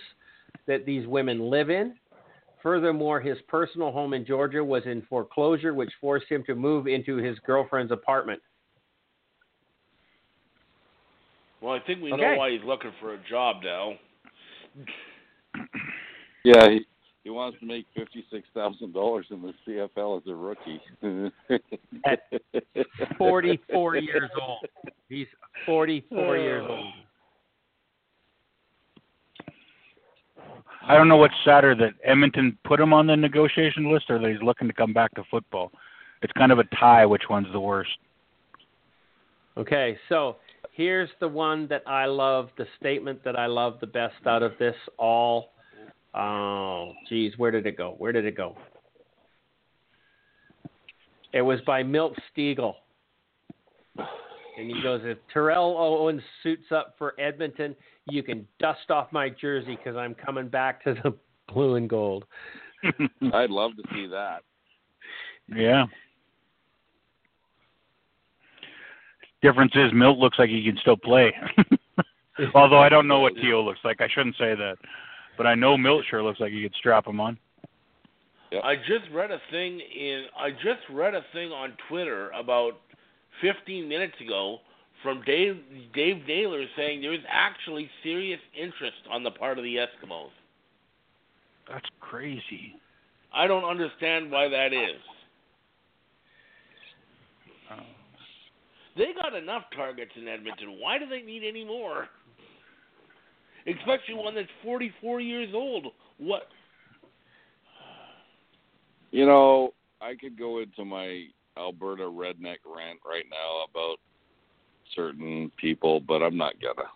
[SPEAKER 1] that these women live in. Furthermore, his personal home in Georgia was in foreclosure, which forced him to move into his girlfriend's apartment.
[SPEAKER 3] Well, I think we
[SPEAKER 1] Okay.
[SPEAKER 3] know why he's looking for a job now.
[SPEAKER 2] Yeah, he, he wants to make fifty six thousand dollars in the CFL as a rookie.
[SPEAKER 1] At 44 years old. He's 44 years old.
[SPEAKER 5] I don't know what's sadder that Edmonton put him on the negotiation list or that he's looking to come back to football. It's kind of a tie which one's the worst.
[SPEAKER 1] Okay, so here's the one that I love, the statement that I love the best out of this all. Oh, geez, where did it go? Where did it go? It was by Milt Stegall. And he goes, if Terrell Owens suits up for Edmonton, you can dust off my jersey because I'm coming back to the blue and gold.
[SPEAKER 2] I'd love to see that.
[SPEAKER 5] yeah. Difference is Milt looks like he can still play. Although I don't know what Teal looks like. I shouldn't say that. But I know Milt sure looks like he could strap him on.
[SPEAKER 3] I just read a thing in I just read a thing on Twitter about 15 minutes ago from Dave Dave Naylor saying there is actually serious interest on the part of the Eskimos.
[SPEAKER 5] That's crazy.
[SPEAKER 3] I don't understand why that is.
[SPEAKER 5] Oh.
[SPEAKER 3] They got enough targets in Edmonton. Why do they need any more? Especially one that's 44 years old. What?
[SPEAKER 2] You know, I could go into my Alberta redneck rant right now about certain people, but I'm not gonna.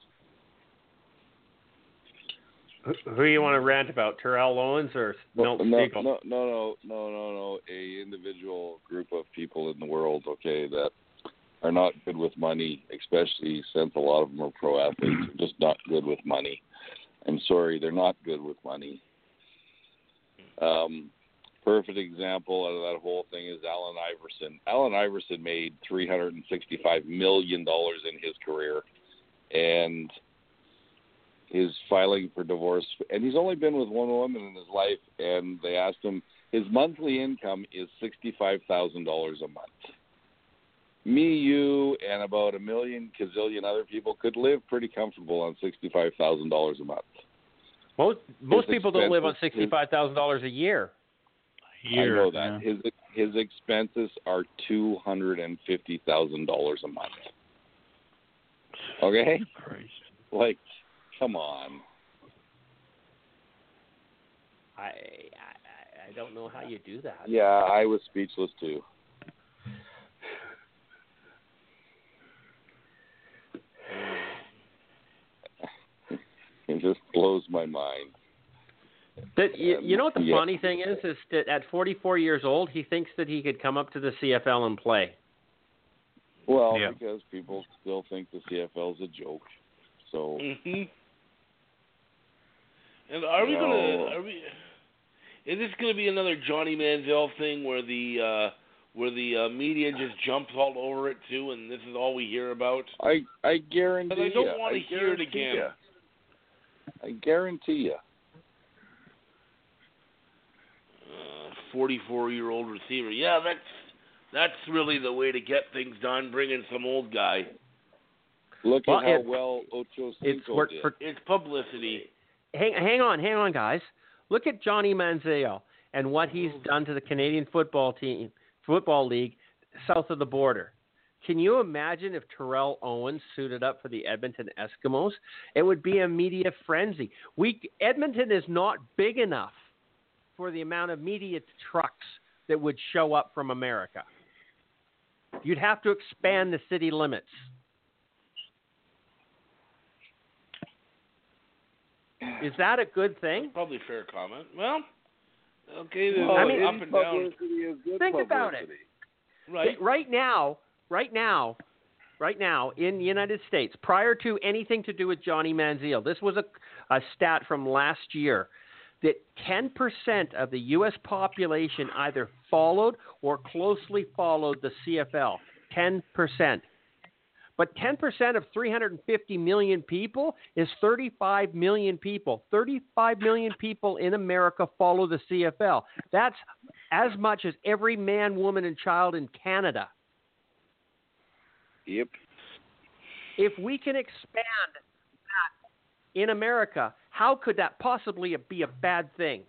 [SPEAKER 1] Who, who you want to rant about? Terrell Owens or
[SPEAKER 2] no,
[SPEAKER 1] Milt
[SPEAKER 2] no, no, no, no, no, no, no. A individual group of people in the world, okay, that are not good with money, especially since a lot of them are pro athletes, They're just not good with money. I'm sorry, they're not good with money. Um, perfect example out of that whole thing is Allen Iverson. Allen Iverson made 365 million dollars in his career, and is filing for divorce. And he's only been with one woman in his life, and they asked him his monthly income is sixty-five thousand dollars a month. Me, you, and about a million gazillion other people could live pretty comfortable on sixty-five thousand dollars a month.
[SPEAKER 1] Most most
[SPEAKER 2] His
[SPEAKER 1] people don't live on sixty five thousand dollars a year.
[SPEAKER 5] Year,
[SPEAKER 2] I know that
[SPEAKER 5] yeah.
[SPEAKER 2] his his expenses are two hundred and fifty thousand dollars a month. Okay,
[SPEAKER 5] Christ.
[SPEAKER 2] like, come on.
[SPEAKER 1] I, I I- I don't know how you do that.
[SPEAKER 2] Yeah, I was speechless too. It just blows my mind.
[SPEAKER 1] That, you, you know what the
[SPEAKER 2] Yeah.
[SPEAKER 1] funny thing is, is that at 44 years old, he thinks that he could come up to the CFL and play.
[SPEAKER 2] Well,
[SPEAKER 5] Yeah.
[SPEAKER 2] because people still think the CFL is a joke. So
[SPEAKER 3] hmm And are we
[SPEAKER 2] No.
[SPEAKER 3] gonna? Are we? Is this gonna be another Johnny Manziel thing where the uh, where the uh, media just jumps all over it too, and this is all we hear about?
[SPEAKER 2] I I guarantee
[SPEAKER 3] But I don't wanna hear it again.
[SPEAKER 2] ya. I guarantee you.
[SPEAKER 3] Uh, Forty-four-year-old receiver. Yeah, that's that's really the way to get things done. Bring in some old guy.
[SPEAKER 2] Look
[SPEAKER 1] Well,
[SPEAKER 2] at how
[SPEAKER 1] it-
[SPEAKER 2] well Ocho
[SPEAKER 1] It's
[SPEAKER 2] Cinco
[SPEAKER 1] worked
[SPEAKER 2] did.
[SPEAKER 1] for.
[SPEAKER 3] It's publicity.
[SPEAKER 1] Hang, hang on, hang on, guys. Look at Johnny Manziel and what he's done to the Canadian football team, football league, south of the border. Can you imagine if Terrell Owens suited up for the Edmonton Eskimos? It would be a media frenzy. We Edmonton is not big enough for the amount of media trucks that would show up from America. You'd have to expand the city limits. Is that a good thing?
[SPEAKER 3] Probably a fair comment. Well, okay, there's
[SPEAKER 2] Well,
[SPEAKER 1] I mean-
[SPEAKER 3] up and down.
[SPEAKER 2] publicity
[SPEAKER 1] Think about it.
[SPEAKER 3] Right.
[SPEAKER 1] Right now, right now, right now in the United States, prior to anything to do with Johnny Manziel, this was a, a stat from last year that 10% of the U.S. population either followed or closely followed the CFL. 10%. But 10% of 350 million people is 35 million people. 35 million people in America follow the CFL. That's as much as every man, woman, and child in Canada.
[SPEAKER 2] Yep.
[SPEAKER 1] If we can expand that in America, how could that possibly be a bad thing?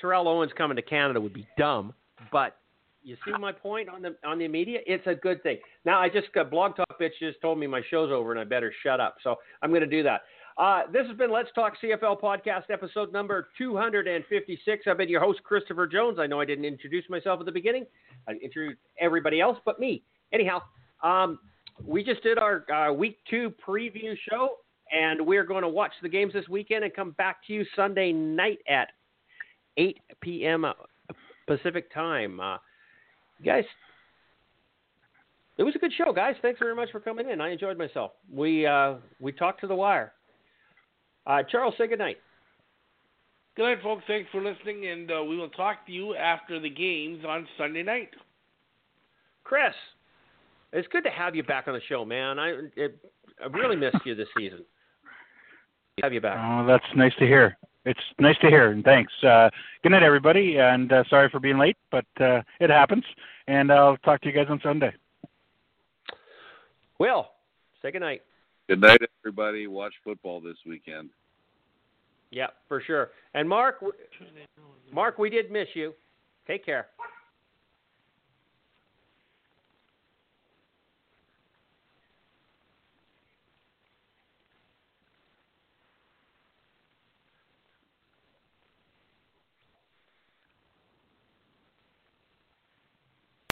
[SPEAKER 1] Terrell Owens coming to Canada would be dumb, but you see my point on the on the media? It's a good thing. Now I just got Blog Talk bitch just told me my show's over and I better shut up. So I'm going to do that. Uh, this has been Let's Talk CFL podcast episode number 256. I've been your host Christopher Jones. I know I didn't introduce myself at the beginning. I introduced everybody else but me. Anyhow, um, we just did our uh, week two preview show, and we're going to watch the games this weekend and come back to you Sunday night at 8 p.m. Pacific time. Uh, guys, it was a good show, guys. Thanks very much for coming in. I enjoyed myself. We uh, we talked to the wire. Uh, Charles, say good night.
[SPEAKER 3] Good night, folks. Thanks for listening, and uh, we will talk to you after the games on Sunday night.
[SPEAKER 1] Chris, it's good to have you back on the show, man. I it, I really missed you this season. Have you back?
[SPEAKER 5] Oh, that's nice to hear. It's nice to hear, and thanks. Uh, good night, everybody, and uh, sorry for being late, but uh, it happens. And I'll talk to you guys on Sunday.
[SPEAKER 1] Will, Say good night.
[SPEAKER 2] Good night, everybody. Watch football this weekend.
[SPEAKER 1] Yeah, for sure. And Mark, Mark, we did miss you. Take care.